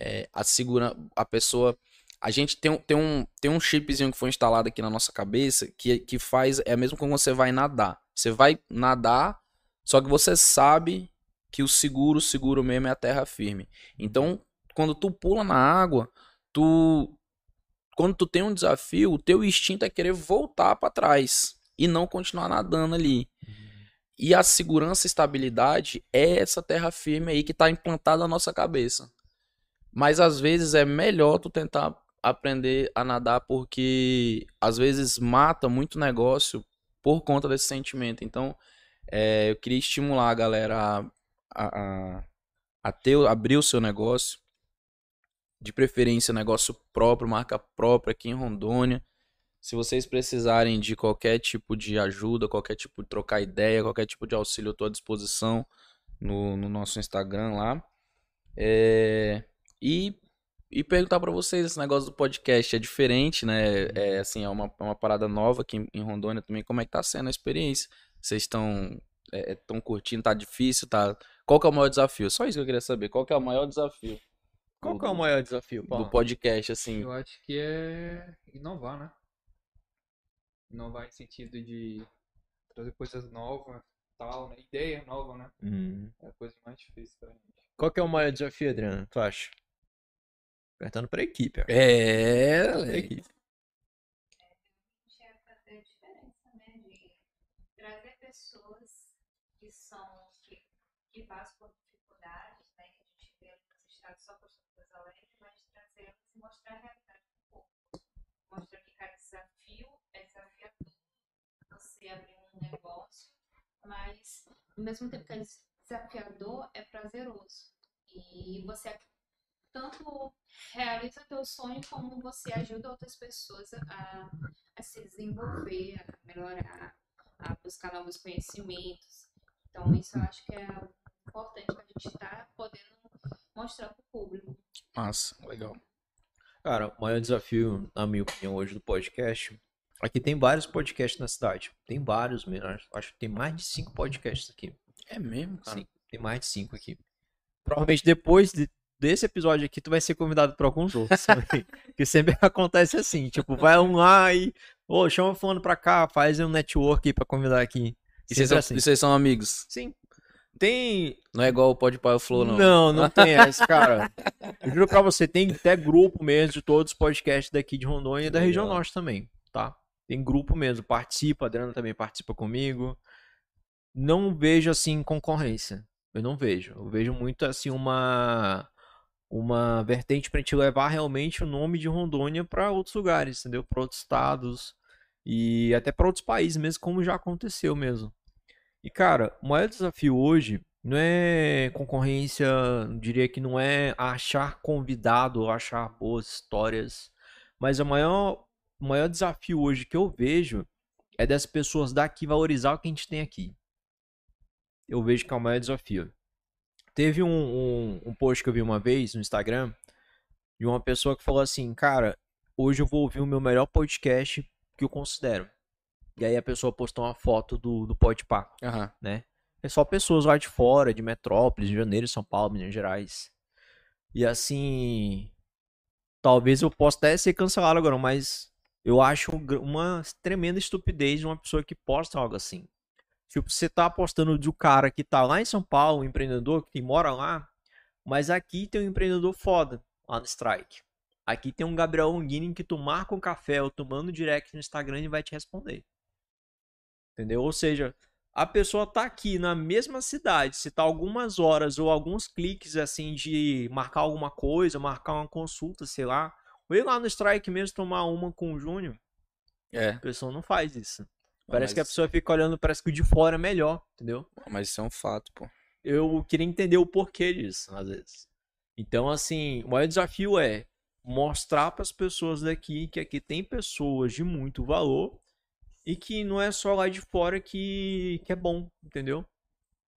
é, a segura, a pessoa, a gente tem, um- tem um tem um chipzinho que foi instalado aqui na nossa cabeça que, que faz é mesmo quando você vai nadar. Você vai nadar, só que você sabe que o seguro, o seguro mesmo é a terra firme. Então, quando tu pula na água, tu quando tu tem um desafio, o teu instinto é querer voltar para trás e não continuar nadando ali. E a segurança e estabilidade é essa terra firme aí que tá implantada na nossa cabeça. Mas às vezes é melhor tu tentar aprender a nadar porque às vezes mata muito negócio por conta desse sentimento. Então, é, eu queria estimular a galera a, a, a, ter, abrir o seu negócio. De preferência, negócio próprio, marca própria aqui em Rondônia. Se vocês precisarem de qualquer tipo de ajuda, qualquer tipo de trocar ideia, qualquer tipo de auxílio, eu estou à disposição no, no nosso Instagram lá. É, e, e perguntar para vocês, esse negócio do podcast é diferente, né? É assim, é uma, é uma parada nova aqui em- em Rondônia também. Como é que tá sendo a experiência? Vocês estão estão curtindo? Tá difícil? Tá... Qual que é o maior desafio? Só isso que eu queria saber. Qual que é o maior desafio Qual do- que é o maior desafio, do Paulo? podcast, assim? Eu acho que é inovar, né? Inovar em sentido de trazer coisas novas, tal, né? Ideia nova, né? Hum. É a coisa mais difícil pra gente. Qual que é o maior desafio, Adriano? Tu acha? Apertando pra equipe, ó. É, Pra moleque. equipe. quer fazer a diferença, né? De trazer pessoas que são, que, que passam por dificuldades, né? Que a gente vê nos estados só por coisa alegre, mas trazê-las e mostrar a realidade do povo. Mostrar que cada desafio é desafiador. Você abrir um negócio, mas ao mesmo tempo que é desafiador, é prazeroso. E você tanto realiza teu sonho como você ajuda outras pessoas a, a se desenvolver, a melhorar, a buscar novos conhecimentos. Então isso eu acho que é importante que a gente está podendo mostrar para o público. Massa, legal. Cara, o maior desafio, na minha opinião, hoje do podcast. Aqui tem vários podcasts na cidade. Tem vários mesmo. acho- que tem mais de cinco podcasts aqui. É mesmo, cara? Sim, tem mais de cinco aqui. Provavelmente depois de- desse episódio aqui, tu vai ser convidado para alguns outros também. que sempre acontece assim. Tipo, vai um lá e. Ô, chama fulano pra cá, faz um network aí pra convidar aqui. E vocês são, assim. e vocês são amigos? Sim. Tem. Não é igual o Pode Pai ou Flow, não. Não, não tem essa, cara. Eu juro pra você, tem até grupo mesmo de todos os podcasts daqui de Rondônia e da região norte também, tá? Tem grupo mesmo, participa, a Adriana também participa comigo. Não vejo assim concorrência. Eu não vejo. Eu vejo muito assim uma uma vertente pra gente levar realmente o nome de Rondônia pra outros lugares, entendeu? Pra outros estados e até pra outros países mesmo, como já aconteceu mesmo. E cara, o maior desafio hoje não é concorrência, diria que não é achar convidado achar boas histórias, mas o maior, o maior desafio hoje que eu vejo é das pessoas daqui valorizar o que a gente tem aqui. Eu vejo que é o maior desafio. Teve um, um, um post que eu vi uma vez no Instagram de uma pessoa que falou assim, cara, hoje eu vou ouvir o meu melhor podcast que eu considero. E aí a pessoa postou uma foto do, do Podpah Aham. né? É só pessoas lá de fora, de Metrópolis, Rio de Janeiro, São Paulo, Minas Gerais. E assim, talvez eu possa até ser cancelado agora, mas eu acho uma tremenda estupidez de uma pessoa que posta algo assim. Tipo, você tá apostando de um cara que tá lá em São Paulo, um empreendedor que mora lá, mas aqui tem um empreendedor foda, lá no Strike. Aqui tem um Gabriel Longini que tu marca um café ou tomando direct no Instagram e vai te responder. Entendeu? Ou seja, a pessoa tá aqui na mesma cidade, se tá algumas horas ou alguns cliques assim de marcar alguma coisa, marcar uma consulta, sei lá, ou ir lá no Strike mesmo tomar uma com o Júnior, É. a pessoa não faz isso. Parece que a mas- pessoa fica olhando, parece que o de fora é melhor, entendeu? Mas isso é um fato, pô. Eu queria entender o porquê disso, às vezes. Então, assim, o maior desafio é mostrar para as pessoas daqui que aqui tem pessoas de muito valor e que não é só lá de fora que, que é bom, entendeu?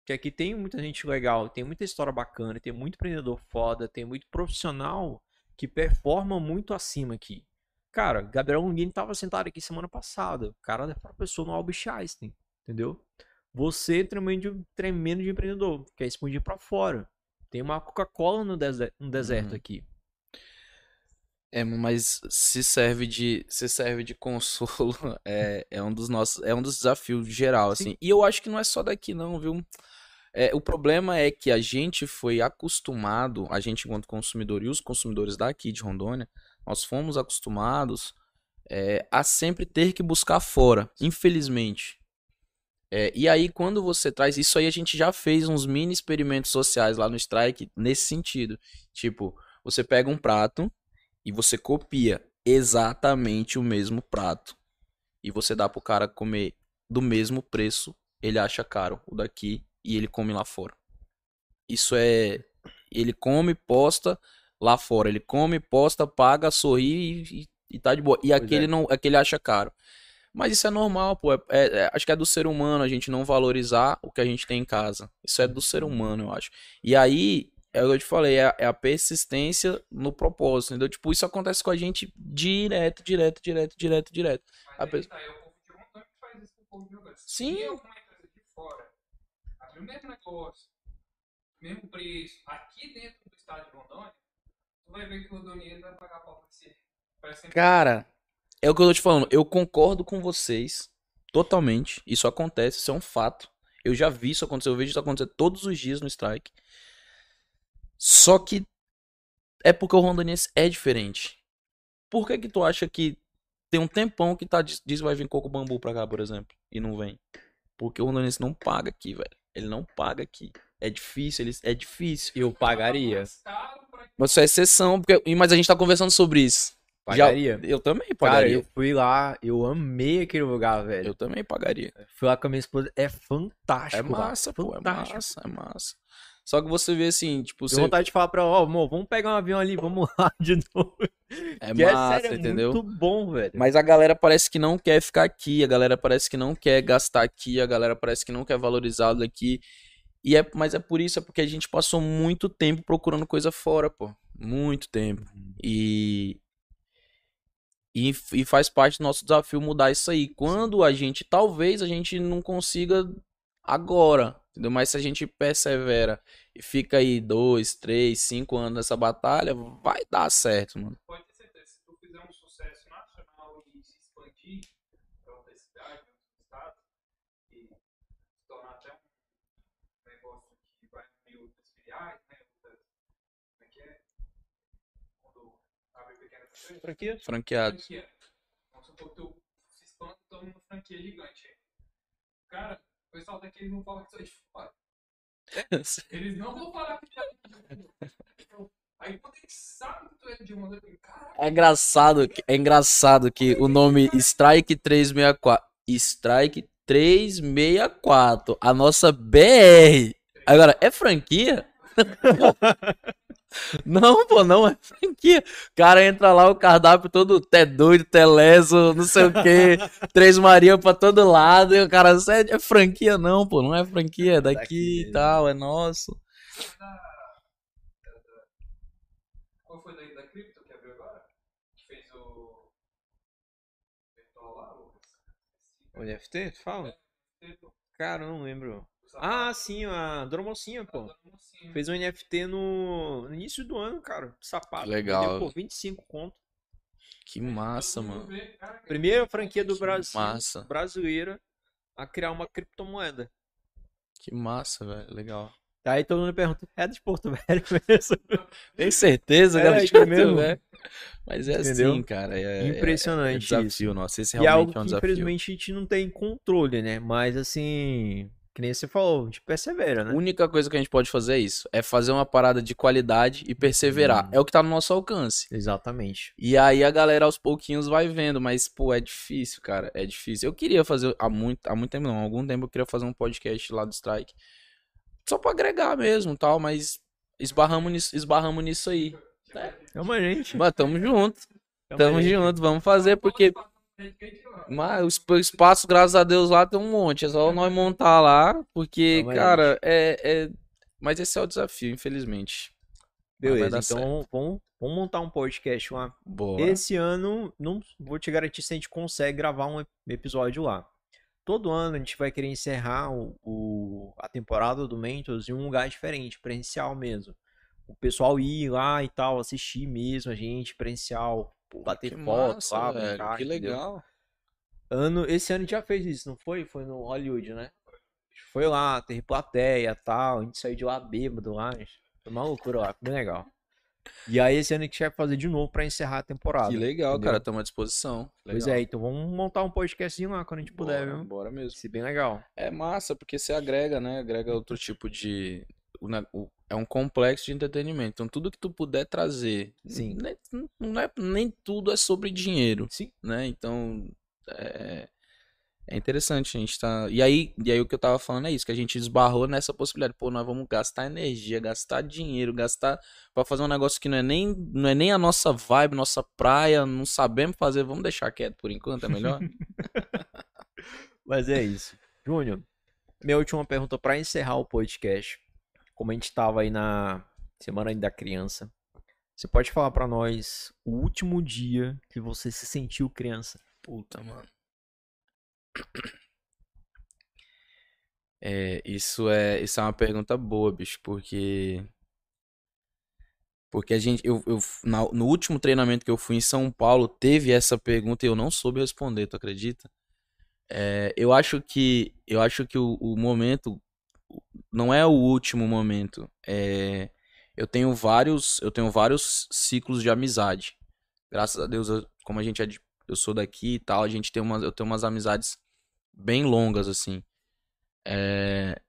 Que aqui tem muita gente legal, tem muita história bacana, tem muito empreendedor foda, tem muito profissional que performa muito acima aqui. Cara, Gabriel Longini tava sentado aqui semana passada. O cara é professor no Albert Einstein, entendeu? Você é tremendo, de- tremendo de empreendedor, quer expandir pra fora. Tem uma Coca-Cola no, dese- no deserto Uhum. aqui. É, mas se serve de, se serve de consolo, é, é um dos nossos, é um dos desafios geral, Sim. assim. E eu acho que não é só daqui não, viu? É, o problema é que a gente foi acostumado, a gente enquanto consumidor e os consumidores daqui de Rondônia, nós fomos acostumados é, a sempre ter que buscar fora, infelizmente. É, e aí, quando você traz isso aí, a gente já fez uns mini experimentos sociais lá no Strike nesse sentido. Tipo, você pega um prato e você copia exatamente o mesmo prato. E você dá pro cara comer do mesmo preço, ele acha caro o daqui e ele come lá fora. Isso é. Ele come, posta lá fora. Ele come, posta, paga, sorri e, e- tá de boa. E Pois aquele é. não, aquele acha caro. Mas isso é normal, pô. É- é- é- acho que é do ser humano a gente não valorizar o que a gente tem em casa. Isso é do ser humano, eu acho. E aí, é o que eu te falei, é, a- é a persistência no propósito, entendeu? Tipo, isso acontece com a gente direto, direto, direto, direto, direto. Mas A aí pessoa- tá, é o povo de Rondônia que faz isso com o povo de Rondônia. Sim. Se alguma empresa de fora abrir o mesmo negócio, mesmo preço, aqui dentro do estado de Rondônia, tu vai ver que o rondoniense vai pagar pau pra sempre Cara, é o que eu tô te falando. Eu concordo com vocês totalmente. Isso acontece, isso é um fato. Eu já vi isso acontecer, eu vejo isso acontecer todos os dias no strike. Só que é porque o rondoniense é diferente. Por que que tu acha que tem um tempão que tá diz diz que vai vir coco bambu pra cá, por exemplo, e não vem? Porque o rondoniense não paga aqui, velho. Ele não paga aqui. É difícil, ele é difícil. Eu pagaria. Mas isso é exceção, porque mas a gente tá conversando sobre isso. Já- Pagaria. eu também Cara, pagaria. eu fui lá, eu amei aquele lugar, velho. Eu também pagaria. Fui lá com a minha esposa, é fantástico. É lá, massa, pô, é fantástico. massa, é massa. Só que você vê assim, tipo, Tenho você... vontade de falar pra ó, amor, vamos pegar um avião ali, vamos lá de novo. é Que massa, sério, é entendeu? muito bom, velho. Mas a galera parece que não quer ficar aqui, a galera parece que não quer gastar aqui, a galera parece que não quer valorizar daqui. E é, mas é por isso, é porque a gente passou muito tempo procurando coisa fora, pô. Muito tempo. E, e, e faz parte do nosso desafio mudar isso aí. Quando a gente, talvez a gente não consiga agora. Entendeu? Mas se a gente persevera e fica aí dois, três, cinco anos nessa batalha, vai dar certo, mano. Pode ter certeza, se tu fizer um sucesso nacional e se expandir pra outra cidade, outro estado, e se tornar até um negócio que vai abrir outras filiais, né? Como é que é? Quando abre pequenas franquias. Franqueados. Franquia. Então, Vamos supor que tu se expande e toma uma franquia gigante. Cara, pessoal daqui não fala que é de fora. Eles não vão falar que é de fora. Aí quando eles sabem que tu é de uma daqui, cara, É engraçado, que- é engraçado que o nome Strike 364, Strike 364, a nossa BR. Agora, é franquia? Não, pô, não é franquia. O cara entra lá, o cardápio todo té doido, té leso, não sei o quê, Três Maria pra todo lado, e o cara, "Isso é, é franquia não, pô, não é franquia, é daqui e tal, é nosso. Qual foi daí da Crypto que abriu agora? Que fez o. O. NFT, tu fala? Cara, eu não lembro. Ah, sim, a Dona Mocinha, pô. tá. Fez um NFT no, no início do ano, cara. Sapato. Legal. Por 25 conto. Que massa, mano. Primeira franquia do Que Brasil, massa. brasileira, a criar uma criptomoeda. Que massa, velho, legal. Aí todo mundo pergunta, é de Porto Velho mesmo? Tem certeza, É, galera? isso mesmo. né? Mas é Entendeu? assim, cara. É, Impressionante é desafio nosso. Esse E é algo realmente é um que desafio. infelizmente a gente não tem controle, né? Mas assim, que nem você falou, a gente persevera, A né? única coisa que a gente pode fazer é isso. É fazer uma parada de qualidade e perseverar. Hum. É o que tá no nosso alcance. Exatamente. E aí a galera aos pouquinhos vai vendo, mas, pô, é difícil, cara. É difícil. Eu queria fazer há muito, há muito tempo, não. Há algum tempo eu queria fazer um podcast lá do Strike. Só pra agregar mesmo tal, mas esbarramos nisso, esbarramos nisso aí. É uma gente. Mas tamo junto. Tamo gente. junto, vamos fazer, porque. Mas o esp- espaço, graças a Deus, lá tem um monte. É só nós montar lá, porque, Tamo aí. cara, é, é. Mas esse é o desafio, infelizmente. Beleza, então vamos, vamos montar um podcast lá. Boa. Esse ano, não vou te garantir se a gente consegue gravar um ep- episódio lá. Todo ano a gente vai querer encerrar o, o- a temporada do Mentos em um lugar diferente, presencial mesmo. O pessoal ir lá e tal, assistir mesmo a gente, presencial, bater Que foto massa, lá, velho, brincar, Que entendeu? legal. Ano, esse ano a gente já fez isso, não foi? Foi no Hollywood, né? Foi lá, teve plateia e tal, a gente saiu de lá bêbado lá. Foi uma loucura lá, foi bem legal. E aí esse ano a gente vai fazer de novo pra encerrar a temporada. Que legal, entendeu? cara. Estamos à disposição. Pois Legal. é, então vamos montar um podcastzinho lá quando a gente puder, Bora, viu? bora mesmo. Vai ser bem legal. É massa, porque você agrega, né? Agrega outro tipo de. É um complexo de entretenimento. Então, tudo que tu puder trazer. Sim. né, Não é, nem tudo é sobre dinheiro, Sim. né? Então. É, é interessante a gente tá. E aí, e aí o que eu tava falando é isso, que a gente esbarrou nessa possibilidade. Pô, nós vamos gastar energia, gastar dinheiro, gastar pra fazer um negócio que não é nem, não é nem a nossa vibe, nossa praia, não sabemos fazer. Vamos deixar quieto por enquanto, é melhor? Mas é isso. Júnior, minha última pergunta pra encerrar o podcast. Como a gente tava aí na Semana da Criança, você pode falar pra nós o último dia que você se sentiu criança? Puta, mano. É, isso é, isso é uma pergunta boa, bicho, porque porque a gente eu, eu na- no último treinamento que eu fui em São Paulo teve essa pergunta e eu não soube responder, tu acredita? É, eu acho que eu acho que o, o momento não é o último momento. É, eu tenho vários eu tenho vários ciclos de amizade. Graças a Deus, eu- como a gente é de eu sou daqui e tal, a gente tem umas, eu tenho umas amizades bem longas, assim. É,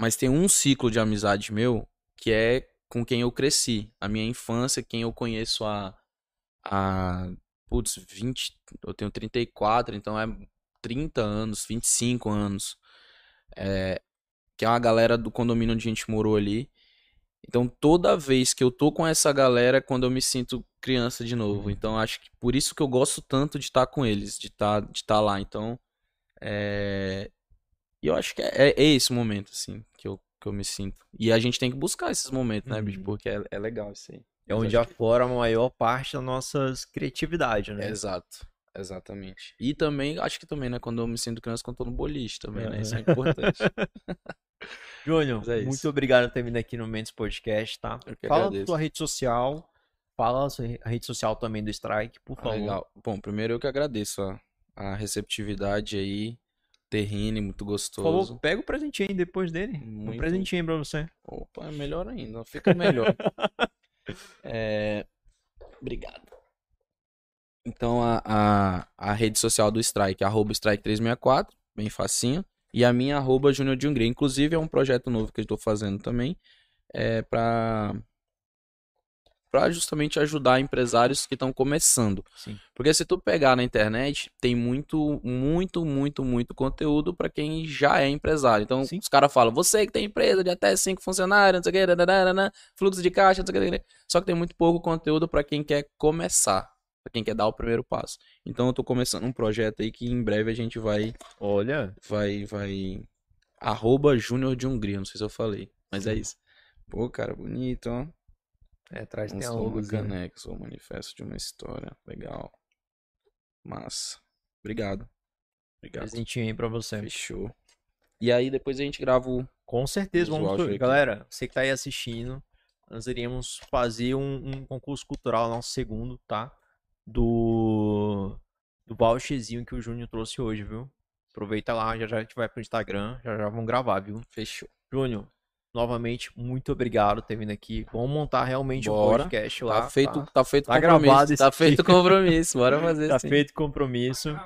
mas tem um ciclo de amizade meu que é com quem eu cresci. A minha infância, quem eu conheço há, há putz, 20, eu tenho 34, então é 30 anos, 25 anos. É, que é uma galera do condomínio onde a gente morou ali. Então, toda vez que eu tô com essa galera é quando eu me sinto criança de novo. Então, acho que por isso que eu gosto tanto de estar com eles, de estar de estar lá. Então, é... E eu acho que é, é- é esse momento, assim, que eu, que eu me sinto. E a gente tem que buscar esses momentos, né, bicho? Uhum. Porque é, é legal isso aí. É onde acho aflora a maior parte das nossas criatividades, né? Exato. Exatamente. E também, acho que também, né, quando eu me sinto criança, quando eu tô no boliche também, né? É. Isso é importante. Júnior, é isso. muito obrigado por ter vindo aqui no Mendes Podcast, tá? Fala da agradeço. sua rede social, fala a rede social também do Strike, por Ah, favor. Legal. Bom, primeiro eu que agradeço a, a receptividade aí. Terrine, muito Por gostoso. favor, pega o presentinho aí depois dele. Um Muito- presentinho aí pra você. Opa, é melhor ainda, fica melhor. É, Obrigado. Então a, a, a rede social do Strike, arroba Strike364, bem facinho. E a minha arroba Júnior de Hungria. Inclusive é um projeto novo que eu estou fazendo também. É para para justamente ajudar empresários que estão começando. Sim. Porque se tu pegar na internet, tem muito, muito, muito, muito conteúdo para quem já é empresário. Então, Sim. os caras falam, você que tem empresa de até cinco funcionários, não sei o que, fluxo de caixa, não sei o que. Só que tem muito pouco conteúdo para quem quer começar, para quem quer dar o primeiro passo. Então, eu tô começando um projeto aí que em breve a gente vai, Olha, vai, vai, arroba Júnior de Hungria, não sei se eu falei, mas é isso. Pô, cara, bonito, ó. é, atrás tem a caneca, sou o manifesto de uma história. Legal. Massa. Obrigado. Obrigado. Presentinho aí pra você. Fechou. E aí depois a gente grava o. Com certeza, Os vamos. aqui. Galera, você que tá aí assistindo, nós iríamos fazer um, um concurso cultural, nosso segundo, tá? Do. Do voucherzinho que o Júnior trouxe hoje, viu? Aproveita lá, já já a gente vai pro Instagram, já já vamos gravar, viu? Fechou. Júnior, novamente, muito obrigado por ter vindo aqui. Vamos montar realmente um Bora. podcast lá. Tá feito, tá? feito Tá compromisso. gravado esse tá feito aqui. compromisso. Bora fazer Tá sim. feito compromisso.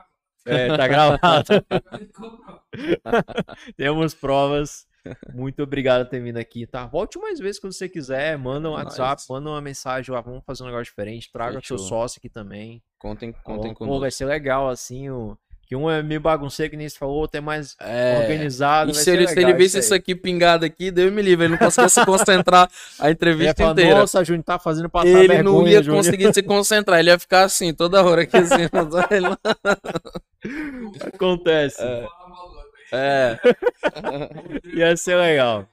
É, tá gravado. Temos provas. Muito obrigado por ter vindo aqui, tá? Volte mais vezes quando você quiser. Manda um Nice. WhatsApp, manda uma mensagem lá. Vamos fazer um negócio diferente. Traga seu Fechou. sócio aqui também. Contem, tá contem bom? Pô, vai ser legal, assim. O... Que um é meio bagunceiro, que nem você falou, outro é mais É. organizado. E vai se ser ele, se ele visse isso aí. aqui pingado aqui, Deus me livre, ele não conseguia se concentrar a entrevista falar, inteira. Nossa, Júnior, tá fazendo passar Ele vergonha, não ia Júnior." conseguir se concentrar, ele ia ficar assim, toda hora aqui assim. Acontece. É. Ia ser legal.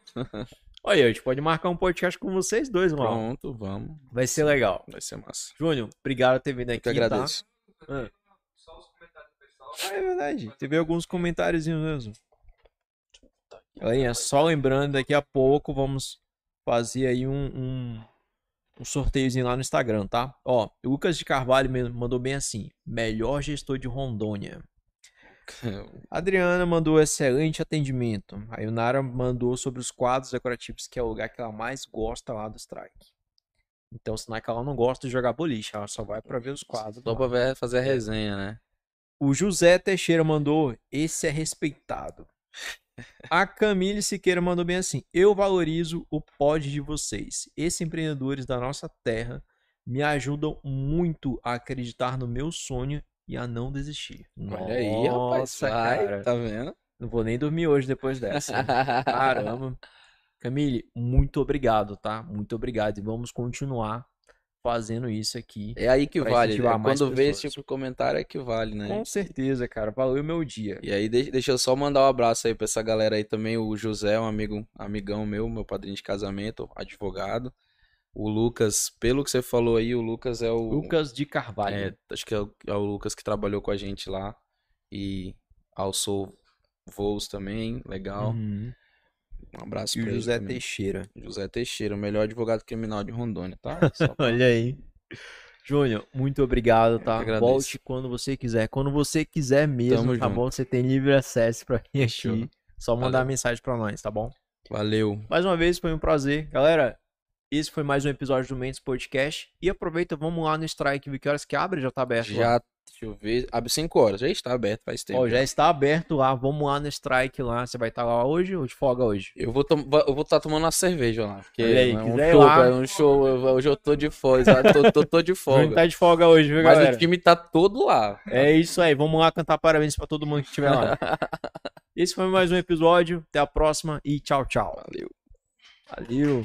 Olha, a gente pode marcar um podcast com vocês dois, mano. Pronto, vamos. Vai ser legal. Vai ser massa. Júnior, obrigado por ter vindo Eu aqui, que agradeço. tá? Só os comentários do pessoal. Ah, é verdade. Teve alguns comentários mesmo. Aí, é só lembrando, daqui a pouco vamos fazer aí um, um, um sorteiozinho lá no Instagram, tá? Ó, o Lucas de Carvalho me- mandou bem assim: melhor gestor de Rondônia. Adriana mandou excelente atendimento. Aí o Nara mandou sobre os quadros decorativos, que é o lugar que ela mais gosta lá do Strike. Então, é que ela não gosta de jogar boliche, ela só vai pra ver os quadros. Só pra ver- fazer a resenha, né? O José Teixeira mandou, esse é respeitado. A Camille Siqueira mandou bem assim: Eu valorizo o pod de vocês. Esses empreendedores da nossa terra me ajudam muito a acreditar no meu sonho e a não desistir. Olha aí, rapaz. Nossa, Vai, cara. tá vendo? Não vou nem dormir hoje depois dessa. Caramba. Camille, muito obrigado, tá? Muito obrigado. E vamos continuar fazendo isso aqui. É aí que vale. né? Quando vê esse tipo de comentário é que vale, né? Com certeza, cara. Valeu meu dia. E aí, deixa, deixa eu só mandar um abraço aí pra essa galera aí também. O José, um amigo, amigão meu, meu padrinho de casamento, advogado. O Lucas, pelo que você falou aí, o Lucas é o. Lucas de Carvalho. É, acho que é o, é o Lucas que trabalhou com a gente lá. E alçou voos também, legal. Uhum. Um abraço E pra o ele José também. Teixeira. José Teixeira, o melhor advogado criminal de Rondônia, tá? Pra- Olha aí. Júnior, muito obrigado, tá? Volte quando você quiser. Quando você quiser mesmo, Tamo tá junto. bom? Você tem livre acesso pra vir aqui. Só mandar Valeu. mensagem pra nós, tá bom? Valeu. Mais uma vez, foi um prazer. Galera, esse foi mais um episódio do Mendes Podcast. E aproveita, vamos lá no Strike. Que horas que abre? Já tá aberto lá. Já, deixa eu ver. Abre 5 horas, já está aberto faz tempo. Ó, já está aberto lá. Vamos lá no Strike lá. Você vai estar lá hoje ou de folga hoje? Eu vou tom- eu vou estar tomando uma cerveja lá. Porque aí, é um show, lá. é um show. Hoje eu tô de folga, sabe? tô, tô, tô de folga. tá de folga hoje, viu, Mas galera? o time tá todo lá. É isso aí. Vamos lá cantar parabéns pra todo mundo que estiver lá. Esse foi mais um episódio. Até a próxima e tchau, tchau. Valeu. Valeu.